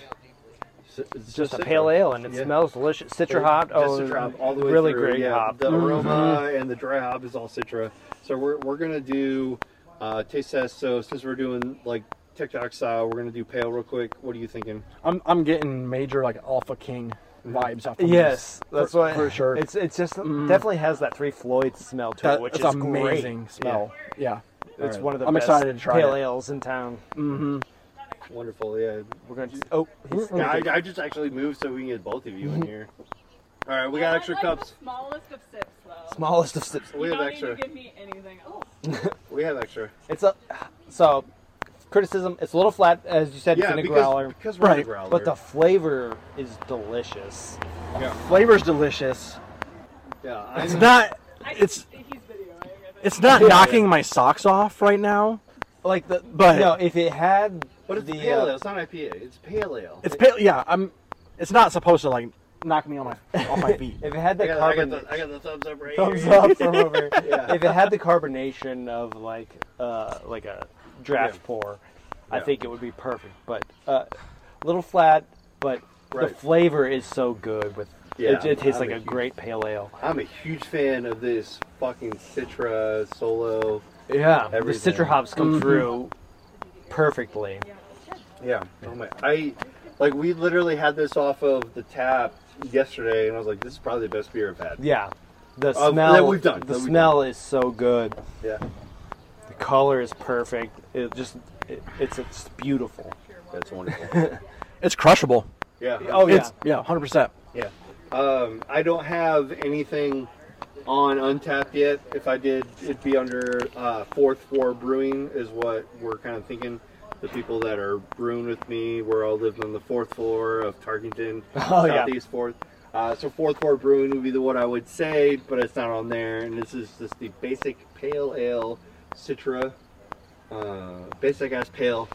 It's just a pale ale, and it Yeah. smells delicious. Citra Just hop. Oh, Citra hop all the way really through. great yeah, hop. The aroma and the dry hop is all Citra. So we're, we're gonna do uh, taste test. So since we're doing like TikTok style, we're gonna do pale real quick. What are you thinking? I'm I'm getting major like Alpha King vibes off. Of Yes, this. that's for, what for sure. It's it's just Mhm. definitely has that Three Floyd smell to That- it, which is amazing great. smell. Yeah. It's Alright. one of the I'm best excited to try pale it. ales in town. Mm-hmm. Wonderful. Yeah. We're gonna. Just, Oh, he's Yeah, I, I just actually moved so we can get both of you in here. All right, we got extra like cups. The smallest of sips, though. smallest of sips. We you have don't extra. need to give me anything else. We have extra. It's a so criticism. It's a little flat, as you said. Yeah, in a because, growler, because we're in a growler. but the flavor is delicious. Flavor's delicious. yeah, I It's know. not. I, It's he's videoing. I think. it's not Yeah, knocking my socks off right now. Like the, But- no, if it had but it's the pale uh, ale. It's not IPA. It's pale ale. It's pale. Yeah. I'm. It's not supposed to like knock me on my off my feet. if it had I the got, I, carbon, got the, I got the thumbs up right thumbs here. up from over. Yeah. If it had the carbonation of like uh like a draft Yeah. pour, I Yeah. think it would be perfect. But uh, a little flat, but the flavor is so good. With Yeah, it, it tastes I'm like a huge- great pale ale. I'm a huge fan of this fucking Citra Solo. Yeah, the Everything. citra hops come Mhm. through perfectly. Yeah. Oh my! I like we literally had this off of the tap yesterday, and I was like, "This is probably the best beer I've had." Yeah, the smell. that we've done, The smell is so good. Yeah. The color is perfect. It just it, it's it's beautiful. That's wonderful. It's crushable. yeah. Oh yeah. It's yeah, hundred percent. Yeah. Um, I don't have anything on Untappd yet. If I did, it'd be under uh, Fourth Floor Brewing, is what we're kind of thinking. The people that are brewing with me, we're all living on the fourth floor of Tarkington, Oh yeah. Southeast Fourth. Uh, so Fourth Floor Brewing would be the one I would say, but it's not on there. And this is just the basic pale ale Citra, uh, basic ass pale,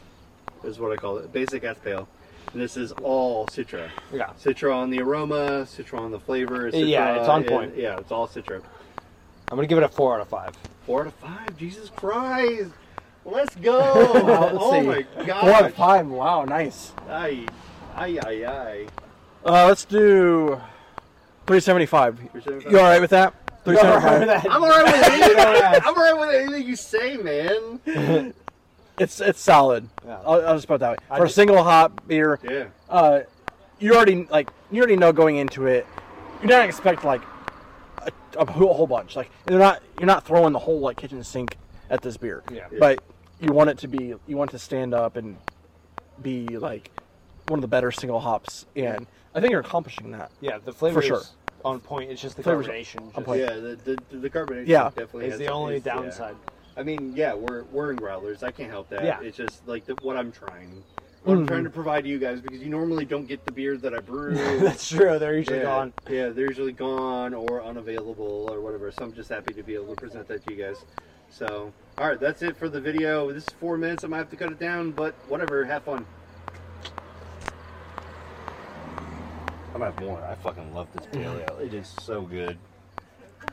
is what I call it. Basic ass pale. And this is all Citra. Yeah. Citra on the aroma, Citra on the flavor. Citra Yeah, it's on in- point. yeah, it's all Citra. I'm gonna give it a four out of five. Four out of five. Jesus Christ. Let's go. Let's oh see. my Four out of five. Wow, nice. Aye. Aye, aye, aye. Uh, let's do three seventy five. You're saying You all right with that? Three seventy five. I'm alright with anything. I'm alright with anything you say, man. It's it's solid. Yeah. I'll, I'll just put it that way. For a did- single hop beer, Yeah. uh, you already like you already know going into it. You're not expect like a, a whole, whole bunch. Like you're not you're not throwing the whole like kitchen sink at this beer. Yeah. But you want it to be you want it to stand up and be like one of the better single hops, and I think you're accomplishing that. Yeah, the flavor For sure. is on point. It's just the Flavor's carbonation. on just point. Yeah, the, the, the carbonation Yeah. definitely is the some- only is- yeah. downside. I mean, yeah, we're we're in growlers. I can't help that. Yeah. It's just like the, what I'm trying. What I'm Mhm. trying to provide you guys because you normally don't get the beers that I brew. That's true. They're usually yeah, gone. Yeah, they're usually gone or unavailable or whatever. So I'm just happy to be able to present that to you guys. So, all right, that's it for the video. This is four minutes. I might have to cut it down, but whatever. Have fun. I'm gonna have more. I fucking love this pale ale. It is so good.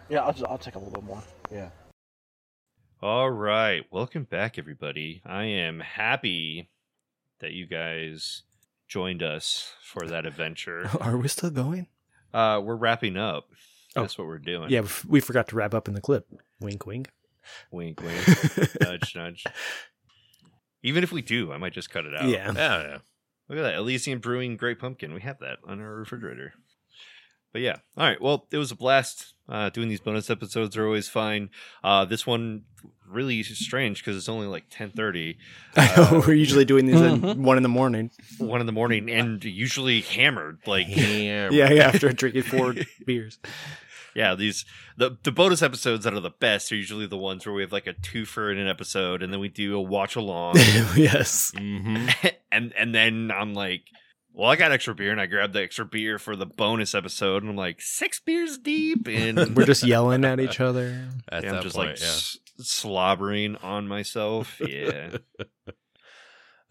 Yeah, I'll just I'll take a little bit more. Yeah. All right. Welcome back, everybody. I am happy that you guys joined us for that adventure. Are we still going? Uh, we're wrapping up. Oh. That's what we're doing. Yeah, we we forgot to wrap up in the clip. Wink, wink. Wink, wink. nudge, nudge. Even if we do, I might just cut it out. Yeah. Yeah, yeah. Look at that. Elysian Brewing Great Pumpkin. We have that on our refrigerator. But but yeah. All right. Well, it was a blast. Uh, doing these bonus episodes are always fine. Uh, this one really strange because it's only like ten thirty, I know we're usually doing these at Mhm. one in the morning. one in the morning, and usually hammered. Like Hammer. Yeah, yeah. After drinking four beers. Yeah, these the the bonus episodes that are the best are usually the ones where we have like a twofer in an episode, and then we do a watch along, yes. hmm and and then I'm like, well, I got extra beer, and I grabbed the extra beer for the bonus episode, and I'm like six beers deep, and We're just yelling at each other. At yeah, I'm just point, like yeah. s- slobbering on myself. Yeah,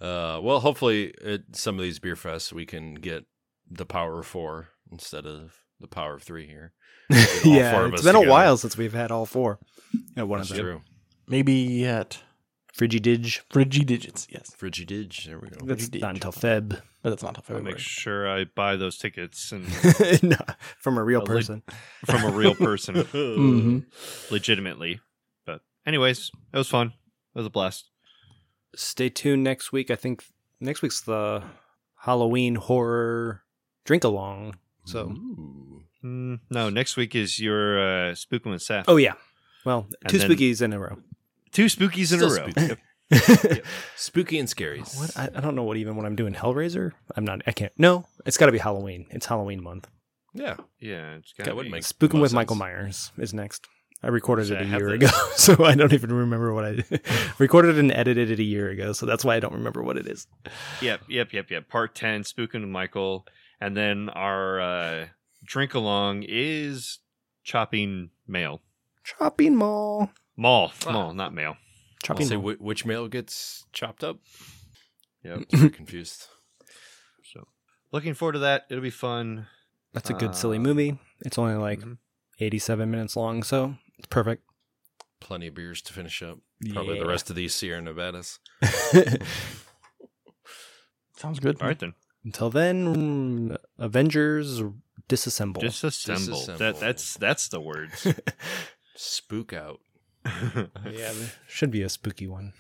Uh, well, hopefully, at some of these beer fests, we can get the power of four instead of the power of three here. all yeah, four of it's us been a while since we've had all four at one That's of them. true. Maybe at Frigidige. Frigi Digits. Yes, Frigidige. There we go. That's Frigidige. not until Feb. but that's not till I'll make sure I buy those tickets and no, from a real A lit- person. from a real person, hmm legitimately. But anyways, it was fun. It was a blast. Stay tuned next week. I think next week's the Halloween horror drink along. So, Mm, no, next week is your uh, spooking with Seth. oh yeah. Well, And two then- spookies in a row. two spookies in Still a row. spooky. Yep. Spooky and scary. What I, I don't know what even what I'm doing. Hellraiser. I'm not. I can't. No, it's got to be Halloween. It's Halloween month. Yeah. Yeah, it's gotta That would be. make Spooking with sense. Michael Myers is next. I recorded So it I a have year ago, so I don't even remember what I recorded and edited it a year ago. So that's why I don't remember what it is. Yep, yep, yep, yep. Part ten, spooking with Michael, and then our uh, drink along is chopping mail. Chopping mall. Mall, Ah. mall, not mail. I'll say mall. which mail gets chopped up. Yep. I'm confused. So, looking forward to that. It'll be fun. That's a good silly Uh, movie. It's only like Mhm. 87 minutes long, so it's perfect. Plenty of beers to finish up. Probably the rest of these Sierra Nevadas. Sounds good. All right then. Until then, Avengers disassemble. Disassemble. That that's that's the words. Spook out. yeah, should be a spooky one.